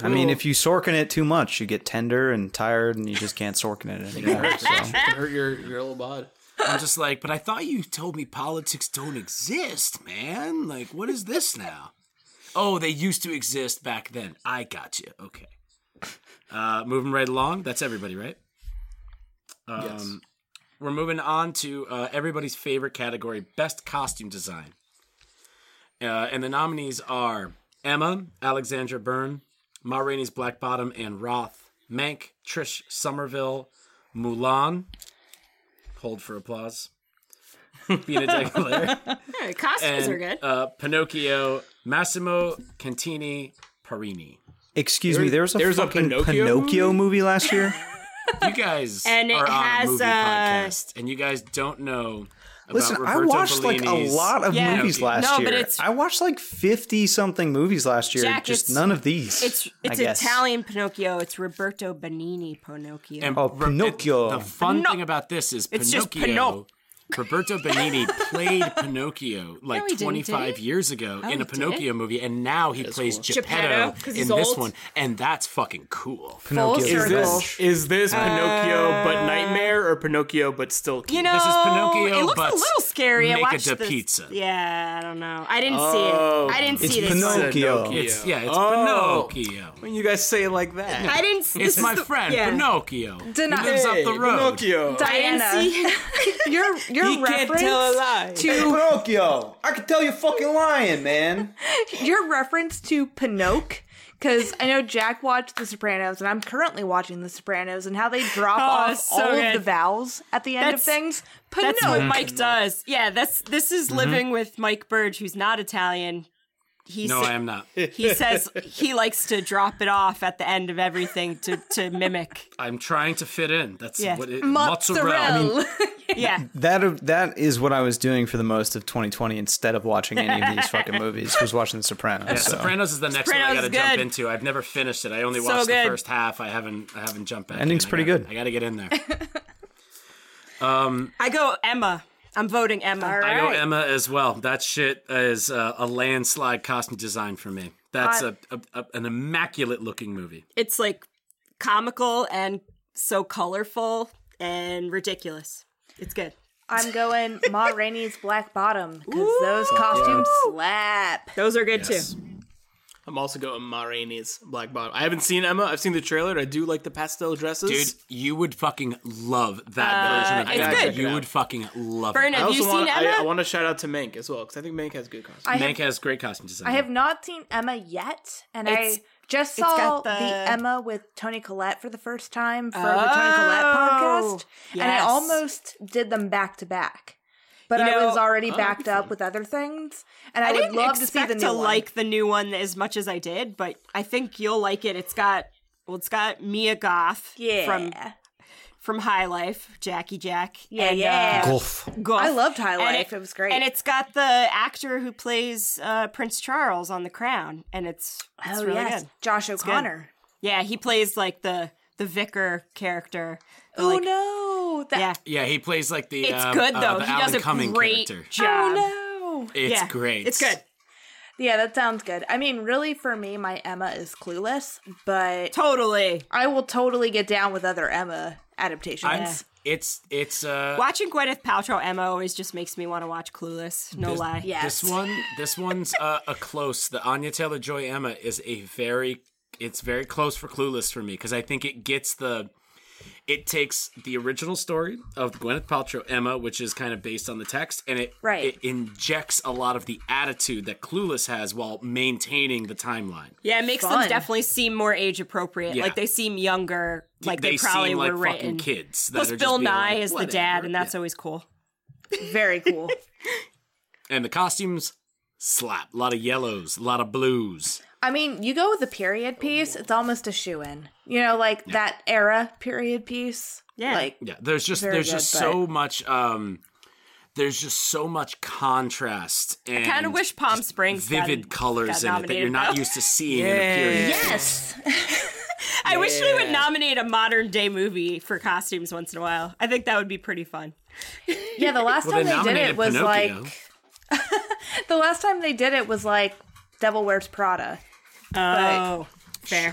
I mean, if you Sorkin it too much, you get tender and tired, and you just can't Sorkin it anymore. so. Can hurt your, your little bod. I'm just like, but I thought you told me politics don't exist, man. Like, what is this now? Oh, they used to exist back then. I got you. Okay. Uh, moving right along. That's everybody, right? Um, Yes. We're moving on to uh, everybody's favorite category, best costume design. Uh, and the nominees are Emma, Alexandra Byrne, Ma Rainey's Black Bottom, and Roth, Mank, Trish Summerville, Mulan. Hold for applause. Benedict Blair. Hey, costumes and are good. Uh, Pinocchio, Massimo Cantini Parini. Excuse me, there was a there's a Pinocchio Pinocchio, movie? last year. You guys And it are on has, a movie uh, podcast, and you guys don't know about Listen, I Roberto watched like a lot of Yeah. movies last No, year. but it's- I watched like fifty something movies last year. Jack, just none of these. It's I it's guess. Italian Pinocchio. It's Roberto Benigni Pinocchio. Oh, and Oh, Pinocchio. it- the fun Pino- thing about this is It's just Pinocchio. Pinoc- Roberto Benigni played Pinocchio like No, 25 did years ago Oh, in a Pinocchio movie, and now he plays cool. Geppetto, Geppetto, 'cause in he's this old. one, and that's fucking cool. Pinocchio. Is this is this uh, Pinocchio but nightmare or Pinocchio but still cute? you know, This is Pinocchio, It looks but a little scary. I make a watched da this- pizza. Yeah, I don't know. I didn't Oh, see it. Oh. I didn't it's see this. It's Pinocchio. It's yeah, it's Oh. Pinocchio. when you guys say it like that. I didn't. see It's this my is the- friend yeah. Pinocchio. Deny- he lives up the road. Pinocchio. I didn't Diana, see. your your He can't reference tell a lie. to Pinocchio. I can tell you're fucking lying, man. your reference to Pinocchio. Because I know Jack watched The Sopranos, and I'm currently watching The Sopranos, and how they drop Oh, off it's so all good. of the vowels at the end That's- of things. That's what Pinocchio. Mike does. Yeah, that's this is Mm-hmm. living with Mike Burge, who's not Italian. He No, sa- I am not. he says he likes to drop it off at the end of everything to to mimic. I'm trying to fit in. That's Yeah. what it Mozzarella. mozzarella. Yeah, That that is what I was doing for the most of 2020 instead of watching any of these fucking movies. Was watching The Sopranos. Yeah, so. Sopranos is the next Sopranos one I got to jump into. I've never finished it. I only So watched the first half. I haven't. I haven't jumped back. Ending's in. I pretty gotta- good. I got to get in there. um, I go Emma. I'm voting Emma. I go Emma as well. That shit is uh, a landslide costume design for me. That's I- a, a, a an immaculate looking movie. It's like comical and so colorful and ridiculous. It's good. I'm going Ma Rainey's Black Bottom because those costumes slap. Those are good Yes. too. I'm also going Ma Rainey's Black Bottom. I haven't seen Emma. I've seen the trailer. I do like the pastel dresses. Dude, you would fucking love that uh, version of it's Emma. good. You would fucking love Vern, it. I have you also seen want. Emma? I, I want to shout out to Mank as well because I think Mank has good costumes. I Mank has great costume design. I have not seen Emma yet, and It's- I just it's saw got the... the- Emma with Toni Collette for the first time for the Toni Collette oh, podcast, and I almost did them back to back. But You I know- was already Oh, backed up with other things, and I, I would didn't love to see expect the new to one. like the new one as much as I did, but I think you'll like it. It's got well, it's got Mia Goth yeah, from from High Life, Jackie Jack. Yeah, and, yeah. Uh, Golf. Goof. I loved High Life. It, was great. And it's got the actor who plays uh, Prince Charles on The Crown, and it's, it's oh really yes, good. Josh O'Connor. Yeah, he plays like the the vicar character. Oh like, no! That, Yeah, Yeah, he plays like the. it's um, good uh, though. the he Alan does a Cumming great character. job. Oh no! It's Yeah, great. It's good. Yeah, that sounds good. I mean, really, for me, my Emma is clueless, but Totally. I will totally get down with other Emma adaptations. I, it's it's uh Watching Gwyneth Paltrow Emma always just makes me want to watch Clueless. No This- lie. Yes. This one, this one's uh, a close. The Anya Taylor Joy Emma is a very, it's very close for Clueless for me because I think it gets the, it takes the original story of the Gwyneth Paltrow Emma, which is kind of based on the text, and it Right. it injects a lot of the attitude that Clueless has while maintaining the timeline. Yeah, it makes Fun. them definitely seem more age appropriate. Yeah. Like they seem younger. Like they, they probably seem like were fucking written. kids. That Plus, are Bill being Nighy like, is the dad, and that's Yeah. always cool. Very cool. and the costumes slap. A lot of yellows, a lot of blues. I mean, you go with the period piece, it's almost a shoe in. You know, like that era period piece. Yeah. Like, Yeah, there's just there's good, just but- so much um there's just so much contrast and I Kind of wish Palm Springs got- vivid colors got in it that you're not though. used to seeing in a period. yes. I wish we would nominate a modern day movie for costumes once in a while. I think that would be pretty fun. Yeah, the last Well, time they they did it was Pinocchio. like the last time they did it was like Devil Wears Prada. Oh, fair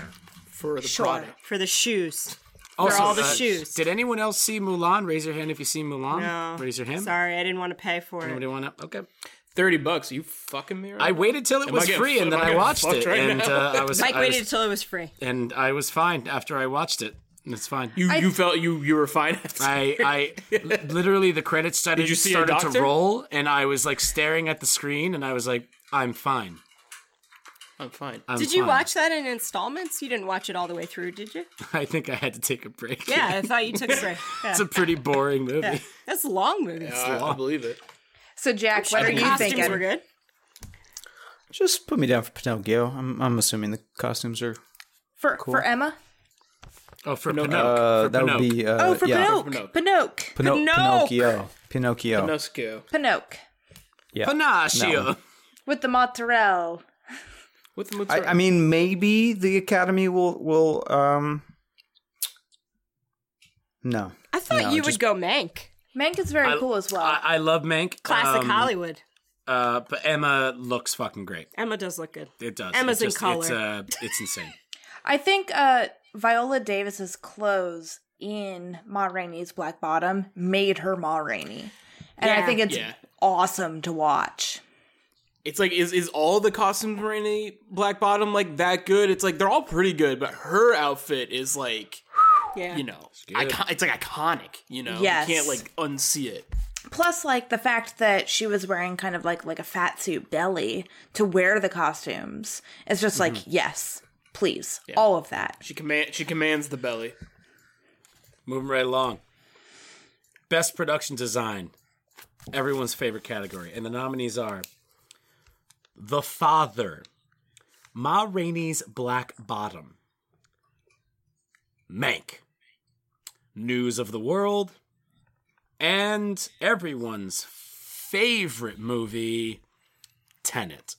for the Sure. Prada. for the shoes. Also, all the uh, shoes. Did anyone else see Mulan? Raise your hand if you see Mulan. No, Raise your hand. Sorry, I didn't want to pay for it. Anybody want to? Okay. Thirty bucks. Are you fucking me? I waited till it Am was getting- free and then am I I getting watched fucked it, right and now? uh, I was Mike I waited was, until it was free. and I was fine after I watched it. It's fine. You you felt you you were fine. I, I literally the credits started you see a started to doctor? roll and I was like staring at the screen and I was like I'm fine. I'm fine. I'm Did you fine. watch that in installments? You didn't watch it all the way through, did you? I think I had to take a break. Yeah, I thought you took a break. Yeah. it's a pretty boring movie. Yeah. That's a long movie. I, I believe it. So Jack, what are the you costumes thinking? were good. Just put me down for Pinocchio. I'm I'm assuming the costumes are. For for Emma? Oh, for Pinocchio. Pinocchio. Uh, for that would Pinocchio. be. Uh, Oh, for yeah. Pinocchio. Pinocchio. Pino- Pinocchio. Pinocchio. Pinocchio. Pinocchio Pinocchio. Yeah. Pinocchio. No. With the mozzarella. With the I. I mean, maybe the Academy will will. um No. I thought No, you just- would go Mank. Mank is very I- cool as well. I, I love Mank. Classic um, Hollywood. Uh, but Emma looks fucking great. Emma does look good. It does. Emma's it's in just, It's, color. uh, it's insane. I think uh, Viola Davis's clothes in Ma Rainey's Black Bottom made her Ma Rainey. And I think it's Yeah. awesome to watch. It's like is is all the costumes for any Black Bottom like that good? It's like they're all pretty good, but her outfit is like Yeah. you know, good. icon- it's like iconic. You know, Yes. you can't like unsee it. Plus, like the fact that she was wearing kind of like like a fat suit belly to wear the costumes. It's just like, mm-hmm. yes, please, all of that. She command she commands the belly. Moving right along. Best production design. Everyone's favorite category. And the nominees are The Father, Ma Rainey's Black Bottom, Mank, News of the World, and everyone's favorite movie, Tenet.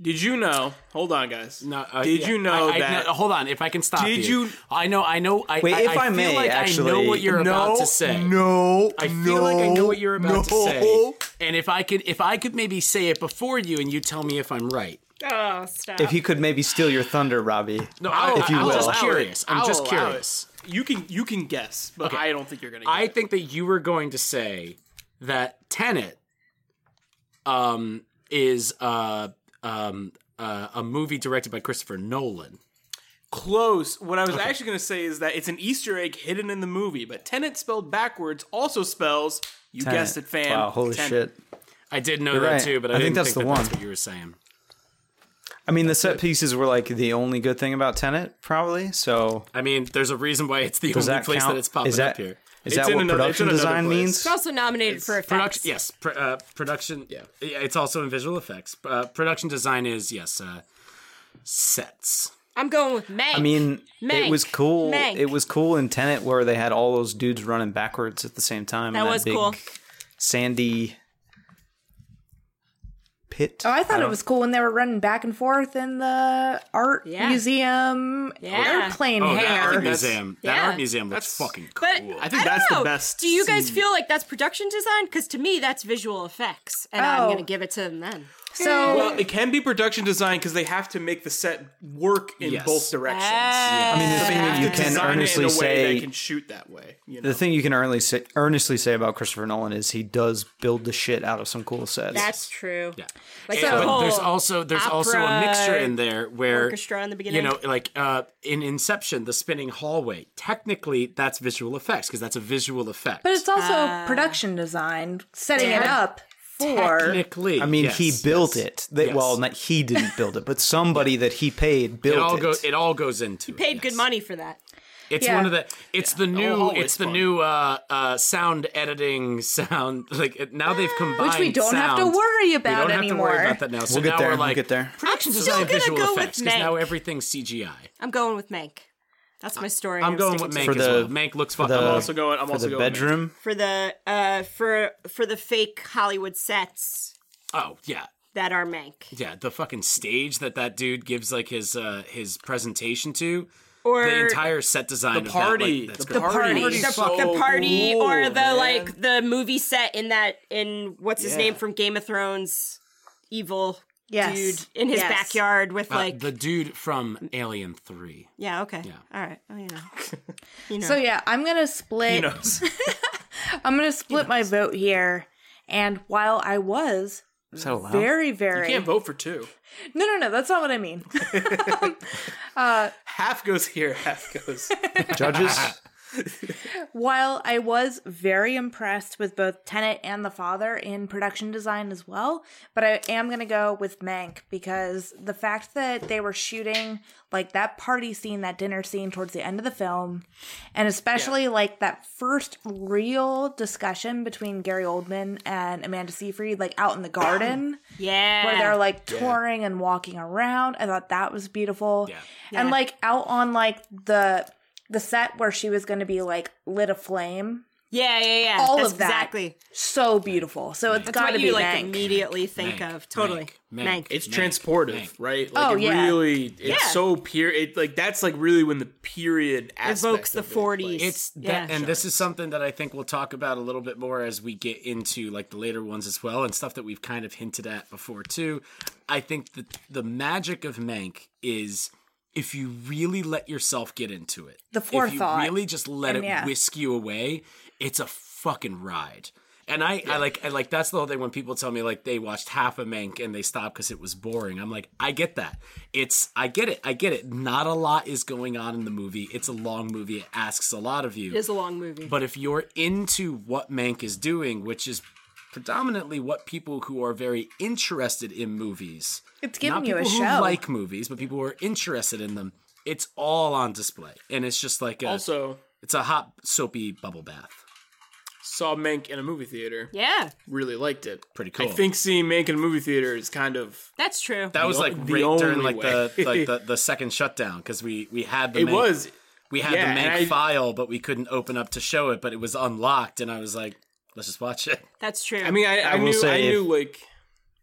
Did you know? Hold on, guys. No, uh, Did yeah, you know I- I- that? no, hold on, if I can stop Did you. you- I know, I know. I, Wait, I, if I, I feel may, like I know what you're about to say. No, I feel like I know what you're about to say. And if I could, if I could maybe say it before you, and you tell me if I'm right. Oh, stop. If he could maybe steal your thunder, Robbie. No, I'll- If you I'm will. just curious. I'm I'll just curious. You can you can guess, but I don't think you're gonna. Get I it. think that you were going to say that Tenet, um, is uh um uh, a movie directed by Christopher Nolan. Close. What I was actually going to say is that it's an Easter egg hidden in the movie, but Tenet spelled backwards also spells. You Tenet. guessed it, fam. Wow, holy Tenet. shit. I did know You're that right. too, but I, I didn't think that's think the that That's one. what you were saying. I mean, the set pieces were like the only good thing about Tenet, probably. So I mean, there's a reason why it's the only that place count? that it's popping that, up here. Is It's that in what another- production design place. means? It's also nominated for effects. Production, yes, pr- uh, production. Yeah. yeah, it's also in visual effects. Uh, production design is yes, uh, sets. I'm going with Mank. I mean, it was cool. Mank. It was cool in Tenet where they had all those dudes running backwards at the same time. That in was big cool. Sandy pit. Oh, I thought it oh. was cool when they were running back and forth in the art Yeah. museum Yeah. airplane Oh, that art museum. That Yeah. art museum looks That's- fucking But cool. I think I don't that's the best Do you guys scene. feel like that's production design? Because to me, that's visual effects, and I'm Oh. going to give it to them then. So Well, it can be production design because they have to make the set work in Yes. both directions. I I mean, the thing that you can Design it in earnestly a way say, that can shoot that way. You know? the thing you can earnestly say, earnestly say about Christopher Nolan is he does build the shit out of some cool sets. That's true. Yeah. Like And- the but there's also there's also a mixture in there where orchestra in the beginning. you know like uh in Inception the spinning hallway technically that's visual effects because that's a visual effect. But it's also Uh, production design, setting it up for. technically I mean, yes, he built yes. it. They, Yes. Well, not he didn't build it, but somebody that he paid built It all it. goes it all goes into paid it, good yes. money for that. It's Yeah. one of the it's the new always it's the new uh uh sound editing sound like it- now they've combined Which we don't have to sound. worry we don't have to worry about that now. So We'll get now there, we're we'll like get there. production I'm design gonna visual go effects because now Mank. everything's CGI. I'm going with Mank. That's my story. I'm going with Mank to For as the- well. Mank looks fucking the- I'm also going. I'm for also the going. bedroom. for the uh for for the fake Hollywood sets Oh yeah, that are Mank. yeah. The fucking stage that that dude gives like his uh his presentation to. Or the entire set design The of party. That, like, that's the great. party. party. the, so the party cool, or the man. like the movie set in that in what's his Yeah. name from Game of Thrones evil Yes. dude in his Yes. backyard with Uh, like the dude from Alien Three. yeah okay Yeah. all right oh, you know you know So yeah, I'm gonna split. He knows. I'm gonna split my vote here. And while I was Is that allowed? very, very Can't vote for two. no, no, no, that's not what I mean. uh, Half goes here. Half goes. Judges. While I was very impressed with both Tenet and The Father in production design as well, but I am going to go with Mank because the fact that they were shooting like that party scene, that dinner scene towards the end of the film, and especially like that first real discussion between Gary Oldman and Amanda Seyfried, like out in the garden yeah where they're like touring and walking around. I thought that was beautiful. Yeah. And like out on like the the set where she was going to be like lit aflame. yeah yeah yeah All That's of that. exactly So beautiful. So it's that's got what to you be like Mank. immediately think Mank. of totally Mank. Mank, Mank. It's Mank. transportive, Mank. right? Like Oh, it yeah. really, it's Yeah. so pure. It like that's like really when the period evokes the of it, 40s like- It's that, Yeah. and this is something that I think we'll talk about a little bit more as we get into like the later ones as well, and stuff that we've kind of hinted at before too. I think that the magic of Mank is if you really let yourself get into it, The if you forethought. really just let And it yeah. whisk you away, it's a fucking ride. And I, I like, I like that's the whole thing when people tell me like they watched half a Mank and they stopped because it was boring. I'm like, I get that. It's, I get it, I get it. Not a lot is going on in the movie. It's a long movie. It asks a lot of you. it is a long movie But if you're into what Mank is doing, which is predominantly what people who are very interested in movies, It's giving not you a show. who like movies, but people who are interested in them, it's all on display, and it's just like a, also it's a hot soapy bubble bath. saw Mank in a movie theater. yeah Really liked it. Pretty cool. I think seeing Mank in a movie theater is kind of that's true that was like o- the right during only like the like the, the second shutdown because we we had the it Mank, was. we had yeah, the and Mank I- file, but we couldn't open up to show it, but it was unlocked, and I was like, let's just watch it. that's true I mean, I, I, I will knew. say I if- knew like.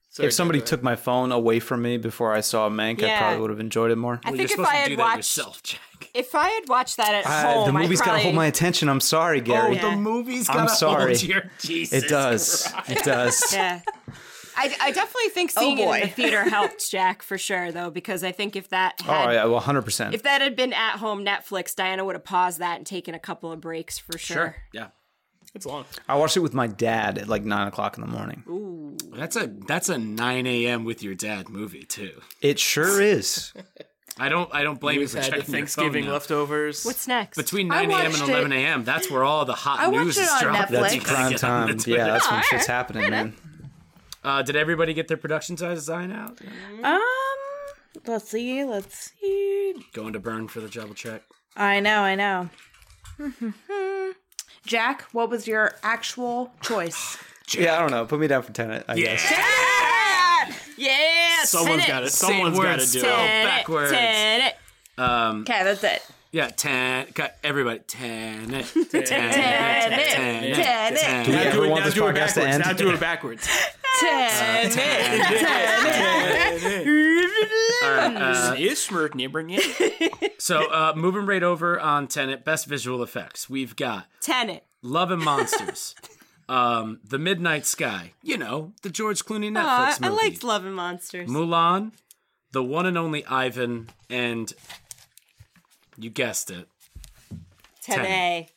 Sorry, if somebody took my phone away from me before I saw Mank, I probably would have enjoyed it more. I Well, think you're if supposed I to had do that watched yourself, Jack. if I had watched that at I- home the I'd movie's got to probably, hold my attention. I'm sorry, Oh, Gary. Yeah. the movie's I'm gotta sorry. hold your Jesus it does. Christ. It does. Yeah. I, I definitely think oh, seeing it in the theater helped Jack for sure though because I think if that Oh had yeah, well, hundred percent. if that had been at home Netflix Diana would have paused that and taken a couple of breaks for sure. Sure. Yeah. It's long. I watched it with my dad at like nine o'clock in the morning. Ooh, that's a that's a 9 a.m. with your dad movie too. It sure is. I don't I don't blame you We've for checking the your Thanksgiving phone now. leftovers. What's next? Between 9 a.m. and 11 a.m. That's where all the hot I news is dropped. That's You prime get on the time. Yeah, that's when shit's happening, man. Uh, did everybody get their production design out? Um, let's see, let's see. Going to burn for the double check. I know, I know. Jack, what was your actual choice? Yeah, I don't know. Put me down for Tenet, I guess. yeah, Someone's got it. Someone's got to do spelled it. backwards. Tenet. Um, Okay, that's it. yeah, ten. cut, Everybody, ten. Ten. Tenet, Tenet, Do we Now ever do it, want now this do it podcast to backwards. end? Now do it backwards. Is smirk nibbling it? So, uh, moving right over on Tenet, best visual effects. We've got Tenet. Love and Monsters, um, The Midnight Sky. You know, the George Clooney Netflix Aw, I movie. liked Love and Monsters. Mulan, the one and only Ivan, and you guessed it. Tenet.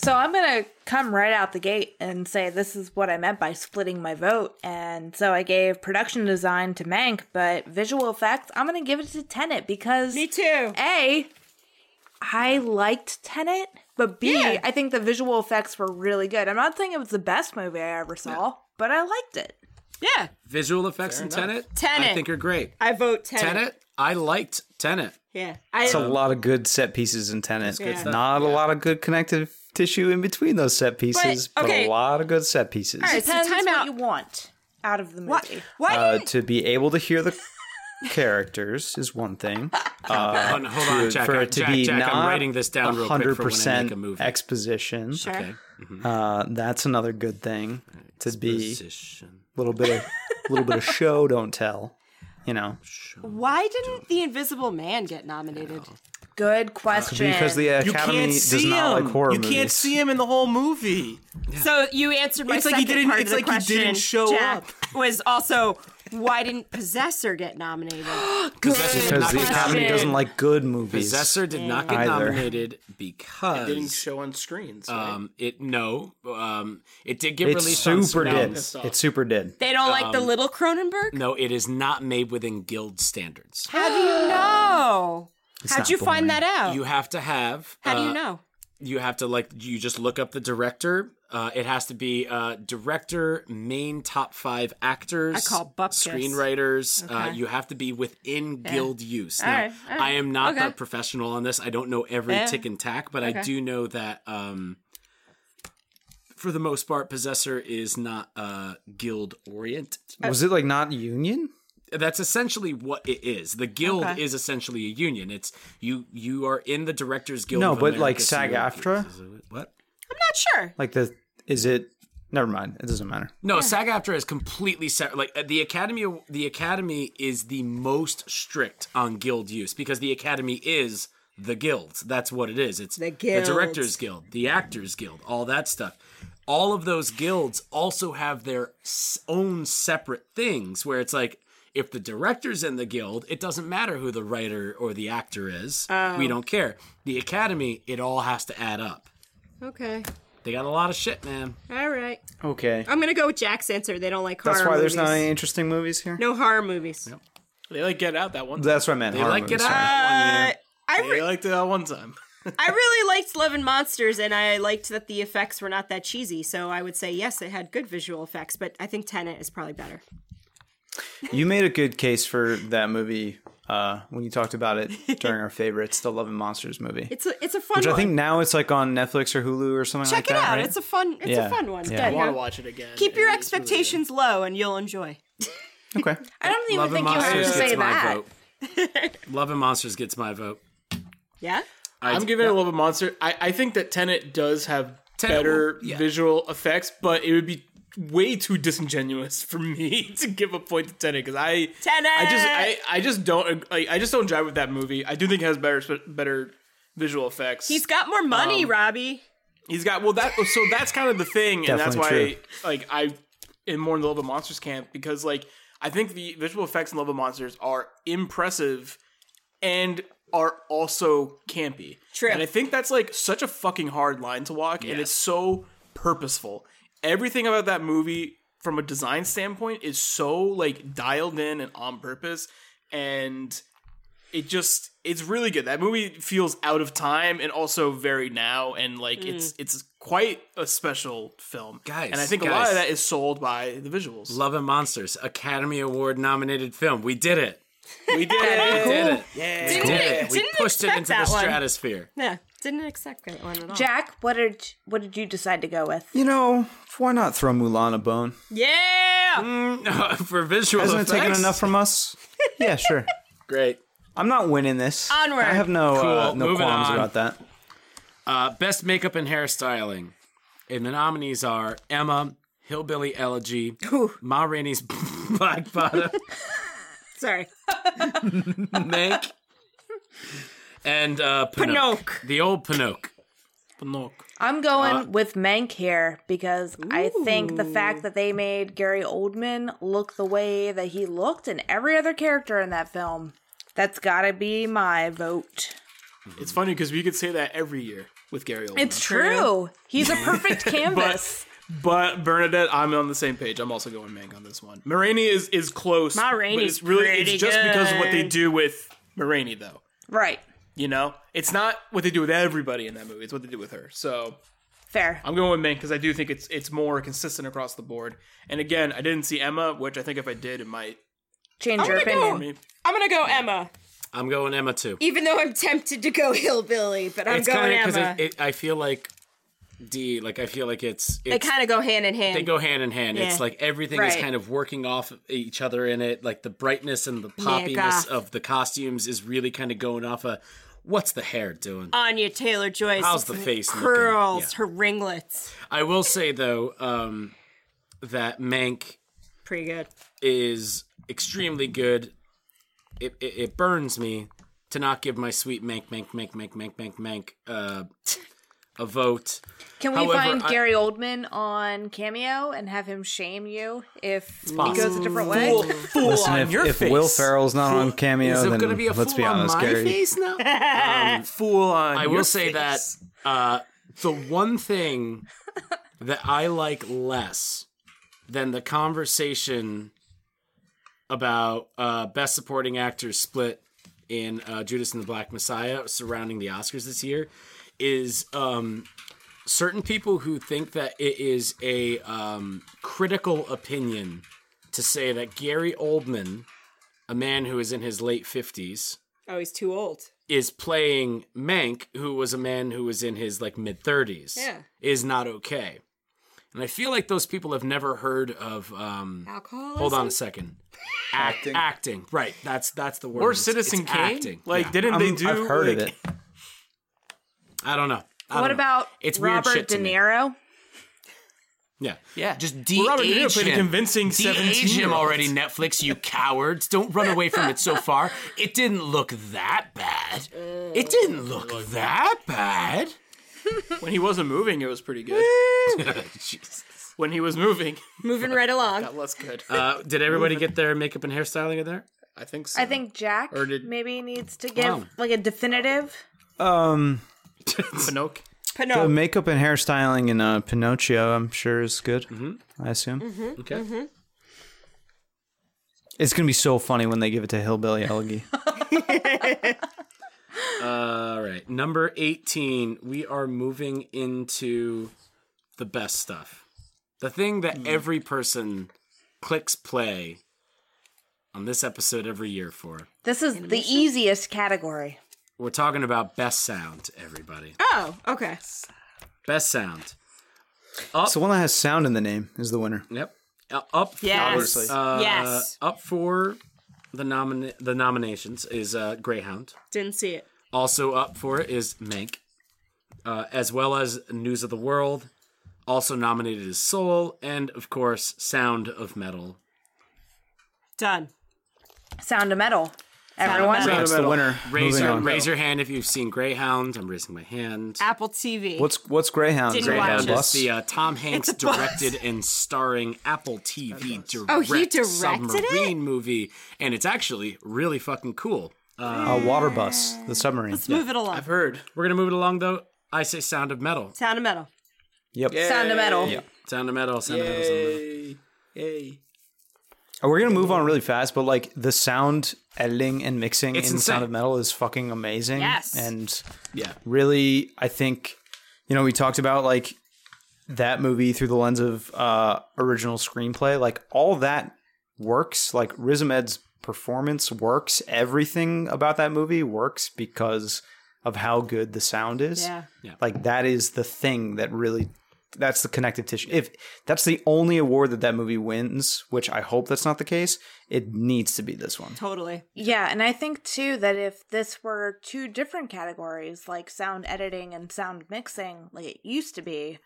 So I'm gonna come right out the gate and say this is what I meant by splitting my vote. And so I gave production design to Mank, but visual effects, I'm gonna give it to Tenet because Me too. A, I liked Tenet, but B, I Yeah. think the visual effects were really good. I'm not saying it was the best movie I ever saw, but I liked it. Yeah, Visual effects in enough. Tenet, Tenet. I think are great. I vote Tenet. Tenet, I liked Tenet. Yeah, I. It's a lot of good set pieces in Tenet. It's good stuff. Not a lot of good connective tissue in between those set pieces, but, okay. a lot of good set pieces. All right, so Depends time what out. you want out of the movie. What? Why Uh, didn't to be able to hear the characters is one thing. Uh, Hold on, hold on, to- Jack. for I- it to Jack, be Jack, not I'm writing this down real quick for when I make a 100% movie. exposition. Sure. Okay. Uh, that's another good thing. To be a little bit of little bit of show, don't tell. You know, Why didn't the Invisible Man get nominated? Good question. because the You Academy can't does see not him. like horror you movies. can't see him in the whole movie. So you answered my It's like he second didn't- part it's of the like he didn't show Jack, up. Was also why didn't Possessor get nominated? Possessor did because not the Academy nominated. doesn't like good movies. Possessor did not get Either. nominated because it Didn't show on screens. Right? um it no um it did get It released on super screen. did. pissed. It super did. They don't like Um, the little Cronenberg. No, it is not made within guild standards. How do you know? How'd not you find that out? You have to have. How do uh, you know? You have to like you just look up the director. Uh, it has to be uh, director, main top five actors, I call bupkis. screenwriters. Uh, you have to be within guild use. Now, Alright, alright. I am not Okay. a professional on this. I don't know every Yeah. tick and tack, but I do know that um, for the most part, Possessor is not uh, guild oriented. Was it like not union? That's essentially what it is. The guild Okay. is essentially a union. It's you. You are in the Directors Guild. No, of but like America, so you're- SAG-AFTRA? What? I'm not sure. Like the is it? Never mind. It doesn't matter. No, SAG-AFTRA is completely separate. Like uh, the Academy, the Academy is the most strict on guild use because the Academy is the guilds. That's what it is. It's The the. Directors Guild, the Actors Guild, all that stuff. All of those guilds also have their own separate things where it's like if the director's in the guild, it doesn't matter who the writer or the actor is. We don't care. The Academy, it all has to add up. Okay. They got a lot of shit, man. All right. Okay. I'm gonna go with Jack's answer. They don't like horror movies. That's why there's not any interesting movies here. no horror movies. Yep. they like Get Out that one. time. That's what I meant. They horror like movies, Get Out that one. Uh, I They liked it that one time. I really liked Love and Monsters, and I liked that the effects were not that cheesy. So I would say yes, it had good visual effects, but I think Tenet is probably better. You made a good case for that movie uh, when you talked about it during our favorites, the Love and Monsters movie. It's a it's a fun Which I think now it's like on Netflix or Hulu or something like Check it that. out. right? It's a fun it's Yeah. a fun one. Yeah. I want to watch it again. Keep your It is really expectations low, and you'll enjoy. okay. I don't even Love think you have to Monsters say gets my that. vote. Love and Monsters gets my vote. Yeah. I'm giving it a little bit monster. I, I think that Tenet does have Tenet better will- yeah. visual effects, but it would be way too disingenuous for me to give a point to Tenet because I Tenet! I just I, I just don't like I just don't drive with that movie. I do think it has better better visual effects. He's got more money, Um, Robbie. He's got well that so that's kind of the thing, and that's why Definitely like I am more in the Love of Monsters camp because like I think the visual effects in Love of Monsters are impressive, and are also campy. True. And I think that's like such a fucking hard line to walk, and it's so purposeful. Everything about that movie, from a design standpoint, is so like dialed in and on purpose, and it just it's really good. That movie feels out of time and also very now, and like it's mm. it's quite a special film, Guys, And I think a lot of that is sold by the visuals. Love and Monsters, Academy Award nominated film. We did it. we did it. We did it. Yeah. We Didn't- it. We pushed it into the that one. stratosphere. Yeah, didn't expect that one at all. Jack, what did what did you decide to go with? You know, why not throw Mulan a bone? Yeah. For visual Hasn't it taken enough from us? yeah, sure. Great. I'm not winning this. Onward. I have no uh, no moving qualms on. about that. Uh, best makeup and hairstyling. And the nominees are Emma, Hillbilly Elegy, Ma Rainey's Black Bottom, Sorry. Mank, and uh, Pinocchio. Pinocchio. The old Pinocchio. Pinocchio. I'm going with Mank here because I think the fact that they made Gary Oldman look the way that he looked and every other character in that film, that's gotta be my vote. It's funny because we could say that every year with Gary Oldman. It's true. He's a perfect canvas. But Bernadette, I'm on the same page. I'm also going Mank on this one. Ma Rainey is is close. Ma is really it's just because of what they do with Ma Rainey though. right. You know, it's not what they do with everybody in that movie. It's what they do with her. So Fair. I'm going with Mank because I do think it's it's more consistent across the board. And again, I didn't see Emma, which I think if I did, it might. Change your gonna go- opinion. I mean, I'm gonna go Emma, I'm going Emma too. even though I'm tempted to go hillbilly, but I'm it's going kind of Emma. it, it, I feel like D, like I feel like it's, they kind of go hand in hand. they go hand in hand. It's like everything is kind of working off each other in it. Like the brightness and the poppiness goth. of the costumes is really kind of going off of what's the hair doing. Anya Taylor-Joy's. How's the face? Curls, Yeah. her ringlets. I will say though um, that Mank Pretty good. is extremely good. It, it, it burns me to not give my sweet Mank, Mank, Mank, Mank, Mank, Mank, Mank uh, a vote. Can we However, find I- Gary Oldman on Cameo and have him shame you if he goes a different way? fool Listen, on if, your if face. Will Ferrell's not on cameo, Is it then going to be a let's fool be honest, on my Gary. face now? fool on. I your will say face. that uh, the one thing that I like less than the conversation about uh, best supporting actors split in uh, Judas and the Black Messiah surrounding the Oscars this year is um, certain people who think that it is a um, critical opinion to say that Gary Oldman, a man who is in his late 50s, Oh, he's too old. is playing Mank, who was a man who was in his like mid thirties, Yeah. is not okay. And I feel like those people have never heard of. Um, Alcohol. hold on a second. Act, acting. right? That's that's the word. or It's- Citizen it's Kane. Acting. Like, Yeah. didn't they I'm- do? I've heard like, of it. I don't know. I What don't know. about It's Robert shit De. Niro? Yeah, Yeah. Just Well, Robert De Niro de-age a him. convincing De-age 17 him already. Netflix, you cowards! Don't run away from it so far. It didn't look that bad. It didn't look that bad. When he wasn't moving, it was pretty good. Jesus. when he was moving, Moving right along. got less good. Uh, did everybody get their makeup and hairstyling in there? I think so. I think Jack Or did- maybe needs to give Wow. like a definitive. Um, Pinocchio. the Pinocchio. makeup and hairstyling in uh, Pinocchio, I'm sure is good. Mm-hmm. I assume Okay. it's gonna be so funny when they give it to Hillbilly Elegy. All right. Number 18, we are moving into the best stuff. The thing that every person clicks play on this episode every year for. This is the easiest category. We're talking about best sound, everybody. Oh, okay. Best sound. It's the one that has sound in the name is the winner. Yep. Uh, up for, Yes. Obviously. uh, Yes. Up for the nomina- the nominations is uh, Greyhound. Didn't see it. Also up for it is Mank, uh, as well as News of the World. Also nominated is Soul, and of course, Sound of Metal. Done. Sound of Metal. Everyone. Metal. That's the winner. Raise your, raise your hand if you've seen Greyhound. I'm raising my hand. Apple TV. What's what's Greyhound? Didn't Greyhound watch Greyhound Bus? is the uh, Tom Hanks directed and starring Apple TV direct Oh, he directed it? submarine movie, and it's actually really fucking cool. Uh, water bus, the submarine. Let's move it along. I've heard. We're gonna move it along though. I say Sound of Metal. Sound of Metal. Yep. Sound of metal. Yeah. Sound of Metal. Sound of Metal. Sound of Metal. Yay. Yay. We're gonna move on really fast, but like the sound editing and mixing It's in insane. Sound of Metal is fucking amazing. Yes. and Yeah. really, I think you know we talked about like that movie through the lens of uh, original screenplay. Like all that works. Like Riz Ahmed's performance works. Everything about that movie works because of how good the sound is. Yeah. Yeah. Like that is the thing that really that's the connective tissue. If that's the only award that that movie wins, which I hope that's not the case, it needs to be this one. Totally. Yeah, and I think too that if this were two different categories, like sound editing and sound mixing, like it used to be,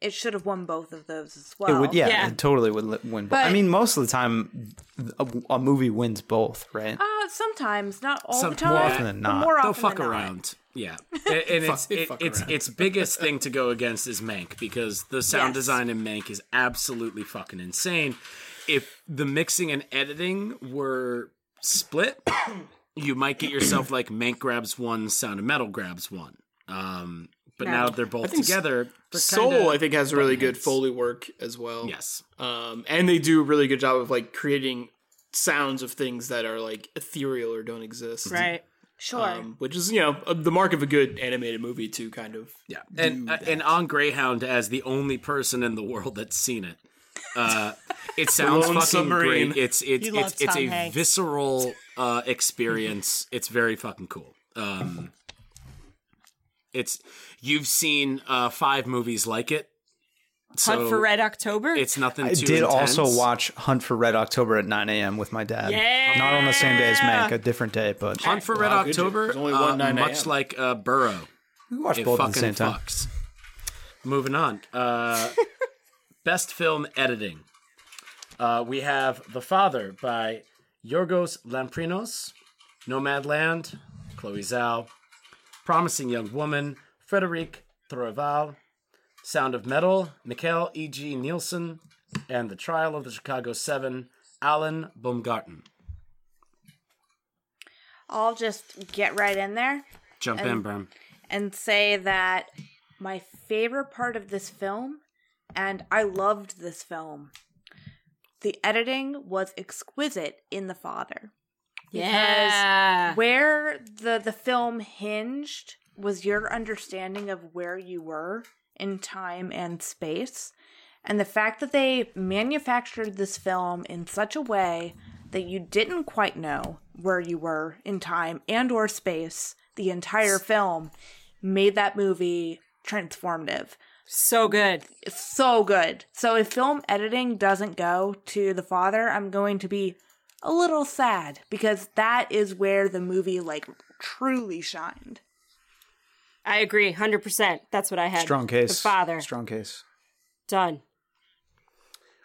it should have won both of those as well. It would, yeah, Yeah. it totally would li- win. But, I mean, most of the time, a, a movie wins both, right? Uh, sometimes, not all Some- the time. more often than but not. More They'll often fuck than not. around. Yeah, and, and it's it, its around. its biggest thing to go against is Mank because the sound Yes. design in Mank is absolutely fucking insane. If the mixing and editing were split, you might get yourself like Mank grabs one, Sound of Metal grabs one. Um, but No. now that they're both think together, they're Soul, kinda I think, has really good heads. foley work as well. Yes, Um, and they do a really good job of like creating sounds of things that are like ethereal or don't exist. Right. Sure. Um, which is you know uh, the mark of a good animated movie to kind of yeah, and uh, and on Greyhound as the only person in the world that's seen it. Uh, it sounds fucking Submarine. great. It's it's You it's, it's a Hanks. visceral uh, experience. it's very fucking cool. Um, it's you've seen uh, five movies like it. So Hunt for Red October. It's nothing. I too did intense. also watch Hunt for Red October at 9 a.m. with my dad. Yeah. Not on the same day as Mank, a different day, but Hunt for Red Wow. October. There's only uh, one 9 much like uh, Burrow. we watched It both at the same time. fucks. Moving on. Uh, best film editing. Uh, we have The Father by Yorgos Lamprinos, Nomadland, Chloe Zhao, Promising Young Woman, Frédéric Thoraval, Sound of Metal, Mikkel E.G. Nielsen, and The Trial of the Chicago Seven, Alan Baumgarten. I'll just get right in there Jump in, Bram. and say that my favorite part of this film, and I loved this film, the editing was exquisite in The Father. yeah. Where the the film hinged was your understanding of where you were in time and space. And the fact that they manufactured this film in such a way that you didn't quite know where you were in time and or space the entire film made that movie transformative. so good. So good. So if film editing doesn't go to The Father, I'm going to be a little sad because that is where the movie like truly shined. I agree, hundred percent. That's what I had. Strong case. The father Strong case. done.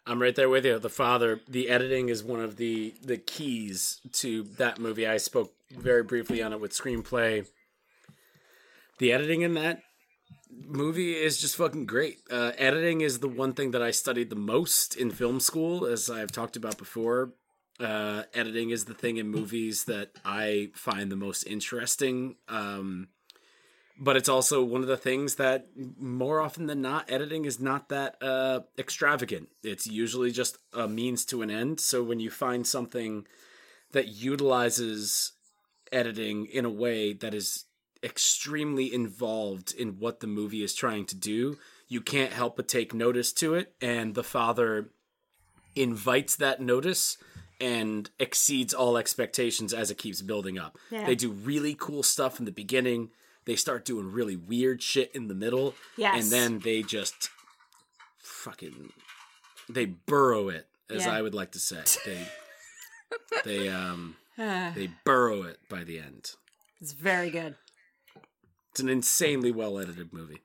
I'm right there with you. The father, the editing is one of the the keys to that movie. I spoke very briefly on it with screenplay. The editing in that movie is just fucking great. Uh, editing is the one thing that I studied the most in film school, as I've talked about before. Uh, editing is the thing in movies that I find the most interesting. Um, but it's also one of the things that more often than not editing is not that uh, extravagant it's usually just a means to an end so when you find something that utilizes editing in a way that is extremely involved in what the movie is trying to do you can't help but take notice to it and the father invites that notice and exceeds all expectations as it keeps building up. Yeah. They do really cool stuff in the beginning. They start doing really weird shit in the middle. Yes. And then they just fucking they burrow it, as Yeah. I would like to say. They they um they burrow it by the end. It's very good. It's an insanely well edited movie.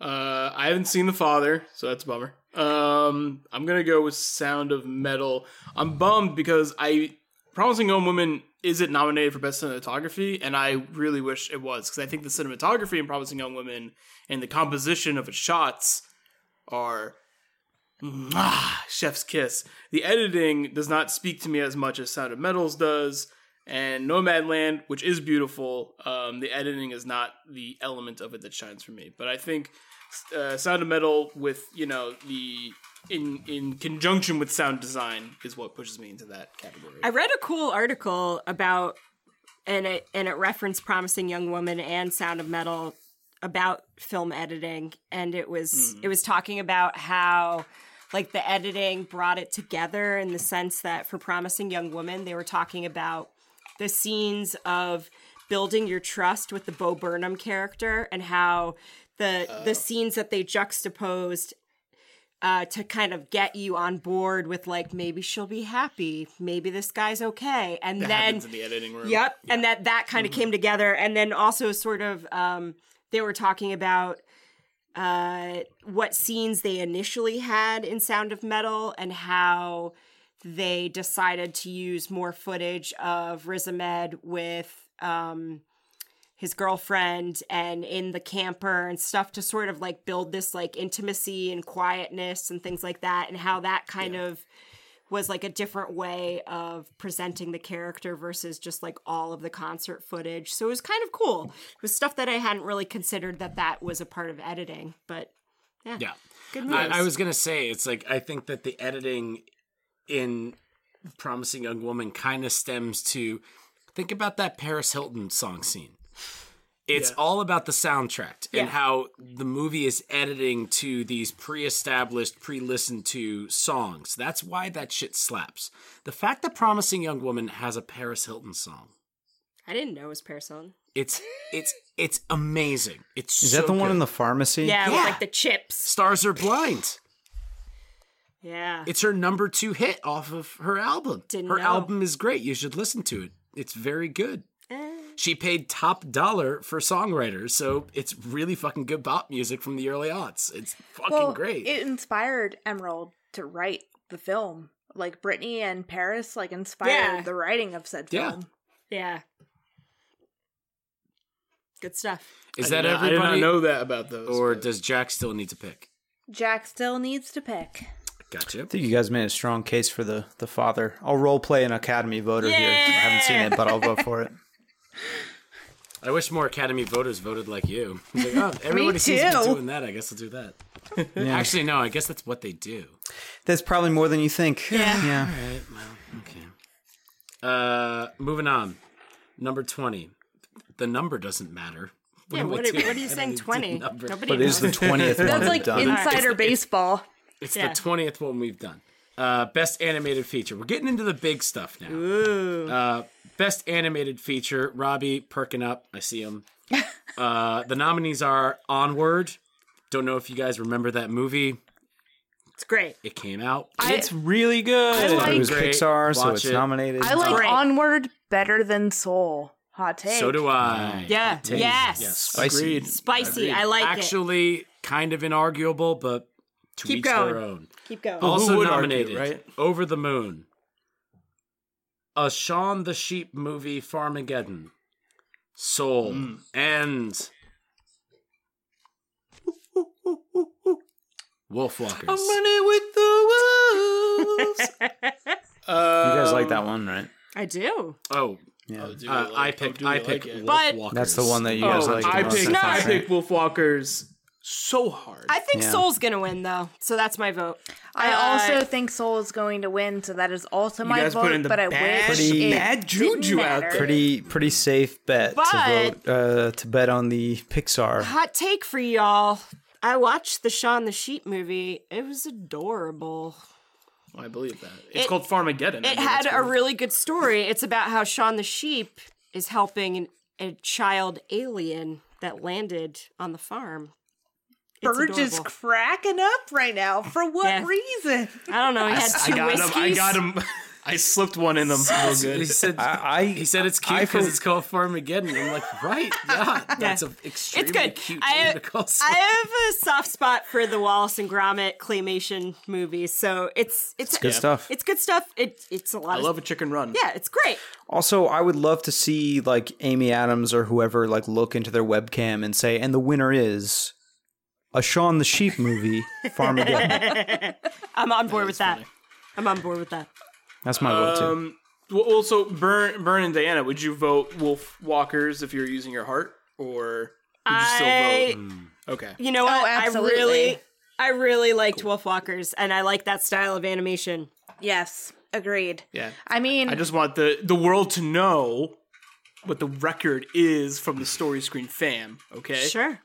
Uh, I haven't seen The Father, so that's a bummer. Um, I'm gonna go with Sound of Metal. I'm bummed because I Promising Young Woman isn't nominated for Best Cinematography, and I really wish it was because I think the cinematography in Promising Young Women and the composition of its shots are mwah, chef's kiss. The editing does not speak to me as much as Sound of Metals does. And Nomadland, which is beautiful, um, the editing is not the element of it that shines for me. But I think uh, Sound of Metal with you know the in in conjunction with sound design is what pushes me into that category. I read a cool article about and it and it referenced Promising Young Woman and Sound of Metal about film editing. And it was mm-hmm. it was talking about how like the editing brought it together in the sense that for Promising Young Woman they were talking about the scenes of building your trust with the Bo Burnham character and how the the oh. scenes that they juxtaposed uh, to kind of get you on board with like maybe she'll be happy, maybe this guy's okay, and that then in the editing room. Yep. And that that kind of came together. And then also sort of um they were talking about uh what scenes they initially had in Sound of Metal and how they decided to use more footage of Riz Ahmed with um his girlfriend and in the camper and stuff to sort of like build this like intimacy and quietness and things like that and how that kind of was like a different way of presenting the character versus just like all of the concert footage. So it was kind of cool. It was stuff that I hadn't really considered that that was a part of editing, but yeah. Yeah. Good moves. I, I was gonna say it's like I think that the editing in Promising Young Woman kind of stems to think about that Paris Hilton song scene. It's Yeah. all about the soundtrack Yeah. and how the movie is editing to these pre-established, pre-listened to songs. That's why that shit slaps. The fact that Promising Young Woman has a Paris Hilton song, I didn't know it was Paris Hilton. it's it's it's amazing. It's Is that the one in the pharmacy? Yeah, with Yeah. like the chips. Stars Are Blind? Yeah. It's her number two hit off of her album. Didn't her know. album is great. You should listen to it. It's very good. She paid top dollar for songwriters, so it's really fucking good pop music from the early aughts. It's fucking well, great. It inspired Emerald to write the film. Like Brittany and Paris, like inspired Yeah. the writing of said film. Yeah. Good stuff. is I that did not- everybody? I did not know that about those. or but- does Jack still need to pick? Jack still needs to pick. Gotcha. I think you guys made a strong case for the the father. I'll role play an Academy voter here. I haven't seen it, but I'll vote for it. I wish more Academy voters voted like you. It's like, oh, everybody seems to be too. doing that. I guess I'll do that. Actually, no. I guess that's what they do. That's probably more than you think. Yeah. Yeah. Right. Well, okay. Uh, moving on. Number twenty. The number doesn't matter. Yeah, what, are- what are you saying? need to do 20. number. Nobody But it is knows. the twentieth one That's like done. insider baseball. It's Yeah. the twentieth one we've done. Uh, best animated feature. We're getting into the big stuff now. Ooh. Uh, best animated feature. Robbie perking up. I see him. Uh, the nominees are Onward. Don't know if you guys remember that movie. It's great. It came out. it's really good. I like- it was Great. Pixar, so Watch it's it. nominated. I like Great. Onward better than Soul. Hot take. so do I. Yeah. Yes. Yes. Spicy. Agreed. Spicy. I like it. Actually, kind of inarguable, but to Keep each their going. own. Keep going. who Also would argue, nominated, right? Over the Moon, a Shaun the Sheep movie, Farmageddon, Soul, Hmm. and Wolfwalkers. I'm running with the wolves. you guys like that one, right? I do. Oh, Yeah. Oh, uh, you I like- oh, picked. do I like picked it? But- Wolfwalkers. That's the one that you guys Oh, like. I the most. picked. No. I picked Wolfwalkers so hard. I think Yeah. Soul's gonna win though, so that's my vote. I Uh, also think Soul is going to win, so that is also my guys vote. put in the but I bad- wish Pretty- it bad didn't juju out there. Pretty pretty safe bet But- to vote uh, to bet on the Pixar. Hot take for y'all. I watched the Shaun the Sheep movie. It was adorable. I believe that. It's It- called Farmageddon. It had a really good story. It's about how Shaun the Sheep is helping an, a child alien that landed on the farm. It's Burge is cracking up right now. For what Yeah. reason? I don't know. He had I got whiskeys. him. I got him. I slipped one in them. Real He good. said. I, I he said it's cute because it's called Farmageddon. I'm like, right? Yeah, that's an extremely good. cute I- name to call I have a soft spot for the Wallace and Gromit claymation movies, so it's it's, good stuff. It's good stuff. It it's a lot. I of, love a chicken run. Yeah, it's great. Also, I would love to see like Amy Adams or whoever like look into their webcam and say, and the winner is a Shaun the Sheep movie, Farmageddon. I'm on board with that. I'm on board with that. That's my vote too. Um, Well, also, Bern, Bern, and Diana, would you vote Wolf Walkers if you were using your heart, or would you still I, vote? Okay. you know what? I absolutely. really, I really liked Wolf Walkers, and I like that style of animation. Yes, agreed. Yeah. I mean, I just want the the world to know what the record is from the story screen fam. Okay. Sure.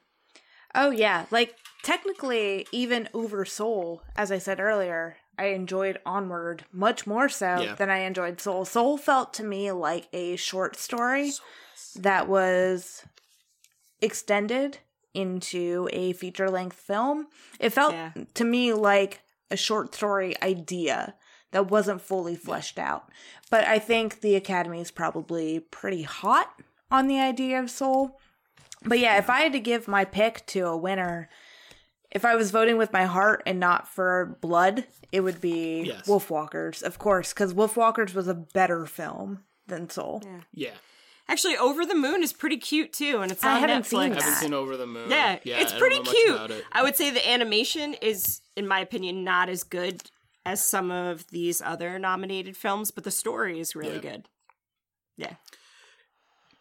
Oh yeah, like technically, even over Soul, as I said earlier, I enjoyed Onward much more so Yeah. than I enjoyed Soul. Soul felt to me like a short story that was extended into a feature length film. It felt Yeah. to me like a short story idea that wasn't fully fleshed out. But I think the Academy is probably pretty hot on the idea of Soul. But yeah, if I had to give my pick to a winner, if I was voting with my heart and not for blood, it would be Yes. Wolfwalkers, of course, because Wolfwalkers was a better film than Soul. Yeah. Actually, Over the Moon is pretty cute too, and it's on I haven't Netflix. seen I haven't seen Over the Moon. Yeah, yeah it's I don't pretty know much cute. about it. I would say the animation is, in my opinion, not as good as some of these other nominated films, but the story is really Yeah. good. Yeah.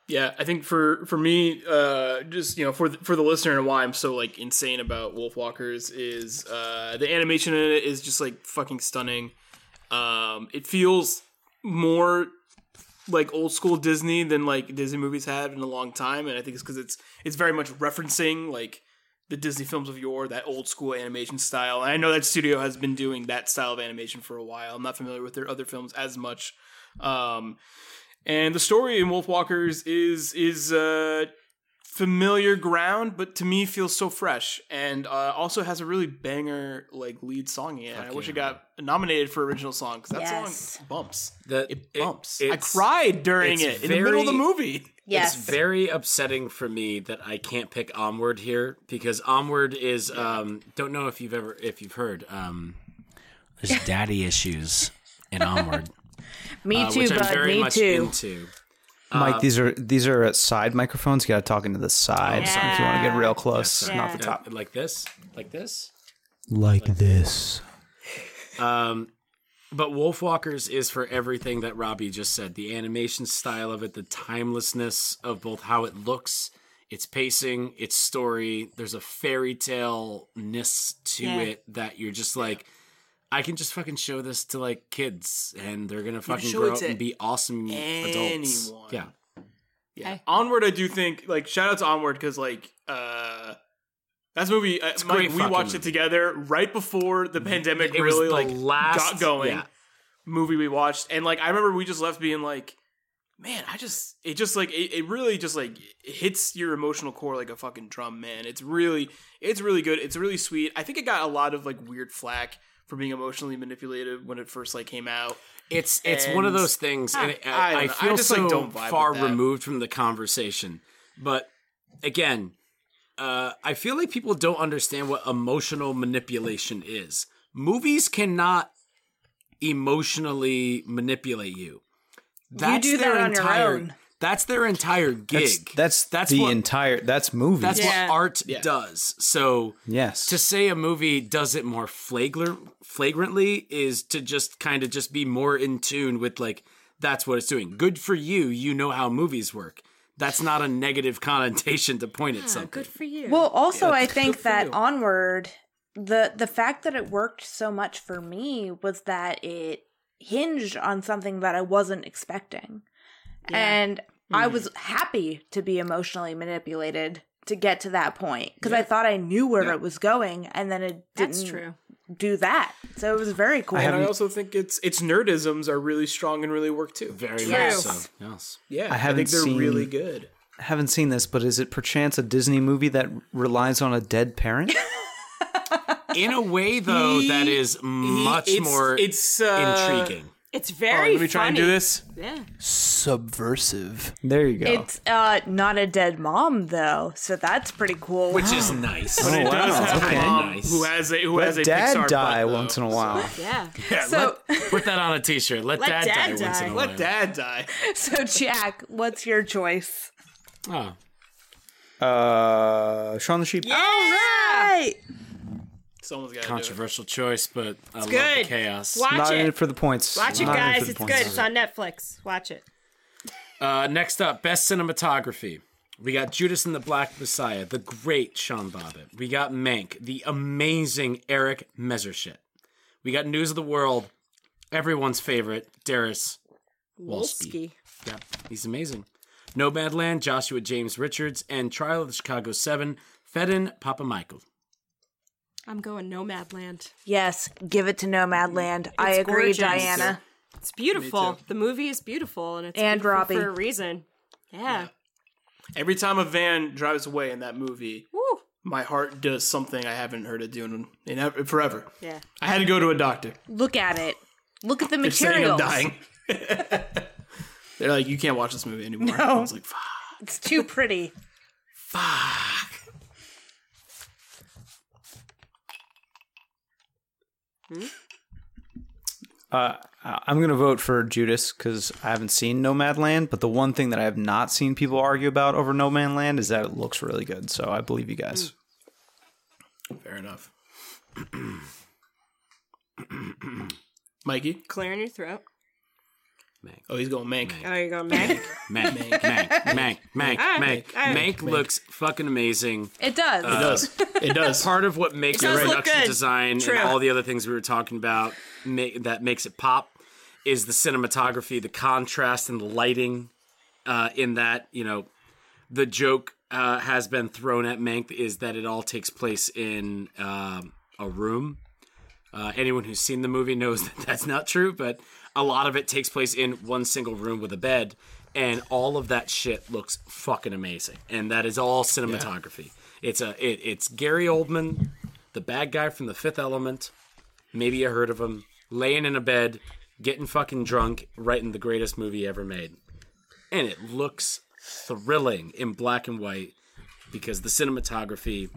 Yeah, I think for for me, uh, just you know, for the, for the listener and why I'm so like insane about Wolfwalkers is uh, the animation in it is just like fucking stunning. Um, it feels more like old school Disney than like Disney movies have in a long time, and I think it's because it's it's very much referencing like the Disney films of yore, that old school animation style. And I know that studio has been doing that style of animation for a while. I'm not familiar with their other films as much. Um, and the story in Wolfwalkers is is uh, familiar ground, but to me feels so fresh, and uh, also has a really banger like lead song in it. I wish it got nominated for original song because that Yes. song bumps. The- It it- bumps. I cried during it's it in the middle of the movie. Yes. It's very upsetting for me that I can't pick Onward here because Onward is um don't know if you've ever if you've heard um there's daddy issues in Onward Me uh, too, which I'm bud. very Me much too. into. Mike, these are these are side microphones. You got to talk into the side so if you want to get real close, Yeah. not the top. Uh, like this, like this. Like this. Um, but Wolfwalkers is for everything that Robbie just said. The animation style of it, the timelessness of both how it looks, its pacing, its story. There's a fairy tale ness to Yeah. it that you're just like, I can just fucking show this to like kids, and they're gonna fucking grow up and be awesome adults. Yeah, Yeah. Okay. Onward, I do think like shout out to Onward because like uh that's movie. Uh, a Mike, great we fucking watched it together right before the pandemic It really the like last- got going. yeah. Movie we watched, and like I remember we just left being like, man, I just it just like it, it really just like hits your emotional core like a fucking drum, man. It's really it's really good. It's really sweet. I think it got a lot of like weird flack for being emotionally manipulated when it first like came out. It's it's one of those things, and it- I I, I know. I feel just, so like, don't far removed from the conversation. But again, uh, I feel like people don't understand what emotional manipulation is. Movies cannot emotionally manipulate you. That's do that their on your own. That's their entire gig. That's that's that's the what entire that's movies. that's Yeah. what art does. So yes. to say a movie does it more flagrant flagrantly is to just kind of just be more in tune with like that's what it's doing. Good for you. You know how movies work. That's not a negative connotation to point at something. Good for you. Well, also, I think that you. onward, the the fact that it worked so much for me was that it hinged on something that I wasn't expecting, and I was happy to be emotionally manipulated to get to that point because I thought I knew where it was going, and then it didn't That's true. do that. So it was very cool. And I also think it's its nerdisms are really strong and really work too. Very Yes. much so. Yes. Yeah, I haven't think they're seen- really good. I haven't seen this, but is it perchance a Disney movie that relies on a dead parent? In a way though He- that is much it's, more it's uh, intriguing. It's very on, let me try and funny. do this. Yeah. Subversive. There you go. it's uh not a dead mom though, so that's pretty cool. Which is nice. But it Oh, wow, does have okay. a mom Nice. who has a who Let has a dad Pixar die butt, though. once in a while. Yeah. so Put that on a t-shirt. Let, Let dad, dad die, once die. in a while. Let dad die. so Jack, what's your choice? Oh. Uh, Shaun the Sheep. All right. Someone's got to Controversial choice, but I love good. the chaos. Watch Not in it. it for the points. Watch it, Not in guys. for It's points. good. It's on Netflix. Watch it. Uh, next up, best cinematography. We got Judas and the Black Messiah, the great Sean Bobbitt. We got Mank, the amazing Eric Messerschmidt. We got News of the World, everyone's favorite, Dariusz Wolski. Wolski. Yeah, he's amazing. Nomadland, Joshua James Richards, and Trial of the Chicago Seven, Phedon Papamichael. I'm going Nomadland. Yes, give it to Nomadland. Mm. I agree, gorgeous. Diana. It's beautiful. The movie is beautiful, and it's And beautiful Robbie. for a reason. Yeah. Every time a van drives away in that movie, Woo. my heart does something I haven't heard it do in, in ever- forever. Yeah. I had to go to a doctor. Look at it. Look at the They're saying. I'm dying. They're like, you can't watch this movie anymore. I was like, fuck. It's too pretty. fuck. Uh, I'm going to vote for Judas because I haven't seen Nomadland. But the one thing that I have not seen people argue about over Nomadland is that it looks really good. So I believe you guys. Fair enough. Mikey? Clearing your throat. Oh, he's going Mank. Oh, you going Mank? Mank, Mank, Mank, Mank, Mank, Ah, Mank. ah. Mank looks fucking amazing. It does. It does. It does. Part of what makes the production design True. and all the other things we were talking about ma- that makes it pop is the cinematography, the contrast, and the lighting. Uh, in that, you know, the joke uh, has been thrown at Mank is that it all takes place in um, a room. Uh, anyone who's seen the movie knows that that's not true, but a lot of it takes place in one single room with a bed, and all of that shit looks fucking amazing. And that is all cinematography. It's a it, it's Gary Oldman, the bad guy from The Fifth Element. Maybe you heard of him, laying in a bed, getting fucking drunk, writing the greatest movie ever made, and it looks thrilling in black and white because the cinematography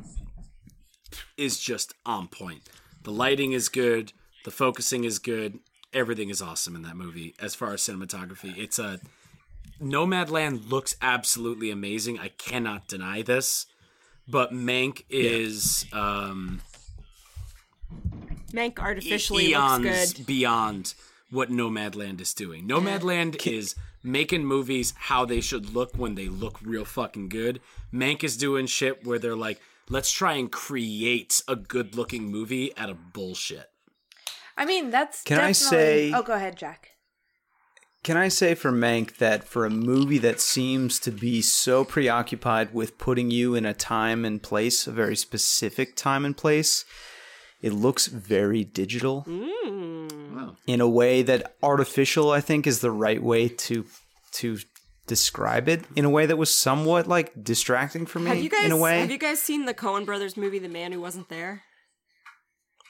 is just on point. The lighting is good, the focusing is good, everything is awesome in that movie as far as cinematography. It's a Nomadland looks absolutely amazing. I cannot deny this. But Mank is um Mank artificially eons looks good. beyond what Nomadland is doing. Nomadland is making movies how they should look when they look real fucking good. Mank is doing shit where they're like, let's try and create a good looking movie out of bullshit. I mean, that's. Can I say- Oh, go ahead, Jack. Can I say for Mank that for a movie that seems to be so preoccupied with putting you in a time and place, a very specific time and place, it looks very digital mm. in a way that artificial, I think, is the right way to to describe it. In a way that was somewhat like distracting for me. Have you guys in a way, have you guys seen the Coen Brothers movie, The Man Who Wasn't There?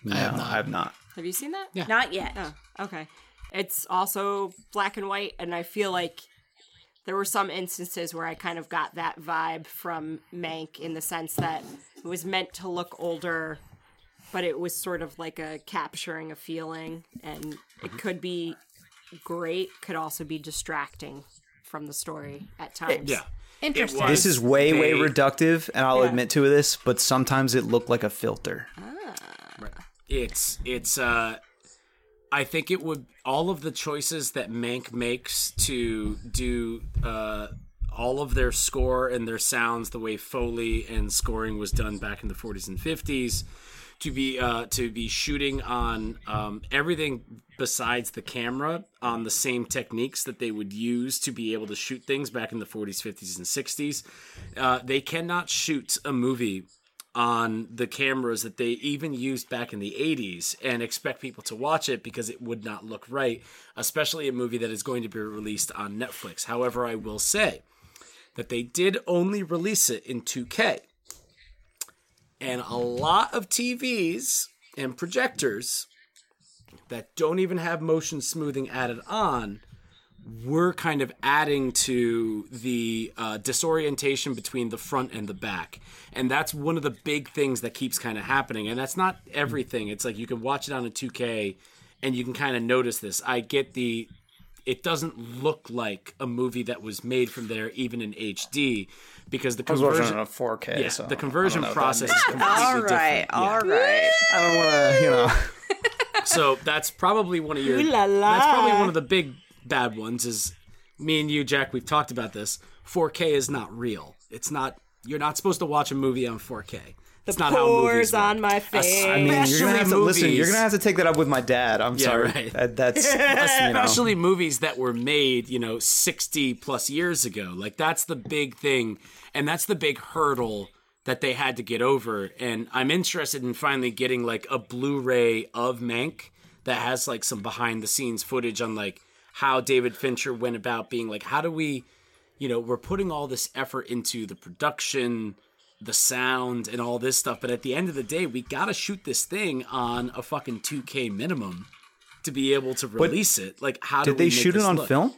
no, I have not. Have you seen that? Yeah. Not yet. Oh, okay. It's also black and white, and I feel like there were some instances where I kind of got that vibe from Mank in the sense that it was meant to look older, but it was sort of like a capturing a feeling, and it could be great, could also be distracting from the story at times. Yeah. Interesting. This is way, way reductive, and I'll Yeah. admit to this, but sometimes it looked like a filter. Ah. It's it's uh I think it would all of the choices that Mank makes to do uh all of their score and their sounds the way Foley and scoring was done back in the 40s and 50s to be uh to be shooting on um everything besides the camera on the same techniques that they would use to be able to shoot things back in the 40s 50s and 60s uh they cannot shoot a movie on the cameras that they even used back in the 80s and expect people to watch it because it would not look right, especially a movie that is going to be released on Netflix. However, I will say that they did only release it in 2K. And a lot of TVs and projectors that don't even have motion smoothing added on we're kind of adding to the uh, disorientation between the front and the back. And that's one of the big things that keeps kind of happening. And that's not everything. It's like you can watch it on a 2K and you can kind of notice this. I get the it doesn't look like a movie that was made from there, even in HD, because the I was watching conversion. it on 4K. yeah, so the conversion don't know what that process is means. completely All right, different. all Yeah. right. I don't want to, you know. So that's probably one of your. Ooh la la. That's probably one of the big bad ones. Is me and you, Jack. We've talked about this. 4K is not real. It's not. You're not supposed to watch a movie on 4K. That's not how movies Pores work. on my face. I mean, you're gonna have to listen. You're gonna have to take that up with my dad. I'm Yeah, sorry. right. That, that's, that's you know. especially movies that were made, you know, 60 plus years ago. Like that's the big thing and that's the big hurdle that they had to get over and I'm interested in finally getting like a Blu-ray of Mank that has like some behind the scenes footage on like how David Fincher went about being like how do we you know, we're putting all this effort into the production, the sound, and all this stuff. But at the end of the day, we got to shoot this thing on a fucking 2K minimum to be able to release it. Like, how Did do they shoot it on look? film?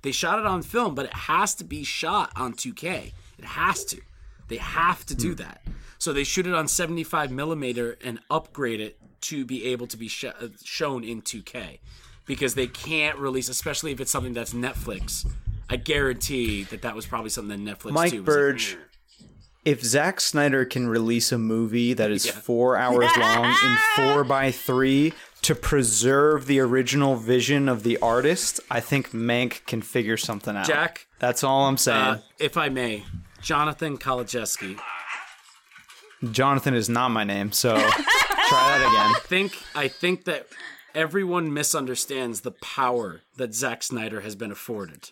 They shot it on film, but it has to be shot on 2K. It has to. They have to Hmm. do that. So they shoot it on 75 millimeter and upgrade it to be able to be sh- uh, shown in 2K because they can't release, especially if it's something that's Netflix. I guarantee that that was probably something that Netflix Mike too. was like, Burge, if Zack Snyder can release a movie that is Yeah. four hours long in four by three to preserve the original vision of the artist, I think Mank can figure something out. Jack, That's all I'm saying. uh, if I may, Jonathan Kalajeski. Jonathan is not my name, so try that again. I think I think that everyone misunderstands the power that Zack Snyder has been afforded.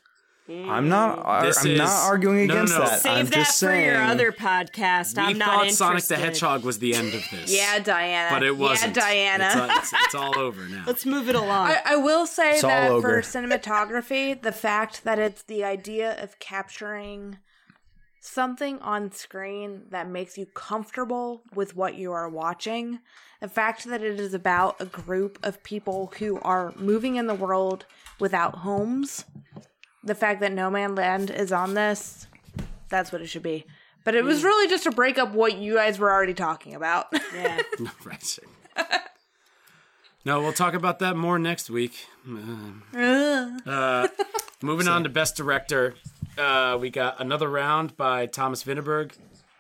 I'm not. I, This I'm not is- arguing no, no, against no. that. Save I'm that just for saying. your other podcast. I'm not thought interested. Sonic the Hedgehog was the end of this. Yeah, Diana. but it wasn't. Yeah, Diana. It's, all- it's- it's all over now. Let's move it along. I, I will say It's that for cinematography, the fact that it's the idea of capturing something on screen that makes you comfortable with what you are watching, the fact that it is about a group of people who are moving in the world without homes, the fact that Nomadland is on this, that's what it should be. But it was really just to break up what you guys were already talking about. yeah. right. no, we'll talk about that more next week. Uh, moving on to Best Director, uh, we got another round by Thomas Vinterberg,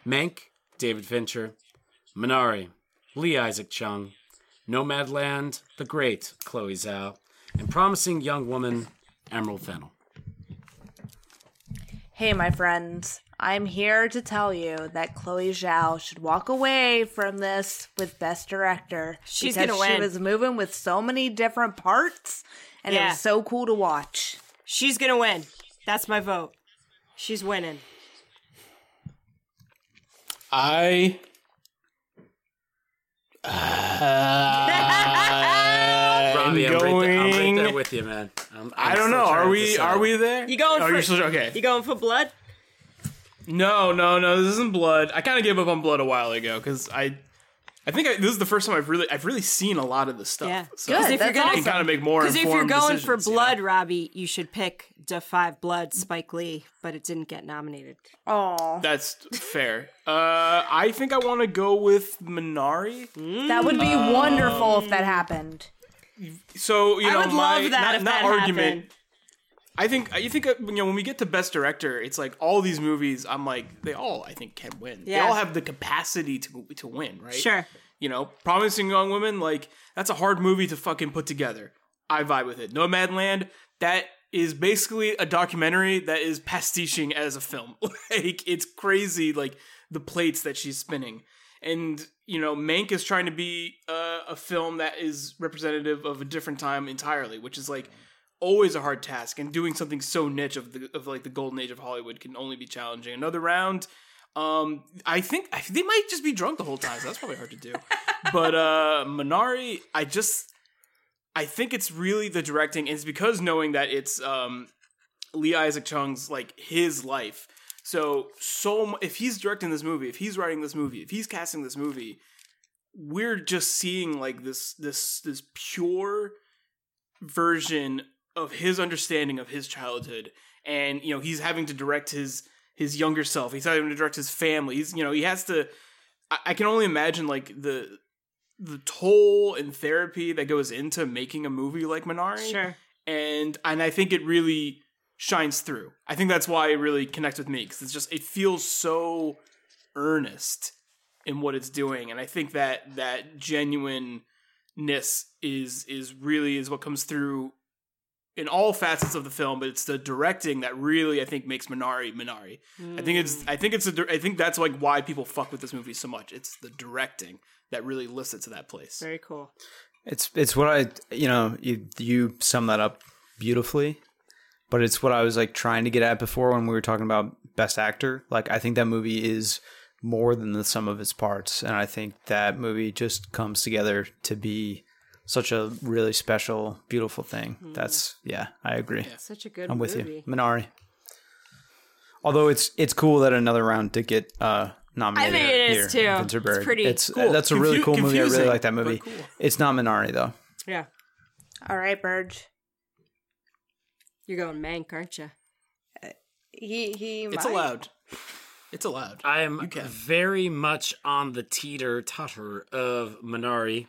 Mank, David Fincher, Minari, Lee Isaac Chung, Nomadland, The Great, Chloe Zhao, and Promising Young Woman, Emerald Fennell. Hey, my friends, I'm here to tell you that Chloe Zhao should walk away from this with Best Director. She's gonna win. She was moving with so many different parts, and it was so cool to watch. She's gonna win. That's my vote. She's winning. I. Robbie, I'm, right there, I'm right there with you, man. I'm, I I'm don't know. Are we? Are we there? You going Oh, for you're still okay. You going for blood? No, no, no. This isn't blood. I kind of gave up on blood a while ago because I, I think I, this is the first time I've really, I've really seen a lot of this stuff. Yeah. So Good, I that's can awesome. kind of make more. Because if you're going for decisions, you know? blood, Robbie, you should pick Da Five Blood, Spike Lee, but it didn't get nominated. Oh, that's fair. Uh, I think I want to go with Minari. that would be wonderful if that happened. So you know, I would my love that not, if not that argument. happened. I think I think uh, you know when we get to best director, it's like all these movies. I'm like they all I think can win. They all have the capacity to to win, right? Sure. You know, promising young women like that's a hard movie to fucking put together. I vibe with it. Nomadland that is basically a documentary that is pastiching as a film. like it's crazy, like the plates that she's spinning. And you know, Mank is trying to be uh, a film that is representative of a different time entirely, which is like always a hard task. And doing something so niche of the of like the golden age of Hollywood can only be challenging. Another round. Um, I think I, they might just be drunk the whole time. So that's probably hard to do. but uh, Minari, I just I think it's really the directing. And it's because knowing that it's um, Lee Isaac Chung's like his life. So so if he's directing this movie, if he's writing this movie, if he's casting this movie, we're just seeing like this this this pure version of his understanding of his childhood. And you know he's having to direct his his younger self. He's having to direct his family. He's you know he has to i, I can only imagine like the the toll and therapy that goes into making a movie like minari. Sure. and and I think it really shines through. I think that's why it really connects with me because it's just it feels so earnest in what it's doing, and I think that that genuineness is is really is what comes through in all facets of the film, but it's the directing that really I think makes Minari Minari. I think it's I think it's a dir- I think that's like why people fuck with this movie so much. It's the directing that really lifts it to that place. Very cool. It's it's what I you know you you sum that up beautifully, but it's what I was like trying to get at before when we were talking about best actor. Like I think that movie is more than the sum of its parts, and I think that movie just comes together to be such a really special, beautiful thing. That's yeah, I agree. Such a good I'm with movie. you, Minari. Although it's it's cool that another round did get uh, nominated. I think it is, here, too. Vinter It's Berg. pretty It's cool. that's a really Confu- cool movie. I really like that movie. cool. It's not Minari though. Yeah. All right, Burge. You're going Mank, aren't you? He he. It's might. allowed. It's allowed. I am very much on the teeter totter of Minari,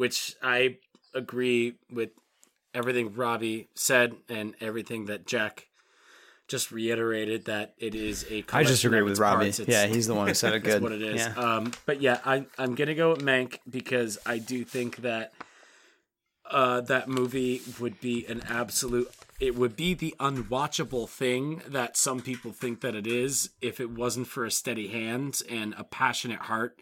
which I agree with everything Robbie said and everything that Jack just reiterated that it is a. I just agree with Robbie. Yeah, he's the one who said it good. That's what it is. Yeah. Um, but yeah, I, I'm gonna go with Mank because I do think that uh, that movie would be an absolute. It would be the unwatchable thing that some people think that it is if it wasn't for a steady hand and a passionate heart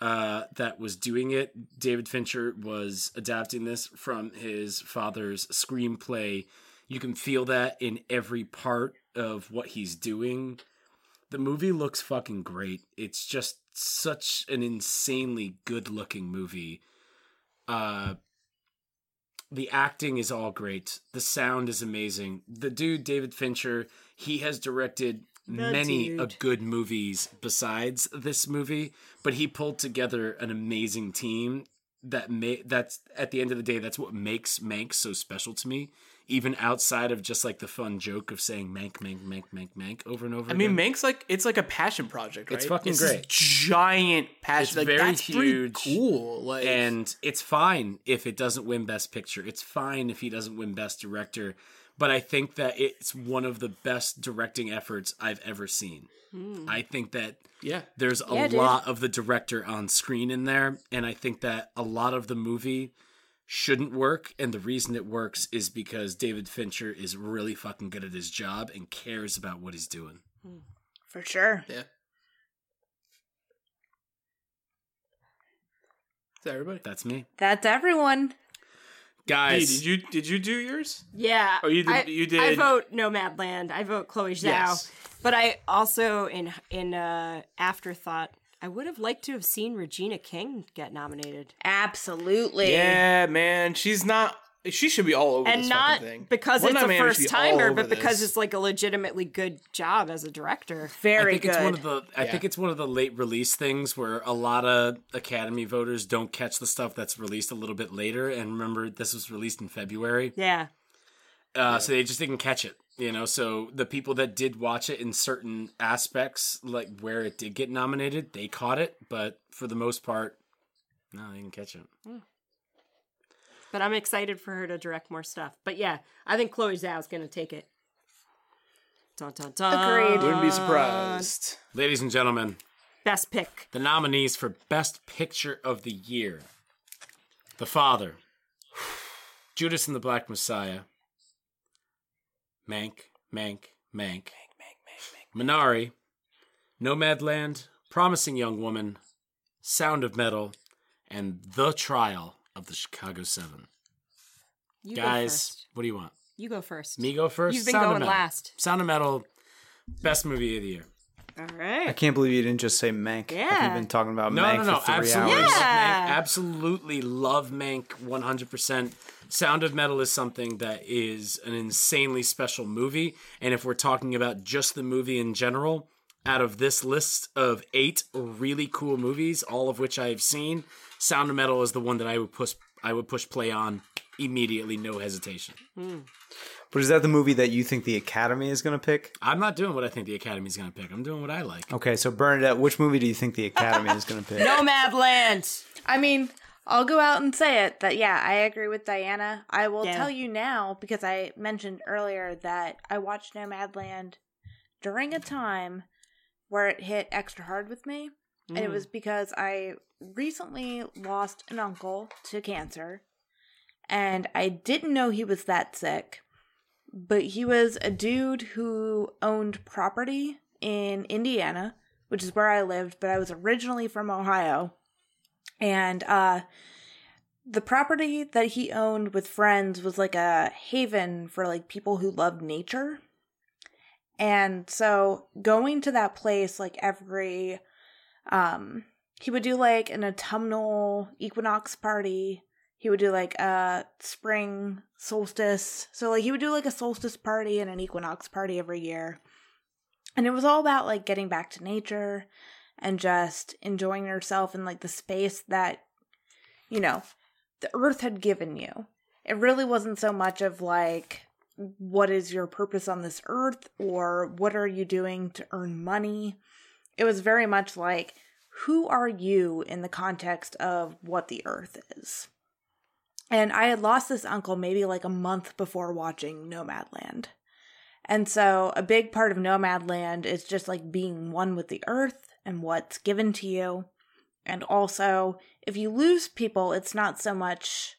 uh, that was doing it. David Fincher was adapting this from his father's screenplay. You can feel that in every part of what he's doing. The movie looks fucking great. It's just such an insanely good looking movie. Uh the acting is all great. The sound is amazing. The dude David Fincher, he has directed many dude. of good movies besides this movie, but he pulled together an amazing team that may that's at the end of the day that's what makes Mank so special to me. Even outside of just like the fun joke of saying Mank, Mank, Mank, Mank, Mank over and over. I mean, again. Mank's like it's like a passion project, right? It's fucking this great. giant passion. It's like, very that's huge. cool. Like, and it's fine if it doesn't win best picture it's fine if he doesn't win best director but i think that it's one of the best directing efforts i've ever seen hmm. i think that yeah, there's a Yeah, lot of the director on screen in there and i think that a lot of the movie shouldn't work and the reason it works is because david fincher is really fucking good at his job and cares about what he's doing hmm. for sure. yeah. Is that everybody? that's me That's everyone. Hey, guys did you did you do yours? Yeah. Oh, you did- I, you I did- vote Nomadland. I vote Chloe Zhao. Yes. But I also, in in uh, afterthought, I would have liked to have seen Regina King get nominated, Absolutely. Yeah, man, she's not. She should be all over and this not fucking thing. because One it's Night a first timer, but because this. it's like a legitimately good job as a director. Very I think good. it's one of the I Yeah. think it's one of the late release things where a lot of Academy voters don't catch the stuff that's released a little bit later. And remember, this was released in February, Yeah. uh, so they just didn't catch it. You know, so the people that did watch it in certain aspects, like where it did get nominated, they caught it. But for the most part, no, they didn't catch it. But I'm excited for her to direct more stuff. But yeah, I think Chloe Zhao's going to take it. Dun, dun, dun. Agreed. Wouldn't be surprised. Ladies and gentlemen, Best pick. the nominees for Best Picture of the Year: The Father, Judas and the Black Messiah, Mank, Mank, Mank, Minari, Nomadland, Promising Young Woman, Sound of Metal, and The Trial of the Chicago Seven. You go Guys, first. what do you want? You go first. Me go first. You've been Sound of going Metal. last. Sound of Metal, best movie of the year. All right. I can't believe you didn't just say Mank. Yeah. We've been talking about No, Mank no, no. for three Absolutely, hours. love Yeah. Mank. Absolutely love Mank 100%. Sound of Metal is something that is an insanely special movie. And if we're talking about just the movie in general, out of this list of eight really cool movies, all of which I have seen, Sound of Metal is the one that I would push. I would push play on immediately, no hesitation. But is that the movie that you think the Academy is going to pick? I'm not doing what I think the Academy is going to pick. I'm doing what I like. Okay, so Bernadette, which movie do you think the Academy is going to pick? Nomadland. I mean, I'll go out and say it that yeah, I agree with Diana. I will Yeah. tell you now because I mentioned earlier that I watched Nomadland during a time where it hit extra hard with me. And it Mm. was because I recently lost an uncle to cancer. And I didn't know he was that sick. But he was a dude who owned property in Indiana, which is where I lived, but I was originally from Ohio. And uh the property that he owned with friends was like a haven for like people who loved nature. And so going to that place like every um he would do like an autumnal equinox party. He would do like a spring solstice. So like he would do like a solstice party and an equinox party every year. And it was all about like getting back to nature and just enjoying yourself in like the space that you know the earth had given you. It really wasn't so much of like what is your purpose on this earth or what are you doing to earn money. It was very much like who are you in the context of what the earth is. And I had lost this uncle maybe like a month before watching Nomadland. And so a big part of Nomadland is just like being one with the earth and what's given to you. And also, if you lose people, it's not so much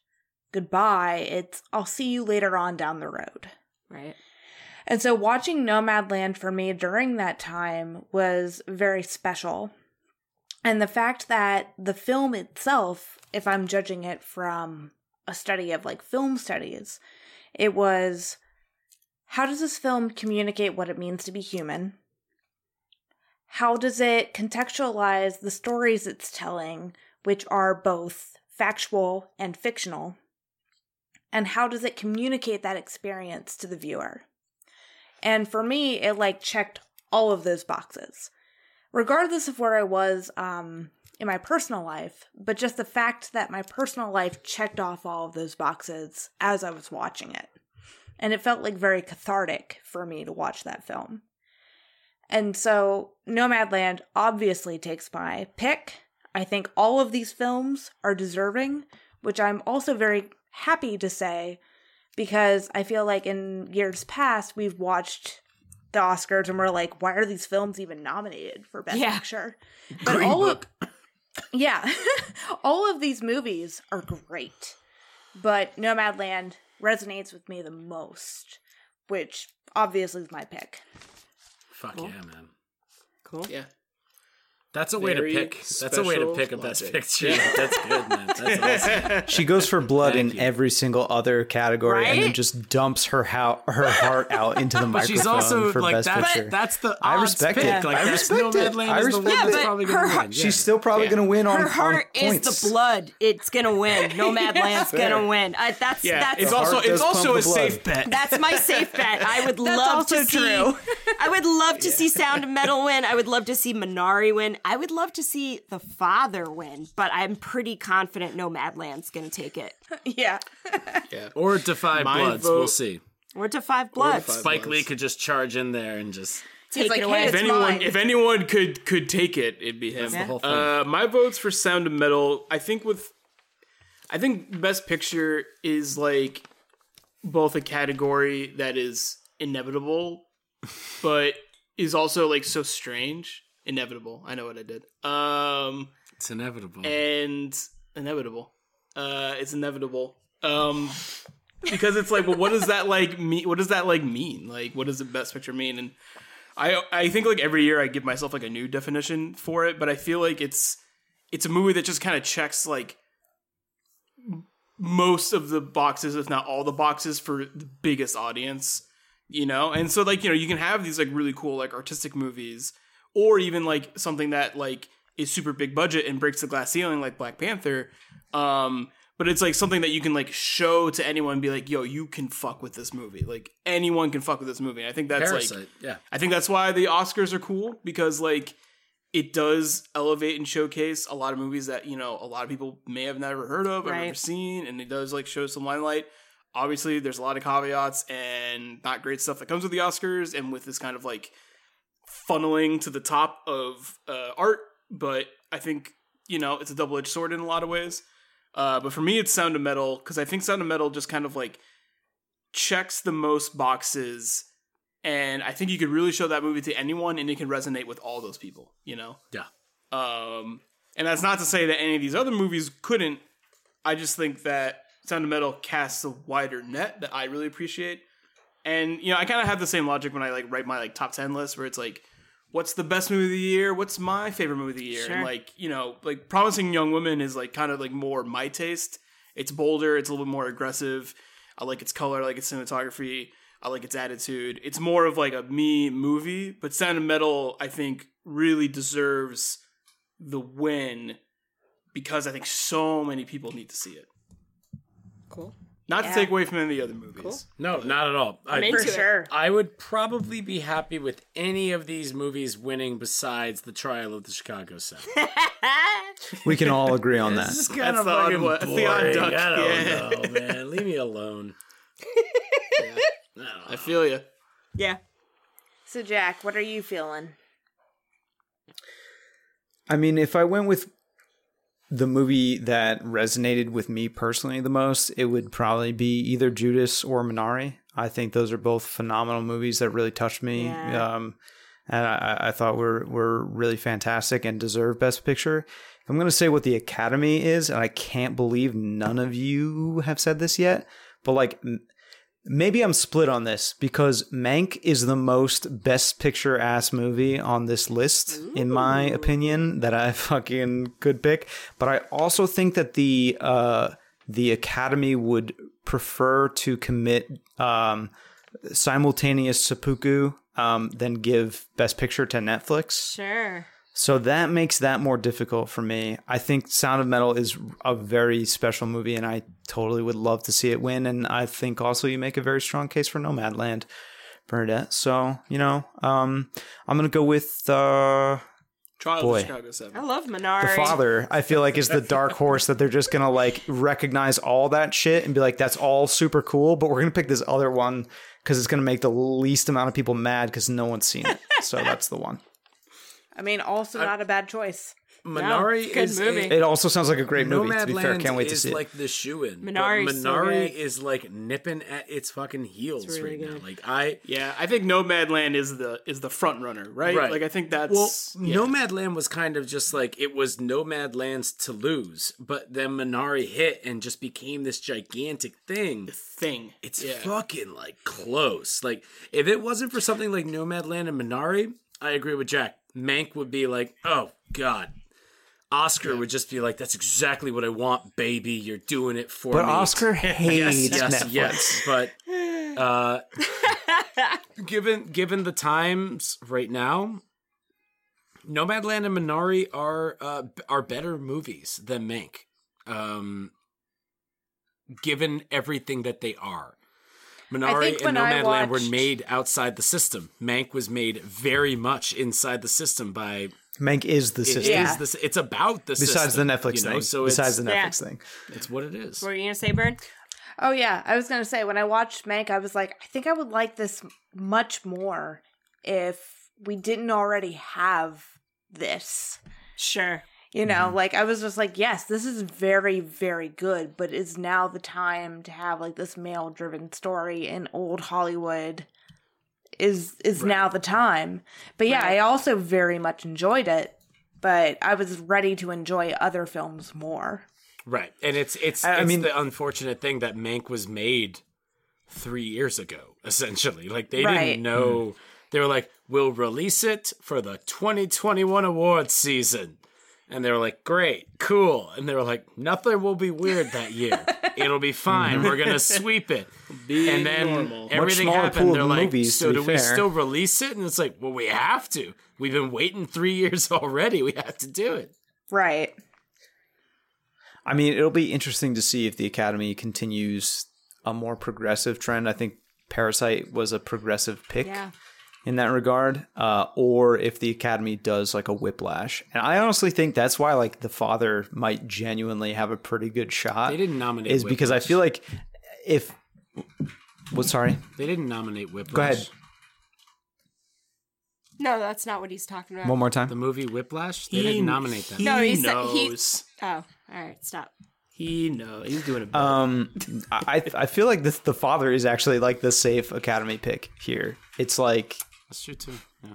goodbye, it's I'll see you later on down the road. Right. And so watching Nomadland for me during that time was very special. And the fact that the film itself, if I'm judging it from a study of like film studies, it was how does this film communicate what it means to be human? How does it contextualize the stories it's telling, which are both factual and fictional? And how does it communicate that experience to the viewer? And for me, it like checked all of those boxes, regardless of where I was um, in my personal life. But just the fact that my personal life checked off all of those boxes as I was watching it. And it felt like very cathartic for me to watch that film. And so Nomadland obviously takes my pick. I think all of these films are deserving, which I'm also very happy to say because I feel like in years past we've watched the Oscars and we're like, why are these films even nominated for Best Yeah. Picture? But Green all Book. of yeah, all of these movies are great, but Nomadland resonates with me the most, which obviously is my pick. Fuck Cool. yeah, man. Cool. Yeah. That's a way to pick. That's a way to pick a best logic. picture. That's good, man. That's awesome. She goes for blood Thank in you. every single other category and then just dumps her how her heart out into the But microphone she's also for like best that's picture. that's the I respect pick. it. Like I respect it. Nomadland I is the respect one it. that's but probably her gonna heart- She's still probably Yeah. going to win on, Her on heart is points. the blood. It's gonna win. Nomadland's gonna win. I, that's Yeah. that's it's also it's also a safe bet. That's my safe bet. I would love to see. I would love to see Sound of Metal win. I would love to see Minari win. I would love to see The Father win. But I'm pretty confident Nomadland's gonna take it. yeah. yeah. Or Da Five Bloods. vote- We'll see. Or to Five Bloods. Five Spike Bloods. Lee could just charge in there and just. Take like, it away. it's if anyone mine. if anyone could could take it, it'd be him. the whole thing. Uh, my votes for Sound of Metal. I think with, I think Best Picture is like both a category that is inevitable, but is also like so strange. Inevitable. I know what I did. Um, It's inevitable. and inevitable. Uh, it's inevitable. Um, because it's like, well, what does that like mean? What does that like mean? Like, what does the best picture mean? And I, I think like every year I give myself like a new definition for it, but I feel like it's, it's a movie that just kind of checks like most of the boxes, if not all the boxes, for the biggest audience. You know, and so like you know, you can have these like really cool like artistic movies, or even like something that like is super big budget and breaks the glass ceiling like Black Panther. Um, but it's like something that you can like show to anyone and be like, yo, you can fuck with this movie. Like anyone can fuck with this movie. And I think that's Parasite. like yeah. I think that's why the Oscars are cool because like it does elevate and showcase a lot of movies that you know a lot of people may have never heard of or never seen, and it does like show some limelight. Obviously, there's a lot of caveats and not great stuff that comes with the Oscars and with this kind of like funneling to the top of uh, art. But I think you know it's a double edged sword in a lot of ways. Uh, but for me, it's Sound of Metal because I think Sound of Metal just kind of like checks the most boxes, and I think you could really show that movie to anyone, and it can resonate with all those people. You know. Yeah. Um, and that's not to say that any of these other movies couldn't. I just think that Sound of Metal casts a wider net that I really appreciate. And you know, I kind of have the same logic when I like write my like top ten list, where it's like, what's the best movie of the year? What's my favorite movie of the year? Sure. And like, you know, like Promising Young Woman is like kind of like more my taste. It's bolder. It's a little bit more aggressive. I like its color. I like its cinematography. I like its attitude. It's more of like a me movie. But Sound of Metal, I think, really deserves the win because I think so many people need to see it. Cool. Not Yeah. to take away from any of the other movies. No, not at all. I, into For sure. I would probably be happy with any of these movies winning besides the trial of the Chicago Seven. We can all agree on that. This is That's kind of the fucking one- that's the odd boring. duck, I don't yeah. know, man. Leave me alone. I feel you. Yeah. So, Jack, what are you feeling? I mean, if I went with the movie that resonated with me personally the most, it would probably be either Judas or Minari. I think those are both phenomenal movies that really touched me. Yeah. Um, and I, I thought were were really fantastic and deserve Best Picture. I'm going to say what the Academy is, and I can't believe none of you have said this yet. But like, maybe I'm split on this because Mank is the most Best Picture ass movie on this list, in my opinion, that I fucking could pick. But I also think that the uh, the Academy would prefer to commit um, simultaneous seppuku um, than give Best Picture to Netflix. Sure. So that makes that more difficult for me. I think Sound of Metal is a very special movie, and I totally would love to see it win. And I think also you make a very strong case for Nomadland, Bernadette. So you know, um, I'm gonna go with uh, Trial Boy. of Chicago Seven. I love Minari. the father. I feel like is the dark horse that they're just gonna like recognize all that shit and be like, that's all super cool, but we're gonna pick this other one because it's gonna make the least amount of people mad because no one's seen it. So that's the one. I mean, also not a bad choice. Minari good is movie. a- It also sounds like a great movie. To be fair, Nomadland can't wait to is see it. like the shoe in. Minari's so Minari good. is like nipping at its fucking heels really right good. now. Like I Yeah, I think Nomadland is the is the front runner, right? Right. Like I think that's Well, yeah. Nomadland was kind of just like it was Nomadland's to lose, but then Minari hit and just became this gigantic thing. The thing. It's Yeah. fucking like close. Like if it wasn't for something like Nomadland and Minari, I agree with Jack. Mank would be like, "Oh god." Oscar would just be like, "That's exactly what I want, baby. You're doing it for But me." But Oscar hates yes, Netflix. yes, but uh, given given the times right now, Nomadland and Minari are uh, are better movies than Mank. Um, given everything that they are. Minari and when I Nomadland were made outside the system. Mank was made very much inside the system by Mank is the it system. is Yeah. this it's about the system. Besides system, the Netflix you know? thing. So Besides it's, the Yeah. Netflix thing. it's what it is. What were you gonna say, Bird? Oh yeah, I was gonna say when I watched Mank, I was like, I think I would like this much more if we didn't already have this. Sure. You know, Mm-hmm. like I was just like, yes, this is very, very good, but is now the time to have like this male driven story in old Hollywood is is now the time. But yeah, I also very much enjoyed it, but I was ready to enjoy other films more. Right. And it's it's I it's mean- the unfortunate thing that Mank was made 3 years ago essentially. Like they Right. didn't know they were like we'll release it for the 2021 awards season. And they were like, "Great, cool." And they were like, "Nothing will be weird that year. It'll be fine. We're gonna sweep it." Be and then normal. everything smaller happened. pool They're of like, movies, "So to be do we still release it?" And it's like, "Well, we have to. We've been waiting three years already. We have to do it." Right. I mean, it'll be interesting to see if the Academy continues a more progressive trend. I think Parasite was a progressive pick Yeah. In that regard, uh, or if the Academy does like a whiplash. And I honestly think that's why like the father might genuinely have a pretty good shot. They didn't nominate is because I feel like if what sorry They didn't nominate Whiplash. Go ahead. No, that's not what he's talking about. one more time. The movie Whiplash. They He- didn't nominate that. He No, he said he- knows. Oh, all right, stop. He no, he's doing it. Um, I I feel like this the father is actually like the safe Academy pick here. It's like That's true too. Yeah.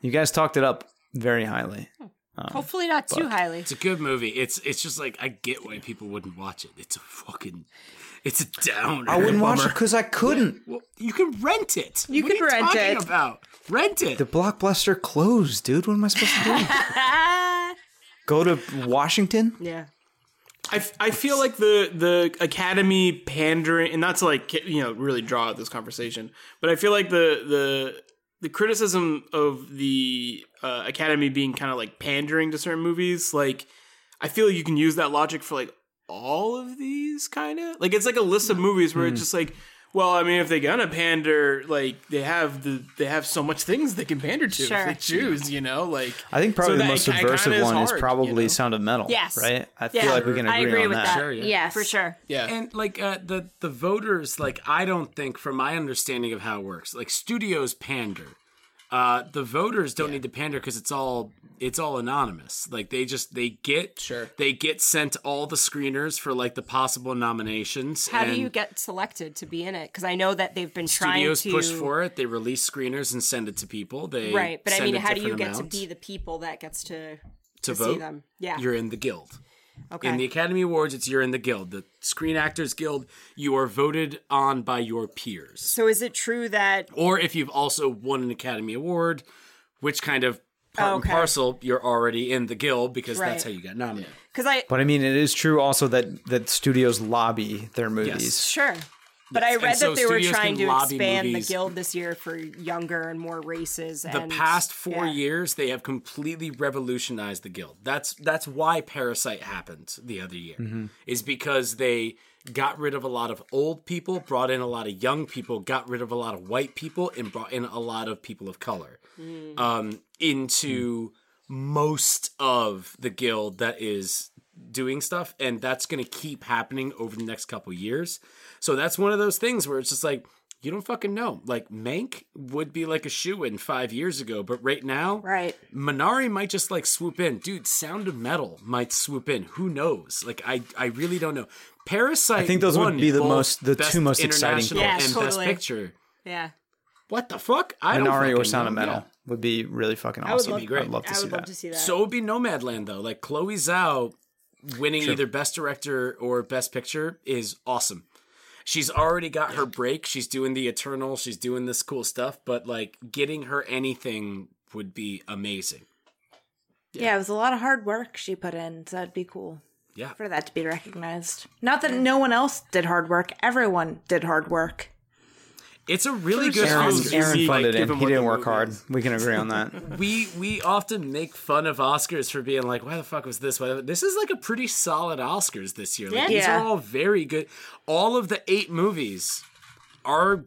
you guys talked it up very highly. Hmm. Um, Hopefully not too highly. It's a good movie. It's it's just like I get why people wouldn't watch it. It's a fucking it's a downer. I wouldn't watch it because I couldn't. Well, you can rent it. You What are can rent talking it. About rent it. The blockbuster closed, dude. What am I supposed to do? Go to Washington? yeah. I, I feel like the the Academy pandering, and not to like you know really draw out this conversation, but I feel like the the the criticism of the uh, Academy being kind of like pandering to certain movies, like I feel you can use that logic for like all of these kind of like it's like a list of movies where it's just like. Well, I mean, if they're gonna pander, like they have the they have so much things they can pander to Sure. if they choose, you know. Like I think probably So the most ki- subversive is one is probably you know? Sound of Metal. Yes. Right? I Yeah. feel like we can agree, I agree on with that. that. Sure, yeah. Yes. For sure. yeah, And like uh, the the voters, like I don't think, from my understanding of how it works, like studios pander. Uh, the voters don't need to pander because it's all it's all anonymous. Like they just they get Sure. they get sent all the screeners for like the possible nominations. How do you get selected to be in it? Because I know that they've been trying Studios to push for it. They release screeners and send it to people. They right. But I mean, how do you get to be the people that gets to to to vote? see them? Yeah. You're in the guild. Okay. In the Academy Awards, it's you're in the guild. The Screen Actors Guild, you are voted on by your peers. so is it true that or if you've also won an Academy Award, which kind of part Okay. and parcel, you're already in the guild because Right. that's how you got nominated. because I But I mean, it is true also that that studios lobby their movies. sure. But I and read so that they were trying to expand movies. the guild this year for younger and more races. The and, past four yeah. years, they have completely revolutionized the guild. That's that's why Parasite happened the other year, is because they got rid of a lot of old people, brought in a lot of young people, got rid of a lot of white people, and brought in a lot of people of color um, into most of the guild that is doing stuff, and that's going to keep happening over the next couple years. So that's one of those things where it's just like you don't fucking know. Like Mank would be like a shoe in five years ago, but right now, Right. Minari might just like swoop in. Dude, Sound of Metal might swoop in. Who knows? Like I, I really don't know. Parasite. I think those would be the most- the two most exciting International Yeah, and totally. Best Picture. Yeah. What the fuck? I don't Minari or fucking Sound know. of Metal Yeah. would be really fucking awesome. love- It'd be great. I'd love to I see would that. love to see that. So it would be Nomadland though. Like Chloe Zhao winning either Best Director or Best Picture is awesome. She's already got her break. She's doing the Eternal. She's doing this cool stuff. But like getting her anything would be amazing. Yeah. it was a lot of hard work she put in, so it'd be cool Yeah. for that to be recognized. Not that no one else did hard work, everyone did hard work. It's a really good Aaron, Oscars. Aaron Like, funded give him. him He didn't work movie hard. is. We can agree on that. we we often make fun of Oscars for being like, why the fuck was this? Why- This is like a pretty solid Oscars this year. Like, Yeah. These are all very good. All of the eight movies are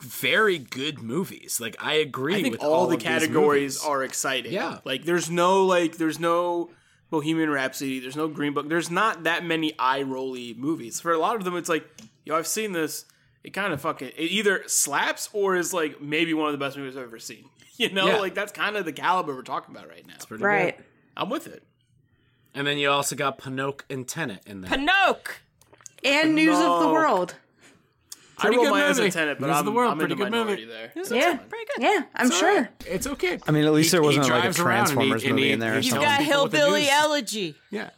very good movies. Like I agree. I think with all, the of categories are exciting. Yeah. like there's no like there's no Bohemian Rhapsody, there's no Green Book, there's not that many eye rolly movies. For a lot of them, it's like yo, I've seen this. It kind of fucking it either slaps or is like maybe one of the best movies I've ever seen. You know, Yeah. like that's kind of the caliber we're talking about right now. Pretty Right. good. I'm with it. And then you also got Pinocchio and Tenet in there. Pinoc. And news of the No. world. I Pretty roll good my eyes movie. at Tenet, but News of I'm, the World, I'm pretty good movie. there. Yeah. Pretty good. Yeah, I'm sure. it's okay. I mean, at least there He- he wasn't like a drives around he- Transformers and he- movie in there or he's He's got people with the hillbilly elegy. Yeah.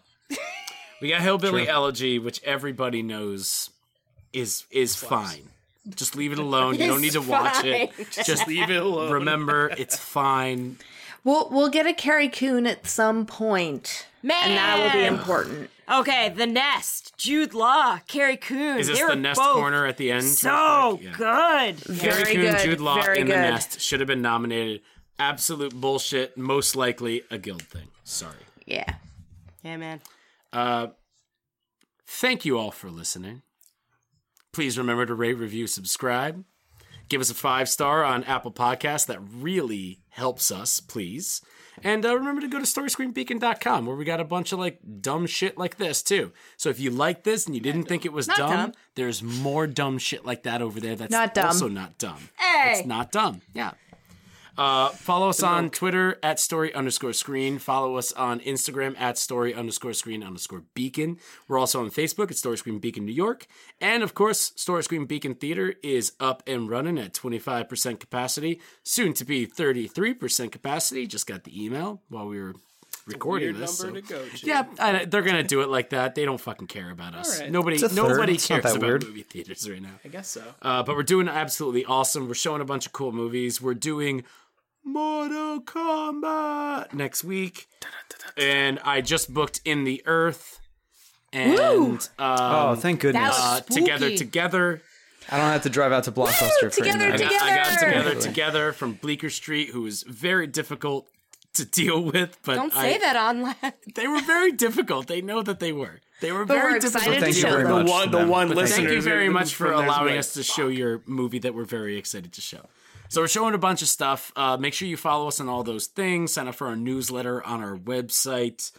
We got Hillbilly Elegy, which everybody knows is is fine. Just leave it alone. You don't need to watch it. Just Leave it alone. remember it's fine. We'll we'll get a Carrie Coon at some point. Man. And that will be important. Okay, The Nest, Jude Law, Carrie Coon. Is this they the nest corner at the end? So real quick? Yeah. good. Carrie Very Coon, good, Jude Law very in the nest should have been nominated. Absolute bullshit. Most likely a guild thing. Sorry. Yeah. Yeah, man. Uh, thank you all for listening. Please remember to rate, review, subscribe. Give us a five star on Apple Podcasts. That really helps us, please. And uh, remember to go to storyscreenbeacon.com where we got a bunch of like dumb shit like this too. So if you like this and you didn't think it was dumb, dumb. there's more dumb shit like that over there that's Not dumb. also not dumb. Hey. It's not dumb. Yeah. Uh, follow us on Twitter at story underscore screen. Follow us on Instagram at story underscore screen underscore beacon. We're also on Facebook at Story Screen Beacon New York. And of course, Story Screen Beacon Theater is up and running at 25% capacity, soon to be 33% capacity. Just got the email while we were recording Weird this. number so- to go to. Yeah, I, they're gonna do it like that. They don't fucking care about us. All right. Nobody, It's a third. nobody It's cares about weird. movie theaters right now. I guess so. Uh, but we're doing absolutely awesome. We're showing a bunch of cool movies. We're doing Mortal Kombat next week, and I just booked In the Earth, and um, Oh, thank goodness. was- uh, together, together. I don't have to drive out to Blockbuster for together, any of I got, I got Together. together, together from Bleecker Street, who was very difficult to deal with. But Don't I- say that online. They were very difficult. They know that they were. They were But very we're difficult. excited to to deal show with. The one, the one listener. thank you very much for allowing us to show your movie that we're very excited to show. So we're showing a bunch of stuff. Uh, make sure you follow us on all those things. Sign up for our newsletter on our website.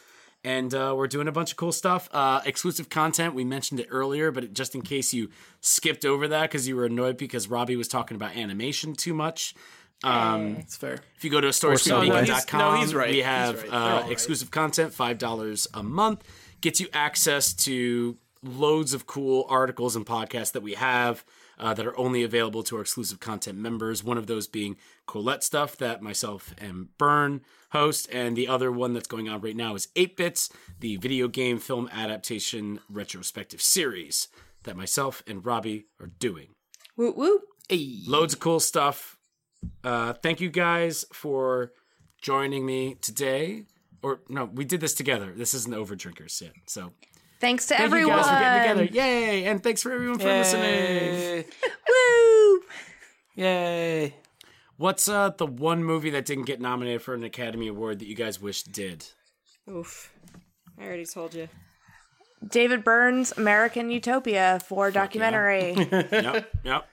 And uh, we're doing a bunch of cool stuff. Uh, exclusive content. We mentioned it earlier, but just in case you skipped over that because you were annoyed because Robbie was talking about animation too much. Um, It's fair. if you go to Subway. storyscreenbeacon.com, No, he's right. we He's have right. Uh, all right. exclusive content, $5 a month. Gets you access to loads of cool articles and podcasts that we have uh, that are only available to our exclusive content members. One of those being Colette Stuff that myself and Bern host. And the other one that's going on right now is 8 Bits, the video game film adaptation retrospective series that myself and Robbie are doing Woot woot. loads of cool stuff. Uh, thank you guys for joining me today. Or no, we did this together. This isn't over drinkers yet. So Thanks to thank everyone. you guys for getting together. Yay! And thanks for everyone for listening. Woo! Yay. What's uh the one movie that didn't get nominated for an Academy Award that you guys wish did? Oof. I already told you. David Byrne's American Utopia for documentary. yep, yep.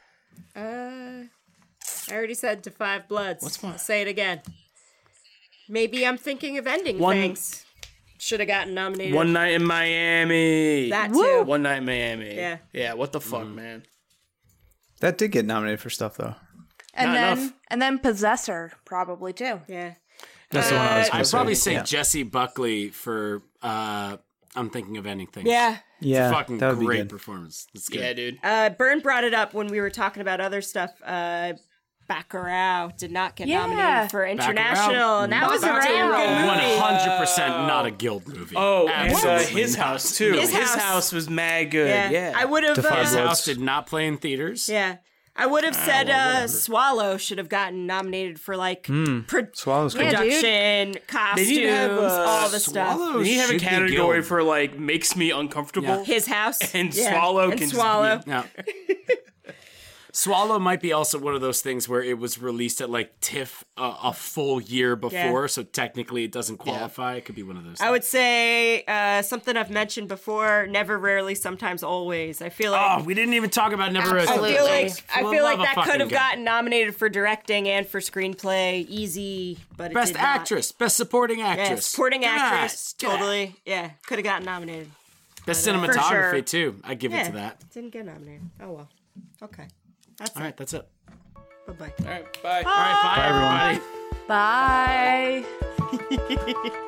Uh, I already said Da Five Bloods. What's I'll say it again. Maybe I'm thinking of ending One- things. Should have gotten nominated. One night in Miami. that too. One night in Miami. Yeah. Yeah. What the fuck, man? That did get nominated for stuff though. and Not then enough. and then Possessor probably too. Yeah. That's the one I was going I'd to probably say. say yeah. Jessie Buckley for uh I'm thinking of ending things. Yeah. Yeah, Fucking that would be great good. performance. That's good. Yeah, dude. Uh, Bern brought it up when we were talking about other stuff. Uh, Bacurau did not get Yeah. nominated for international, and that was a damn Bacurau. good One movie. hundred percent not a guild movie. Oh, and uh, his house too. His His, House. house. was mad good. Yeah. Yeah. I would have. Defy His Uh, house did not play in theaters. yeah. I would have said uh, Swallow should have gotten nominated for like pro- Swallow's. Yeah, production, costumes, need have, uh, all the stuff. Swallow Did he have a category for like makes me uncomfortable? Yeah. His house And Yeah. Swallow and can just be- Swallow. Yeah. Swallow might be also one of those things where it was released at like TIFF uh, a full year before, so technically it doesn't qualify. It could be one of those. I would say uh, something I've mentioned before: never, rarely, sometimes, always. I feel like Oh, we didn't even talk about Never Rest. I Absolutely. feel like I feel like that could have gotten nominated for directing and for screenplay, easy, but it Best did not. actress, best supporting Yeah, actress, supporting Yes, actress, yeah. totally. Yeah, could have gotten nominated. Best uh, cinematography sure. too. I give it to that. didn't get nominated. Oh well. Okay, that's All right, that's it. it. Bye bye. All right, bye. All right, bye, Bye, everyone. everybody. Bye.